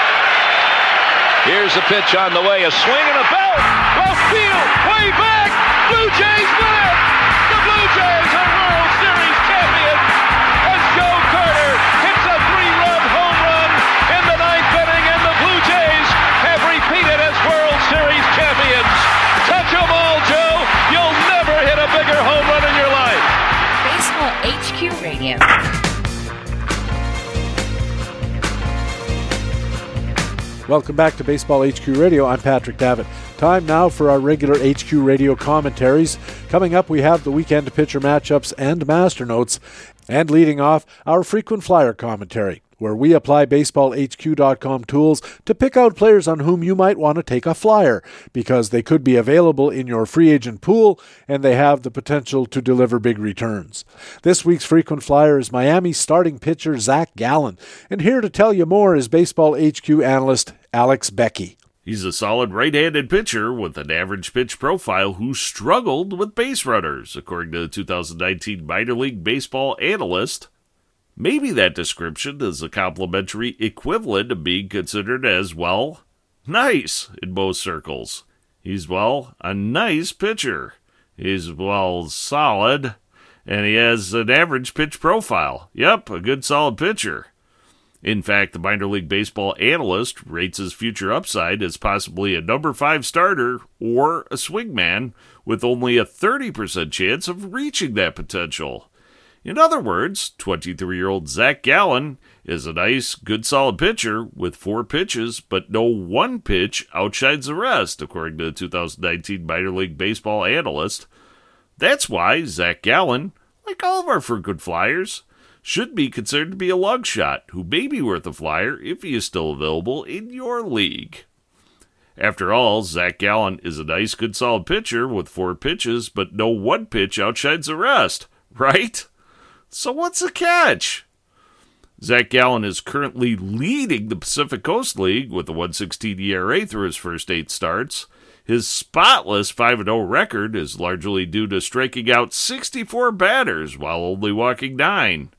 Here's the pitch on the way, a swing and a belt, left field, way back, Blue Jays Welcome back to Baseball HQ Radio. I'm Patrick Davitt. Time now for our regular HQ Radio commentaries. Coming up, we have the weekend pitcher matchups and master notes. And leading off, our frequent flyer commentary, where we apply baseballhq.com tools to pick out players on whom you might want to take a flyer because they could be available in your free agent pool and they have the potential to deliver big returns. This week's frequent flyer is Miami starting pitcher Zach Gallen, and here to tell you more is Baseball HQ analyst Alex Becky. He's a solid right handed pitcher with an average pitch profile who struggled with base runners, according to the 2019 Minor League Baseball analyst. Maybe that description is a complimentary equivalent of being considered as, well, nice in most circles. He's, well, a nice pitcher. He's, well, solid. And he has an average pitch profile. Yep, a good solid pitcher. In fact, the minor league baseball analyst rates his future upside as possibly a number five starter or a swingman with only a 30% chance of reaching that potential. In other words, 23 year old Zach Gallen is a nice, good, solid pitcher with four pitches, but no one pitch outshines the rest, according to the 2019 minor league baseball analyst. That's why Zach Gallen, like all of our frequent flyers, should be considered to be a lug shot who may be worth a flyer if he is still available in your league. After all, Zach Gallen is a nice, good, solid pitcher with four pitches, but no one pitch outshines the rest, right? So what's the catch? Zach Gallen is currently leading the Pacific Coast League with a 116 ERA through his first eight starts. His spotless 5 0 record is largely due to striking out 64 batters while only walking nine.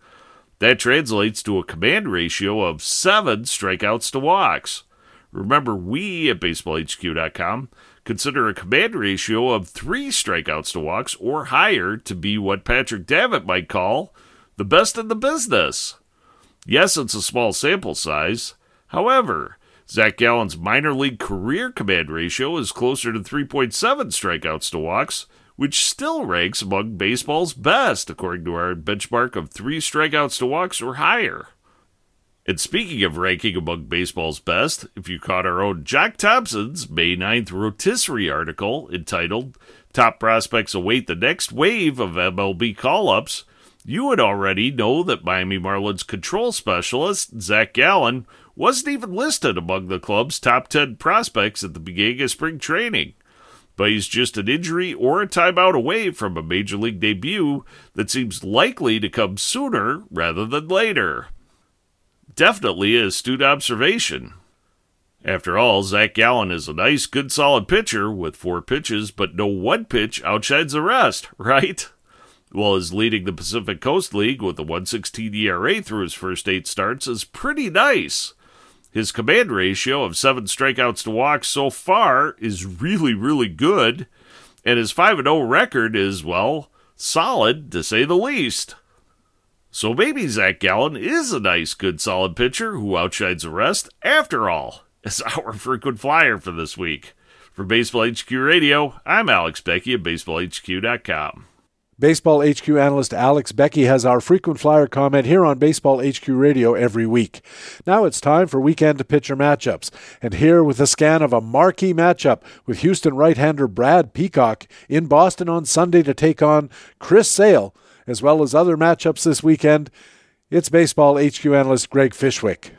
That translates to a command ratio of seven strikeouts to walks. Remember, we at BaseballHQ.com consider a command ratio of three strikeouts to walks or higher to be what Patrick Davitt might call the best in the business. Yes, it's a small sample size. However, Zach Gallen's minor league career command ratio is closer to 3.7 strikeouts to walks, which still ranks among baseball's best, according to our benchmark of three strikeouts to walks or higher. And speaking of ranking among baseball's best, if you caught our own Jock Thompson's May 9th rotisserie article entitled Top Prospects Await the Next Wave of MLB Call Ups, you would already know that Miami Marlins control specialist Zach Gallen wasn't even listed among the club's top 10 prospects at the beginning of spring training. but he's just an injury or a timeout away from a major league debut that seems likely to come sooner rather than later. Definitely astute observation. After all, Zach Gallen is a nice, good, solid pitcher with four pitches, but no one pitch outshines the rest, right? His leading the Pacific Coast League with a 116 ERA through his first eight starts is pretty nice. His command ratio of seven strikeouts to walks so far is really, really good, and his 5 0 record is, well, solid to say the least. So maybe Zach Gallen is a nice, good, solid pitcher who outshines the rest, after all, as our frequent flyer for this week. For Baseball HQ Radio, I'm Alex Becky of BaseballHQ.com. Baseball HQ analyst Alex Becky has our frequent flyer comment here on Baseball HQ Radio every week. Now it's time for weekend pitcher matchups. And here with a scan of a marquee matchup with Houston right hander Brad Peacock in Boston on Sunday to take on Chris Sale, as well as other matchups this weekend, it's Baseball HQ analyst Greg Fishwick.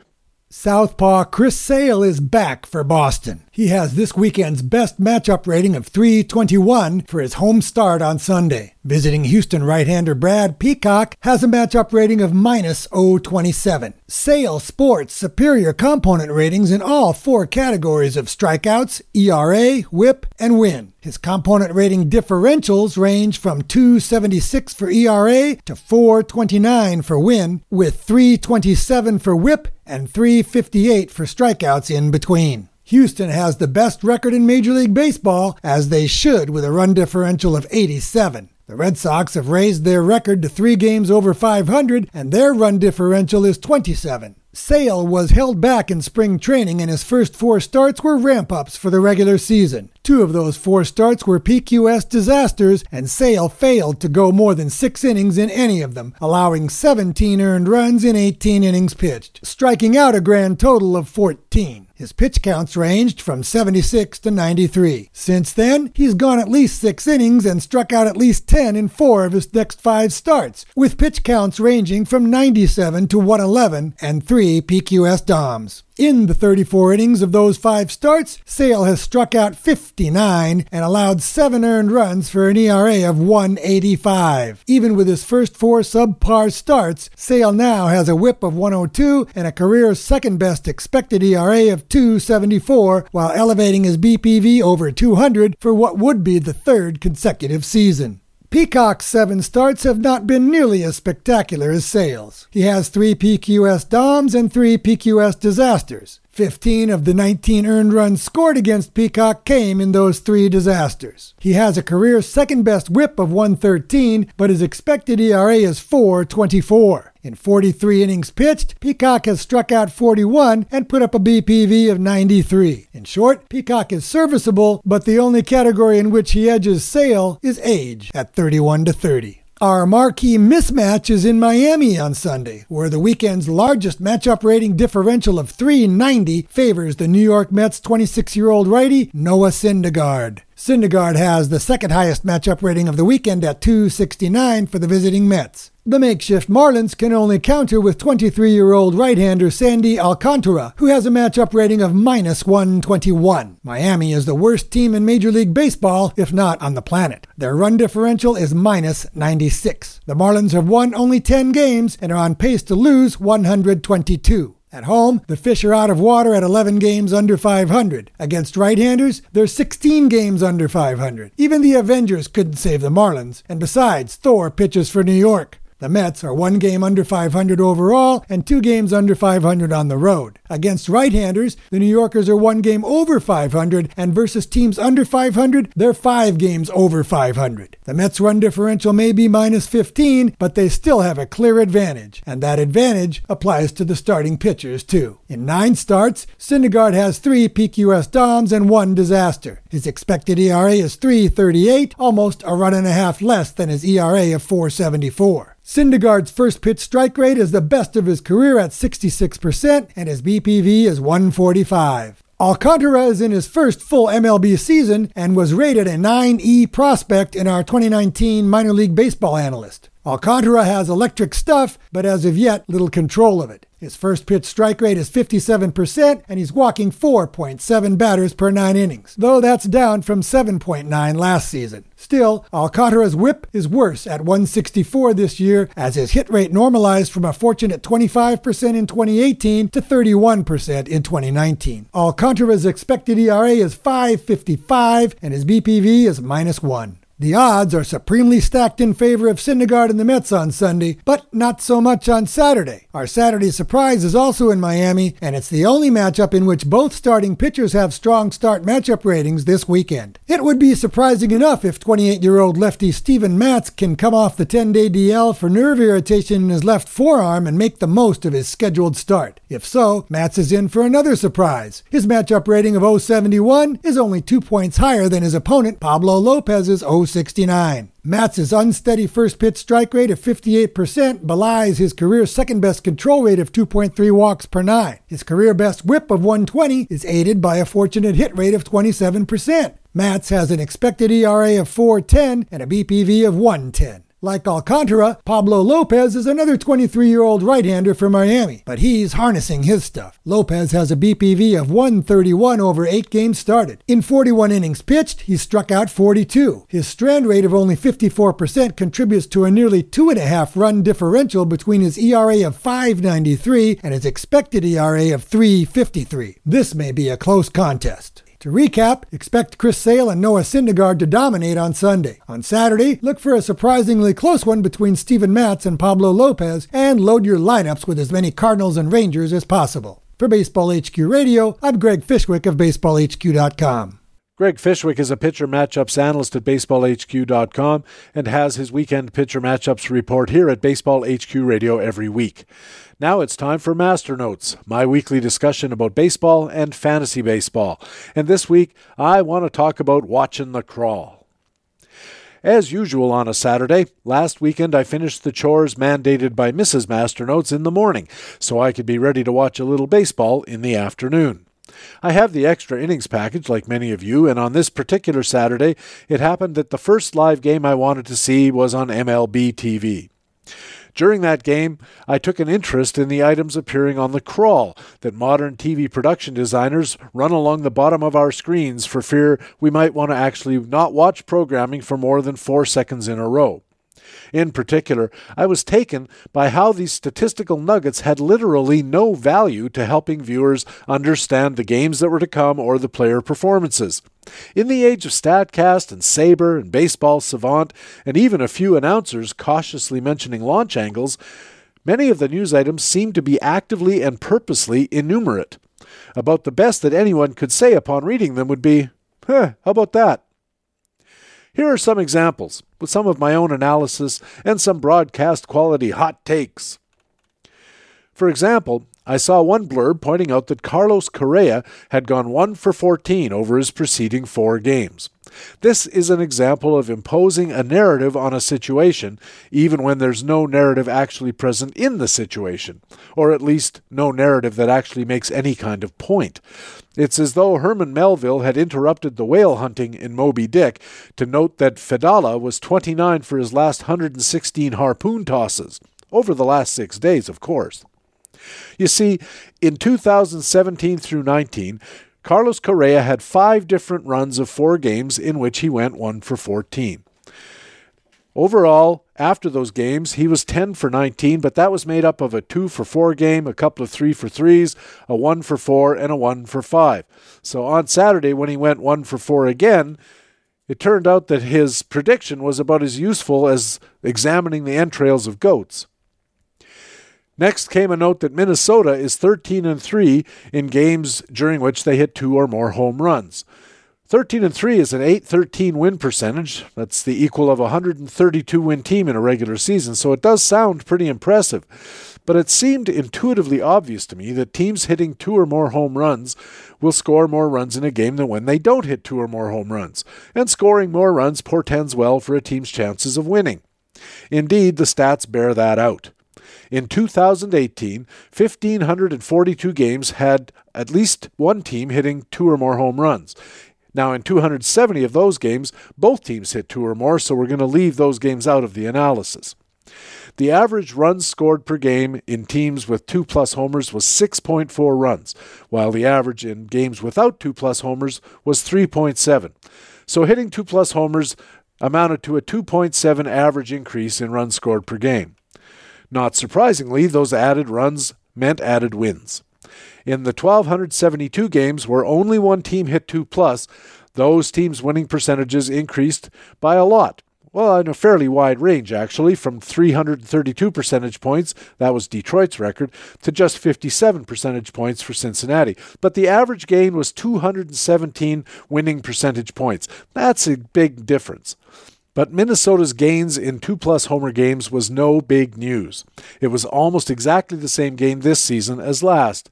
Southpaw Chris Sale is back for Boston. He has this weekend's best matchup rating of 321 for his home start on Sunday. Visiting Houston right-hander Brad Peacock has a matchup rating of minus 027. Sale sports superior component ratings in all four categories of strikeouts, ERA, whip, and win. His component rating differentials range from 276 for ERA to 429 for win, with 327 for whip and 358 for strikeouts in between. Houston has the best record in Major League Baseball, as they should, with a run differential of 87. The Red Sox have raised their record to three games over 500, and their run differential is 27. Sale was held back in spring training, and his first four starts were ramp ups for the regular season. Two of those four starts were PQS disasters, and Sale failed to go more than six innings in any of them, allowing 17 earned runs in 18 innings pitched, striking out a grand total of 14. His pitch counts ranged from 76 to 93. Since then, he's gone at least six innings and struck out at least 10 in four of his next five starts, with pitch counts ranging from 97 to 111 and three PQS DOMs. In the 34 innings of those five starts, Sale has struck out 59 and allowed seven earned runs for an ERA of 185. Even with his first four subpar starts, Sale now has a whip of 102 and a career second best expected ERA of 274 while elevating his BPV over 200 for what would be the third consecutive season. Peacock's seven starts have not been nearly as spectacular as Sale's. He has three PQS DOMs and three PQS disasters. 15 of the 19 earned runs scored against Peacock came in those three disasters. He has a career second best whip of 113, but his expected ERA is 424. In 43 innings pitched, Peacock has struck out 41 and put up a BPV of 93. In short, Peacock is serviceable, but the only category in which he edges Sale is age at 31 to 30. Our marquee mismatch is in Miami on Sunday, where the weekend's largest matchup rating differential of 390 favors the New York Mets 26 year old righty Noah Syndergaard. Syndergaard has the second highest matchup rating of the weekend at 269 for the visiting Mets. The makeshift Marlins can only counter with 23 year old right hander Sandy Alcantara, who has a matchup rating of minus 121. Miami is the worst team in Major League Baseball, if not on the planet. Their run differential is minus 96. The Marlins have won only 10 games and are on pace to lose 122. At home, the Fish are out of water at 11 games under 500. Against right handers, they're 16 games under 500. Even the Avengers couldn't save the Marlins, and besides, Thor pitches for New York. The Mets are one game under 500 overall and two games under 500 on the road. Against right handers, the New Yorkers are one game over 500, and versus teams under 500, they're five games over 500. The Mets' run differential may be minus 15, but they still have a clear advantage, and that advantage applies to the starting pitchers too. In nine starts, Syndergaard has three PQS DOMs and one disaster. His expected ERA is 338, almost a run and a half less than his ERA of 474. Syndergaard's first pitch strike rate is the best of his career at 66%, and his BPV is 145. Alcantara is in his first full MLB season and was rated a 9E prospect in our 2019 minor league baseball analyst. Alcantara has electric stuff, but as of yet, little control of it. His first pitch strike rate is 57%, and he's walking 4.7 batters per nine innings, though that's down from 7.9 last season. Still, Alcantara's whip is worse at 164 this year, as his hit rate normalized from a fortunate 25% in 2018 to 31% in 2019. Alcantara's expected ERA is 555, and his BPV is minus 1. The odds are supremely stacked in favor of Syndergaard and the Mets on Sunday, but not so much on Saturday. Our Saturday surprise is also in Miami, and it's the only matchup in which both starting pitchers have strong start matchup ratings this weekend. It would be surprising enough if 28 year old lefty Steven Matz can come off the 10 day DL for nerve irritation in his left forearm and make the most of his scheduled start. If so, Matz is in for another surprise. His matchup rating of 071 is only two points higher than his opponent Pablo Lopez's oh 069. Matz's unsteady first pitch strike rate of 58% belies his career second best control rate of 2.3 walks per nine. His career best whip of 120 is aided by a fortunate hit rate of 27%. Matz has an expected ERA of 410 and a BPV of 110. Like Alcantara, Pablo Lopez is another 23 year old right hander from Miami, but he's harnessing his stuff. Lopez has a BPV of 131 over 8 games started. In 41 innings pitched, he struck out 42. His strand rate of only 54% contributes to a nearly 2.5 run differential between his ERA of 593 and his expected ERA of 353. This may be a close contest. To recap, expect Chris Sale and Noah Syndergaard to dominate on Sunday. On Saturday, look for a surprisingly close one between Steven Matz and Pablo Lopez, and load your lineups with as many Cardinals and Rangers as possible. For Baseball HQ Radio, I'm Greg Fishwick of BaseballHQ.com. Greg Fishwick is a pitcher matchups analyst at baseballhq.com and has his weekend pitcher matchups report here at Baseball HQ Radio every week. Now it's time for Master Notes, my weekly discussion about baseball and fantasy baseball. And this week, I want to talk about watching the crawl. As usual on a Saturday, last weekend I finished the chores mandated by Mrs. Masternotes in the morning, so I could be ready to watch a little baseball in the afternoon. I have the extra innings package, like many of you, and on this particular Saturday, it happened that the first live game I wanted to see was on MLB TV. During that game, I took an interest in the items appearing on the crawl that modern TV production designers run along the bottom of our screens for fear we might want to actually not watch programming for more than four seconds in a row. In particular, I was taken by how these statistical nuggets had literally no value to helping viewers understand the games that were to come or the player performances. In the age of StatCast and SABR and Baseball Savant, and even a few announcers cautiously mentioning launch angles, many of the news items seemed to be actively and purposely innumerate. About the best that anyone could say upon reading them would be, huh, how about that? Here are some examples, with some of my own analysis and some broadcast quality hot takes. For example, I saw one blurb pointing out that Carlos Correa had gone 1 for 14 over his preceding four games. This is an example of imposing a narrative on a situation, even when there's no narrative actually present in the situation, or at least no narrative that actually makes any kind of point. It's as though Herman Melville had interrupted the whale hunting in Moby Dick to note that Fedallah was 29 for his last 116 harpoon tosses, over the last six days, of course. You see, in 2017 through 19, Carlos Correa had five different runs of four games in which he went 1 for 14. Overall, after those games, he was 10 for 19, but that was made up of a 2 for 4 game, a couple of 3 for 3s, a 1 for 4, and a 1 for 5. So on Saturday, when he went 1 for 4 again, it turned out that his prediction was about as useful as examining the entrails of goats. Next came a note that Minnesota is 13 and 3 in games during which they hit two or more home runs. 13 and 3 is an 813 win percentage. That's the equal of a 132 win team in a regular season, so it does sound pretty impressive. But it seemed intuitively obvious to me that teams hitting two or more home runs will score more runs in a game than when they don't hit two or more home runs, and scoring more runs portends well for a team's chances of winning. Indeed, the stats bear that out. In 2018, 1,542 games had at least one team hitting two or more home runs. Now, in 270 of those games, both teams hit two or more, so we're going to leave those games out of the analysis. The average runs scored per game in teams with two plus homers was 6.4 runs, while the average in games without two plus homers was 3.7. So hitting two plus homers amounted to a 2.7 average increase in runs scored per game. Not surprisingly, those added runs meant added wins. In the 1272 games where only one team hit 2 plus, those teams' winning percentages increased by a lot, well, in a fairly wide range, actually, from 332 percentage points, that was Detroit's record, to just 57 percentage points for Cincinnati. But the average gain was 217 winning percentage points. That's a big difference. But Minnesota's gains in two plus homer games was no big news. It was almost exactly the same gain this season as last.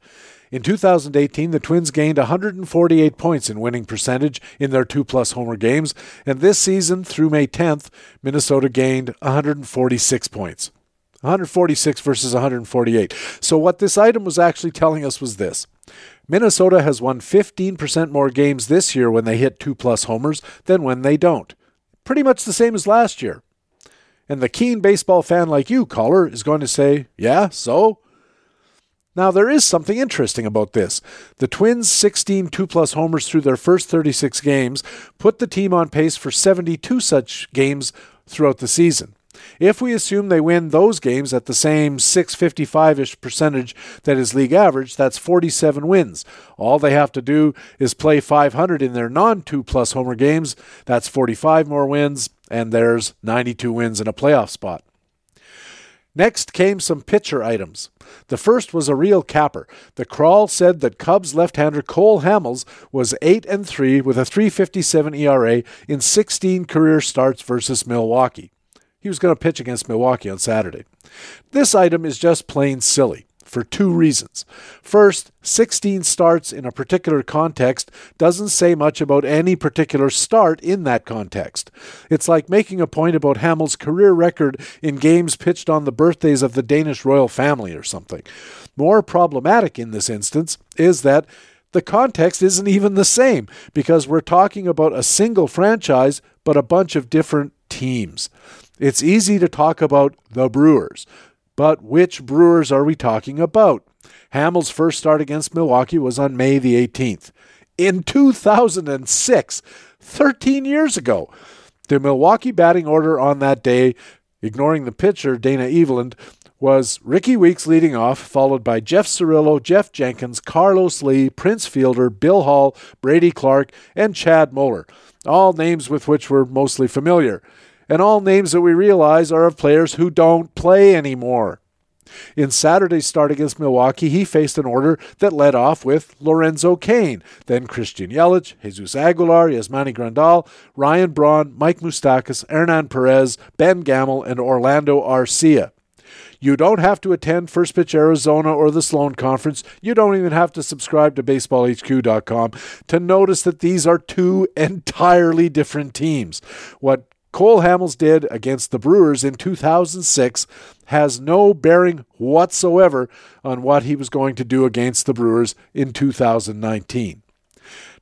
In 2018, the Twins gained 148 points in winning percentage in their two plus homer games, and this season, through May 10th, Minnesota gained 146 points. 146 versus 148. So, what this item was actually telling us was this Minnesota has won 15% more games this year when they hit two plus homers than when they don't. Pretty much the same as last year. And the keen baseball fan like you, caller, is going to say, Yeah, so? Now, there is something interesting about this. The Twins' 16 2 plus homers through their first 36 games put the team on pace for 72 such games throughout the season. If we assume they win those games at the same 655 ish percentage that is league average, that's 47 wins. All they have to do is play 500 in their non 2 plus homer games. That's 45 more wins, and there's 92 wins in a playoff spot. Next came some pitcher items. The first was a real capper. The crawl said that Cubs left-hander Cole Hamels was 8 and 3 with a 3.57 ERA in 16 career starts versus Milwaukee. He was going to pitch against Milwaukee on Saturday. This item is just plain silly for two reasons. First, 16 starts in a particular context doesn't say much about any particular start in that context. It's like making a point about Hamels' career record in games pitched on the birthdays of the Danish royal family or something. More problematic in this instance is that the context isn't even the same because we're talking about a single franchise but a bunch of different teams. It's easy to talk about the Brewers, but which Brewers are we talking about? Hamels' first start against Milwaukee was on May the 18th. In 2006, 13 years ago, the Milwaukee batting order on that day, ignoring the pitcher, Dana Eveland, was Rickie Weeks leading off, followed by Jeff Cirillo, Geoff Jenkins, Carlos Lee, Prince Fielder, Bill Hall, Brady Clark, and Chad Moeller, all names with which we're mostly familiar and all names that we realize are of players who don't play anymore. In Saturday's start against Milwaukee, he faced an order that led off with Lorenzo Cain, then Christian Yelich, Jesus Aguilar, Yasmani Grandal, Ryan Braun, Mike Moustakas, Hernan Perez, Ben Gamel, and Orlando Arcia. You don't have to attend First Pitch Arizona or the Sloan Conference. You don't even have to subscribe to baseballhq.com to notice that these are two entirely different teams. What Cole Hamels did against the Brewers in 2006 has no bearing whatsoever on what he was going to do against the Brewers in 2019.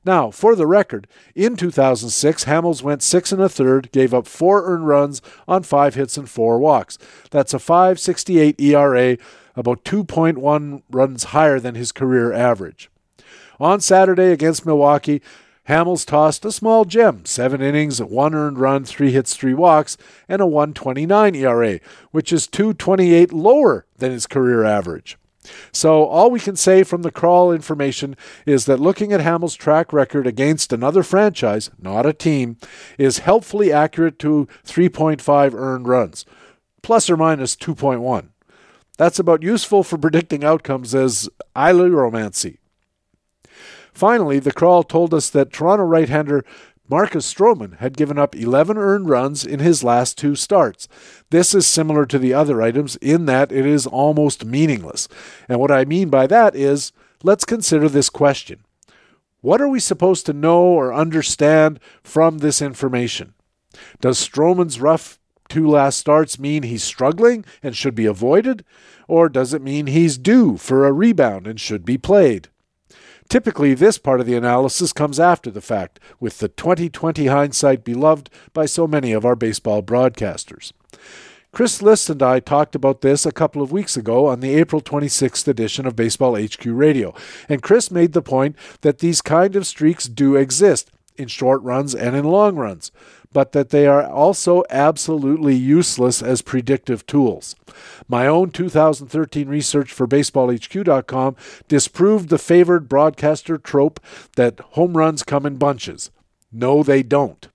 Now, for the record, in 2006, Hamels went six and a third, gave up four earned runs on five hits and four walks. That's a 5.68 ERA, about 2.1 runs higher than his career average. On Saturday against Milwaukee, Hamels tossed a small gem, seven innings, one earned run, three hits, three walks, and a 129 ERA, which is 228 lower than his career average. So all we can say from the crawl information is that looking at Hamels' track record against another franchise, not a team, is helpfully accurate to 3.5 earned runs, plus or minus 2.1. That's about useful for predicting outcomes as romancy. Finally, the crawl told us that Toronto right hander Marcus Stroman had given up 11 earned runs in his last two starts. This is similar to the other items in that it is almost meaningless. And what I mean by that is let's consider this question What are we supposed to know or understand from this information? Does Stroman's rough two last starts mean he's struggling and should be avoided? Or does it mean he's due for a rebound and should be played? Typically, this part of the analysis comes after the fact, with the 2020 hindsight beloved by so many of our baseball broadcasters. Chris Liss and I talked about this a couple of weeks ago on the April 26th edition of Baseball HQ Radio, and Chris made the point that these kind of streaks do exist in short runs and in long runs, but that they are also absolutely useless as predictive tools. My own 2013 research for BaseballHQ.com disproved the favored broadcaster trope that home runs come in bunches. No, they don't.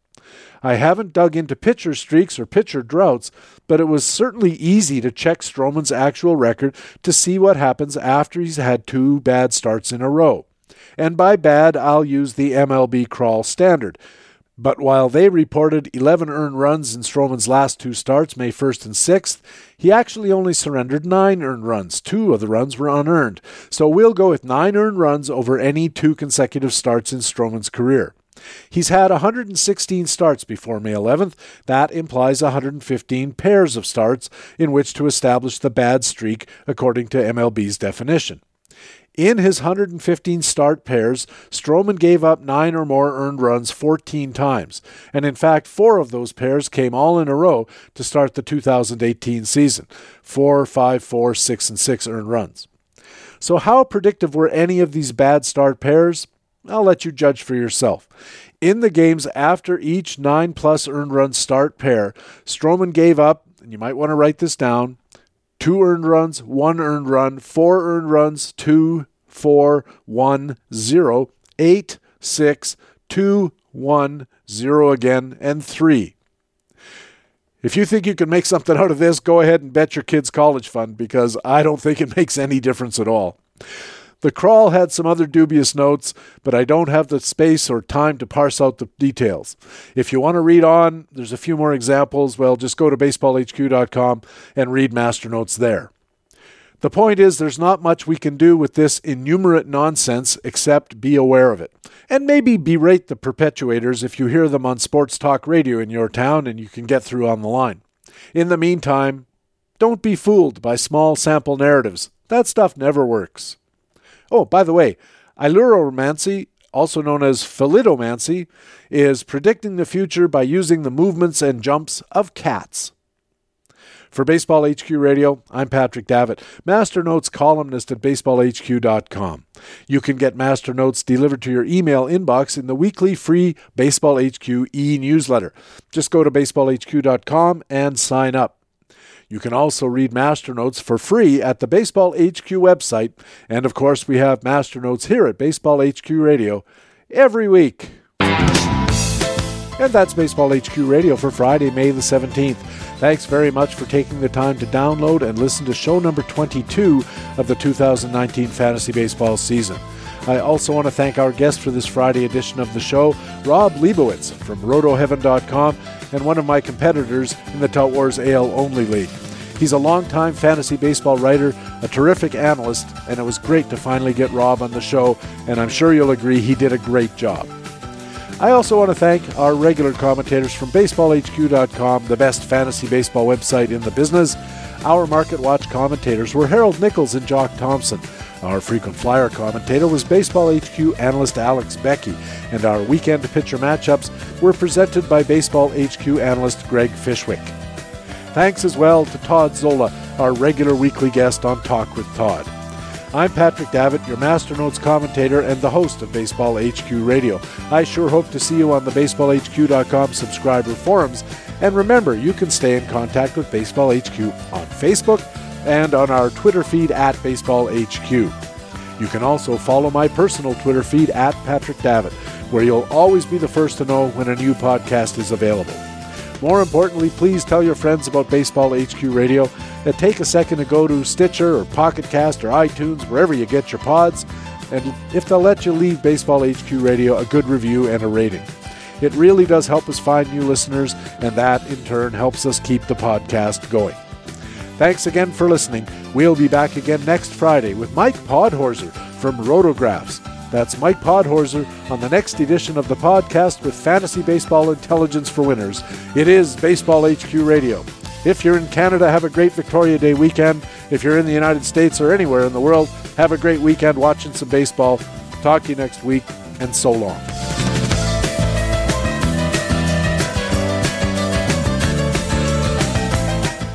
I haven't dug into pitcher streaks or pitcher droughts, but it was certainly easy to check Stroman's actual record to see what happens after he's had two bad starts in a row. And by bad, I'll use the MLB crawl standard. But while they reported 11 earned runs in Stroman's last two starts, May 1st and 6th, he actually only surrendered 9 earned runs. Two of the runs were unearned. So we'll go with 9 earned runs over any two consecutive starts in Stroman's career. He's had 116 starts before May 11th. That implies 115 pairs of starts in which to establish the bad streak according to MLB's definition. In his 115 start pairs, Stroman gave up nine or more earned runs 14 times, and in fact, four of those pairs came all in a row to start the 2018 season four, five, four, six, and six earned runs. So, how predictive were any of these bad start pairs? I'll let you judge for yourself. In the games after each nine plus earned run start pair, Stroman gave up, and you might want to write this down two earned runs, one earned run, four earned runs, two, four, one, zero, eight, six, two, one, zero again, and three. If you think you can make something out of this, go ahead and bet your kid's college fund because I don't think it makes any difference at all. The crawl had some other dubious notes, but I don't have the space or time to parse out the details. If you want to read on, there's a few more examples. Well, just go to baseballhq.com and read master notes there. The point is, there's not much we can do with this innumerate nonsense except be aware of it. And maybe berate the perpetuators if you hear them on sports talk radio in your town and you can get through on the line. In the meantime, don't be fooled by small sample narratives. That stuff never works. Oh, by the way, Ailuromancy, also known as Felidomancy, is predicting the future by using the movements and jumps of cats. For Baseball HQ Radio, I'm Patrick Davitt, Master Notes columnist at baseballhq.com. You can get Master Notes delivered to your email inbox in the weekly free Baseball HQ e newsletter. Just go to baseballhq.com and sign up. You can also read Master Notes for free at the Baseball HQ website. And of course, we have Master Notes here at Baseball HQ Radio every week. And that's Baseball HQ Radio for Friday, May the 17th. Thanks very much for taking the time to download and listen to show number 22 of the 2019 Fantasy Baseball season. I also want to thank our guest for this Friday edition of the show, Rob Leibowitz from RotoHeaven.com and one of my competitors in the Tout Wars AL Only League. He's a longtime fantasy baseball writer, a terrific analyst, and it was great to finally get Rob on the show, and I'm sure you'll agree he did a great job. I also want to thank our regular commentators from BaseballHQ.com, the best fantasy baseball website in the business. Our Market Watch commentators were Harold Nichols and Jock Thompson. Our frequent flyer commentator was Baseball HQ analyst Alex Becky, and our weekend pitcher matchups were presented by Baseball HQ analyst Greg Fishwick. Thanks as well to Todd Zola, our regular weekly guest on Talk with Todd. I'm Patrick Davitt, your Master Notes commentator and the host of Baseball HQ Radio. I sure hope to see you on the BaseballHQ.com subscriber forums. And remember, you can stay in contact with Baseball HQ on Facebook and on our Twitter feed at Baseball HQ. You can also follow my personal Twitter feed at Patrick Davitt, where you'll always be the first to know when a new podcast is available. More importantly, please tell your friends about Baseball HQ Radio and take a second to go to Stitcher or Pocket Cast or iTunes, wherever you get your pods, and if they'll let you leave Baseball HQ Radio a good review and a rating. It really does help us find new listeners, and that in turn helps us keep the podcast going. Thanks again for listening. We'll be back again next Friday with Mike Podhorzer from Rotographs. That's Mike Podhorzer on the next edition of the podcast with Fantasy Baseball Intelligence for Winners. It is Baseball HQ Radio. If you're in Canada, have a great Victoria Day weekend. If you're in the United States or anywhere in the world, have a great weekend watching some baseball. Talk to you next week, and so long.